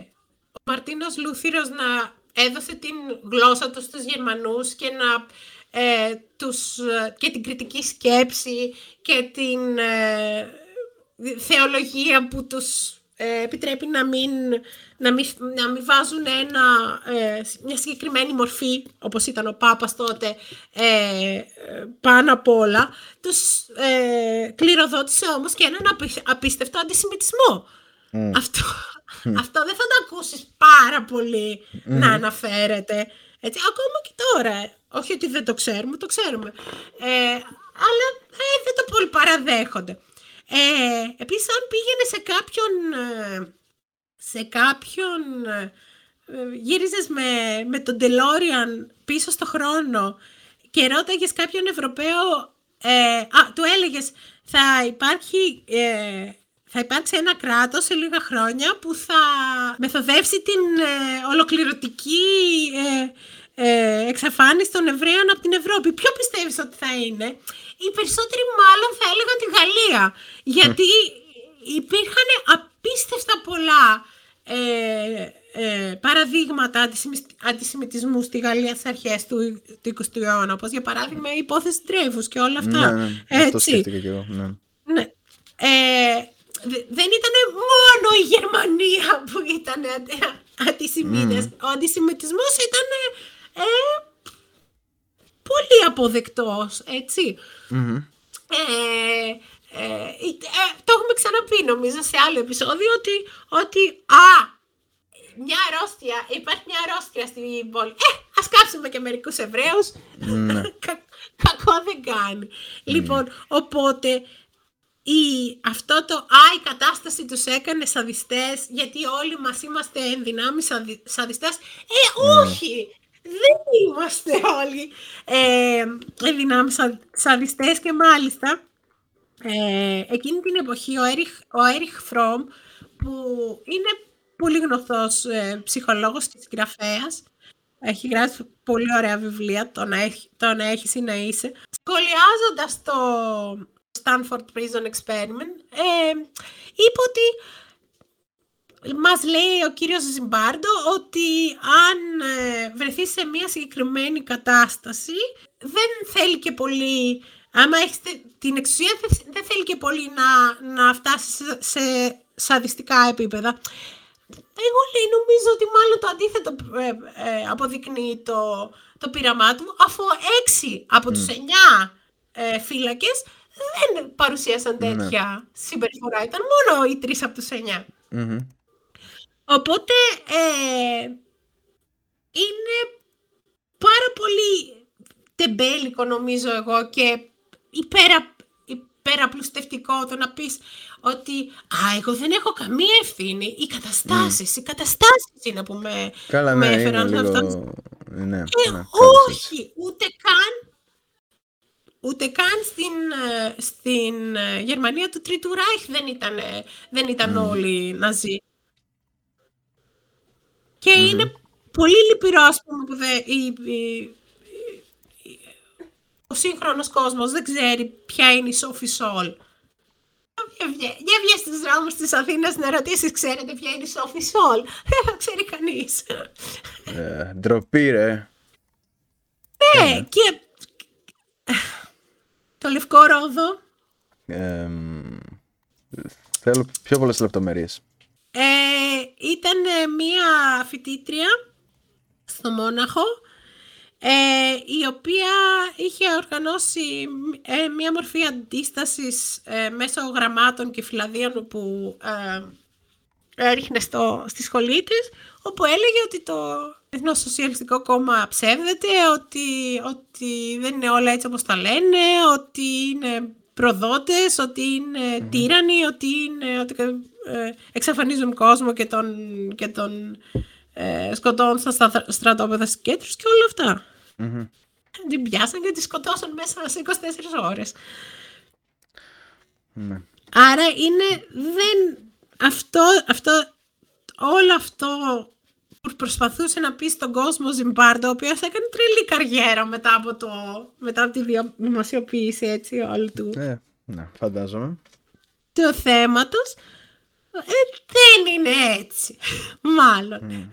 ο Μαρτίνος Λούθυρος να έδωσε την γλώσσα του στους Γερμανούς και να ε, τους, ε, και την κριτική σκέψη και την ε, θεολογία που τους ε, επιτρέπει να μην, να μην, να μην βάζουν ένα, ε, μια συγκεκριμένη μορφή, όπως ήταν ο Πάπας τότε, ε, ε, πάνω απ' όλα, τους ε, κληροδότησε όμως και έναν απι- απίστευτο αντισημιτισμό.
Μμ.
Αυτό, αυτό δεν θα το ακούσεις πάρα πολύ να αναφέρεται. Έτσι, ακόμα και τώρα. Όχι ότι δεν το ξέρουμε, το ξέρουμε. Ε, αλλά ε, δεν το πολύ παραδέχονται. Ε, επίσης, αν πήγαινε σε κάποιον, ε, σε κάποιον, ε, ε, γύριζες με, με τον DeLorean πίσω στο χρόνο και ρώταγες κάποιον Ευρωπαίο, ε, α, του έλεγες θα υπάρχει, ε, θα υπάρξει ένα κράτος σε λίγα χρόνια που θα μεθοδεύσει την ε, ολοκληρωτική ε, ε, εξαφάνιση των Εβραίων από την Ευρώπη. Ποιο πιστεύεις ότι θα είναι; Οι περισσότεροι μάλλον θα έλεγαν τη Γαλλία. Γιατί υπήρχαν απίστευτα πολλά ε, ε, παραδείγματα αντισημι- αντισημιτισμού στη Γαλλία στις αρχές του, του 20ου αιώνα. Όπως για παράδειγμα η υπόθεση Τρέβους και όλα αυτά.
Ναι, ναι. Αυτό
Έτσι.
σκέφτηκα και εγώ. Ναι.
Ναι. Ε, δε- δεν ήταν μόνο η Γερμανία που ήταν αντι- αντισημίτες. Ο αντισημιτισμός ήταν ε, πολύ αποδεκτός, έτσι.
Μμμ.
Ε, ε, ε, το έχουμε ξαναπεί νομίζω σε άλλο επεισόδιο ότι, ότι α, μια αρρώστια, υπάρχει μια αρρώστια στην πόλη. Ε, ας κάψουμε και μερικούς Εβραίους.
Ναι.
Κα- κακό δεν κάνει. Λοιπόν, οπότε η, αυτό το «Α, η κατάσταση τους έκανε σαδιστές γιατί όλοι μας είμαστε εν δυνάμεις σαδι, σαδιστές». Ε, όχι! Δεν είμαστε όλοι ε, εν δυνάμεις σα- σαδιστές και μάλιστα ε, εκείνη την εποχή ο Έριχ, ο Έριχ Φρόμ που είναι πολύ γνωστός ε, ψυχολόγος και συγγραφέας έχει γράψει πολύ ωραία βιβλία, το να, έχει, το να έχεις ή να είσαι. Σχολιάζοντας το Stanford Prison Experiment, ε, είπε ότι μας λέει ο κύριος Ζιμπάρντο ότι αν ε, βρεθεί σε μια συγκεκριμένη κατάσταση δεν θέλει και πολύ, άμα έχεις την εξουσία δεν θέλει και πολύ να, να φτάσεις σε, σε σαδιστικά επίπεδα. Εγώ λέει νομίζω ότι μάλλον το αντίθετο ε, ε, αποδεικνύει το, το πείραμά του αφού έξι από τους εννιά ε, φύλακες δεν παρουσίασαν ναι. τέτοια συμπεριφορά. Ήταν μόνο οι τρεις από τους εννιά. Οπότε ε, είναι πάρα πολύ τεμπέλικο νομίζω εγώ και υπερα, υπεραπλουστευτικό το να πεις ότι «Α, εγώ δεν έχω καμία ευθύνη, οι καταστάσεις, οι καταστάσεις είναι που με,
Καλά,
με
ναι,
έφεραν
είναι
σε
λίγο...
αυτό».
Ναι, ναι,
Ε,
ναι,
όχι, ούτε καν Ούτε καν στην, ε, στην ε, Γερμανία του Τρίτου Ράιχ δεν ήταν, δεν ήταν όλοι ναζί. Και είναι πολύ λυπηρό, ας πούμε, που δεν, η, η- η- ο σύγχρονος κόσμος δεν ξέρει ποια είναι η Σόφι Σόλ. Για βγε- για βγες στους δρόμους της Αθήνας να ρωτήσεις, ξέρετε ποια είναι η Σόφι Σόλ; Δεν θα ξέρει κανείς.
Ε, ντροπή ρε.
Ναι, και το Λευκό Ρόδο
Ε, μ, θέλω πιο πολλές λεπτομέρειες.
Ε, ήταν ε, μία φοιτήτρια στο Μόναχο ε, η οποία είχε οργανώσει ε, μία μορφή αντίστασης ε, μέσω γραμμάτων και φυλαδίων που ε, έριχνε στο, στη σχολή της όπου έλεγε ότι το Εθνοσοσιαλιστικό κόμμα ψεύδεται, ότι, ότι δεν είναι όλα έτσι όπως τα λένε, ότι είναι προδότες, ότι είναι τύρανοι, ότι, είναι, ότι ε, εξαφανίζουν κόσμο και τον, και τον ε, σκοτώνουν στα στρα- στρατόπεδα συγκέντρους και όλα αυτά.
Μμμ.
Την πιάσαν και τη σκοτώσαν μέσα σε 24 ώρες.
Ναι.
Άρα είναι, δεν, αυτό, αυτό, όλο αυτό που προσπαθούσε να πει στον κόσμο Ζιμπάρντο, ο οποίος έκανε τρελή καριέρα μετά από, το, μετά από τη διο- δημοσιοποίηση έτσι όλου του,
Ε, ναι, φαντάζομαι.
του θέματος, ε, δεν είναι έτσι, μάλλον.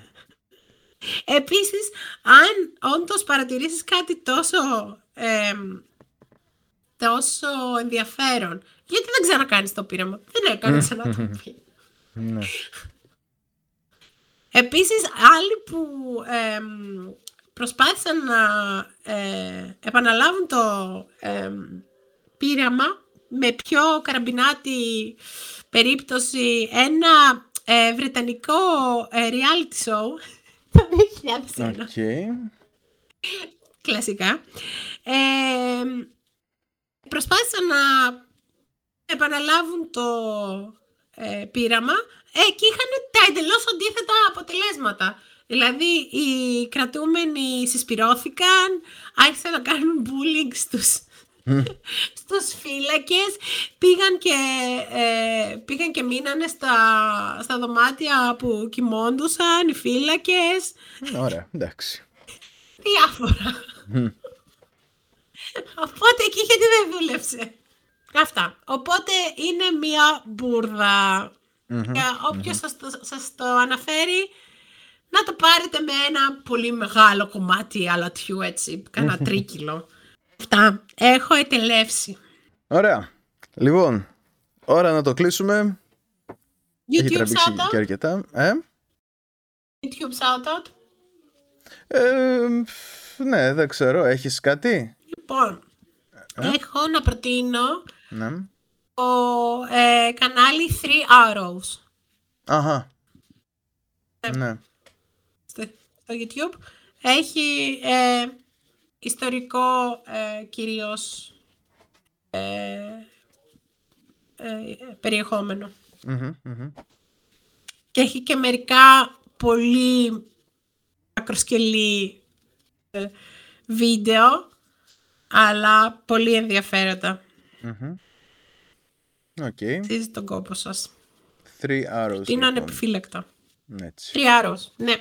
Επίσης, αν όντως παρατηρήσεις κάτι τόσο, εμ, τόσο ενδιαφέρον, γιατί δεν ξανακάνεις το πείραμα. Δεν έκανες ένα το πείραμα.
Ναι.
Επίσης, άλλοι που εμ, προσπάθησαν να ε, επαναλάβουν το εμ, πείραμα με πιο καραμπινάτη περίπτωση ένα ε, βρετανικό ε, reality show το 2001
Οκ.
κλασικά. Ε, προσπάθησαν να επαναλάβουν το ε, πείραμα ε, και είχαν τα εντελώς αντίθετα αποτελέσματα. Δηλαδή, οι κρατούμενοι συσπυρώθηκαν, άρχισαν να κάνουν bullying στους, στους φύλακες, πήγαν και, ε, πήγαν και μείνανε στα, στα δωμάτια που κοιμώντουσαν οι φύλακες,
Ωραία, εντάξει.
διάφορα. Οπότε εκεί γιατί δεν δούλεψε. Αυτά. Οπότε είναι μία μπουρδα. Και όποιος σας, το, σας το αναφέρει, να το πάρετε με ένα πολύ μεγάλο κομμάτι αλατιού έτσι, κάνα τρίκυλο. Αυτά. Έχω ετελεύσει.
Ωραία. Λοιπόν, ώρα να το κλείσουμε. Έχει
YouTube
τραβήξει
shoutout.
και αρκετά. Ε;
YouTube shoutout.
Ε, ναι, δεν ξέρω. Έχεις κάτι;
Λοιπόν, έχω να προτείνω
Ναι.
Το ε, κανάλι Three Arrows
Αχα.
Ε.
Ναι.
στο, στο YouTube. Έχει ε, ιστορικό ε, κυρίως ε, ε, περιεχόμενο.
Μμμ, μμμ.
Και έχει και μερικά πολύ ακροσκελή ε, βίντεο, αλλά πολύ ενδιαφέροντα.
Μμμ. Οκ.
Αξίζει τον κόπο σας.
Three Arrows.
Είναι
λοιπόν.
ανεπιφύλακτα.
Έτσι.
Three Arrows, ναι.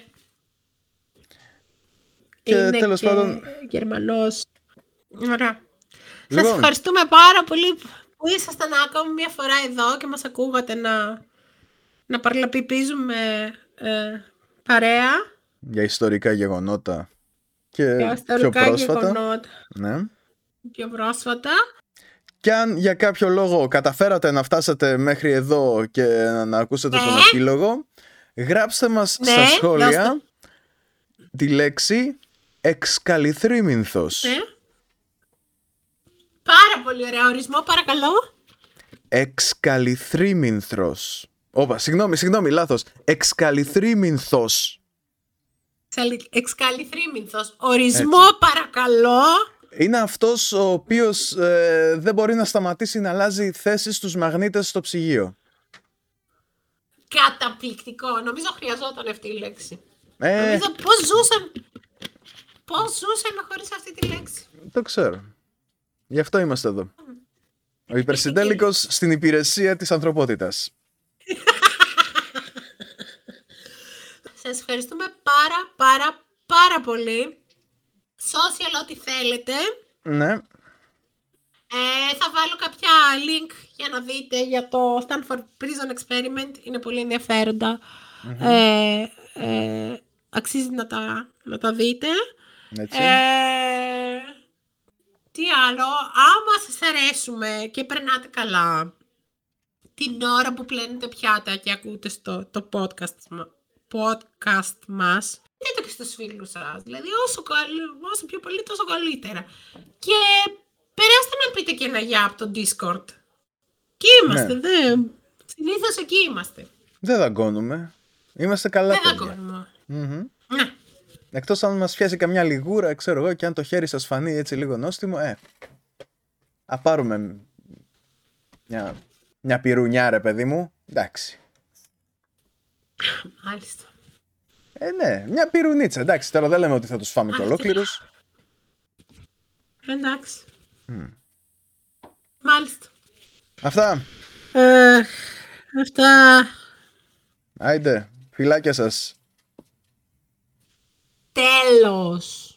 Και τέλος πάντων-
Γερμανός. Ωραία. Σας
Λοιπόν.
ευχαριστούμε πάρα πολύ που που ήσασταν ακόμη μια φορά εδώ και μας ακούγατε να, να παρλαπιπίζουμε ε, παρέα.
Για ιστορικά γεγονότα και
Για ιστορικά
πιο πρόσφατα.
γεγονότα.
Ναι.
Πιο πρόσφατα.
Και αν για κάποιο λόγο καταφέρατε να φτάσετε μέχρι εδώ και να ακούσετε τον
Ναι.
επίλογο, γράψτε μας
Ναι,
στα σχόλια
δώστε.
τη λέξη εξκαλυθρήμυνθος.
Ναι. Πάρα πολύ ωραίο ορισμό, παρακαλώ.
Εξκαλυθρήμυνθρος. Όπα, συγγνώμη, συγγνώμη, λάθος. Εξκαλυθρήμυνθος.
Εξαλι- Εξκαλυθρήμυνθος. Ορισμό, παρακαλώ.
Είναι αυτός ο οποίος ε, δεν μπορεί να σταματήσει να αλλάζει θέση στους μαγνήτες στο ψυγείο.
Καταπληκτικό. Νομίζω χρειαζόταν αυτή η λέξη.
Ε,
Νομίζω πώς ζούσαν... Πώς ζούσαν χωρίς αυτή τη λέξη;
το ξέρω. Γι' αυτό είμαστε εδώ. Ο υπερσυντέλικος στην υπηρεσία της ανθρωπότητας.
Σας ευχαριστούμε πάρα πάρα πάρα πολύ. Social ό,τι θέλετε.
Ναι.
Ε, θα βάλω κάποια link για να δείτε για το Stanford Prison Experiment. Είναι πολύ ενδιαφέροντα. Ε, ε, αξίζει να τα, να τα δείτε.
Έτσι.
Ε, τι άλλο, άμα σας αρέσουμε και περνάτε καλά την ώρα που πλένετε πιάτα και ακούτε στο, το podcast, μα- podcast μας, δείτε και στους φίλους σας. Δηλαδή όσο, καλ- όσο πιο πολύ τόσο καλύτερα. Και περάστε να πείτε και ένα γεια από το Discord. Εκεί είμαστε,
Ναι.
δε. Συνήθως εκεί είμαστε.
Δεν δαγκώνουμε. Είμαστε καλά
Δεν
παιδιά.
δαγκώνουμε.
Μμμ.
Ναι.
Εκτός αν μας πιάσει καμιά λιγούρα, ξέρω εγώ, και αν το χέρι σας φανεί έτσι λίγο νόστιμο, ε, α πάρουμε μια, μια πυρουνιά ρε παιδί μου, εντάξει.
Μάλιστα.
Ε, ναι, μια πυρουνίτσα, εντάξει, τώρα δεν λέμε ότι θα τους φάμε και
Μάλιστα.
ολόκληρους.
Εντάξει. Μάλιστα.
Αυτά,
Ε, αυτά.
άιντε, φιλάκια σας.
Τέλος.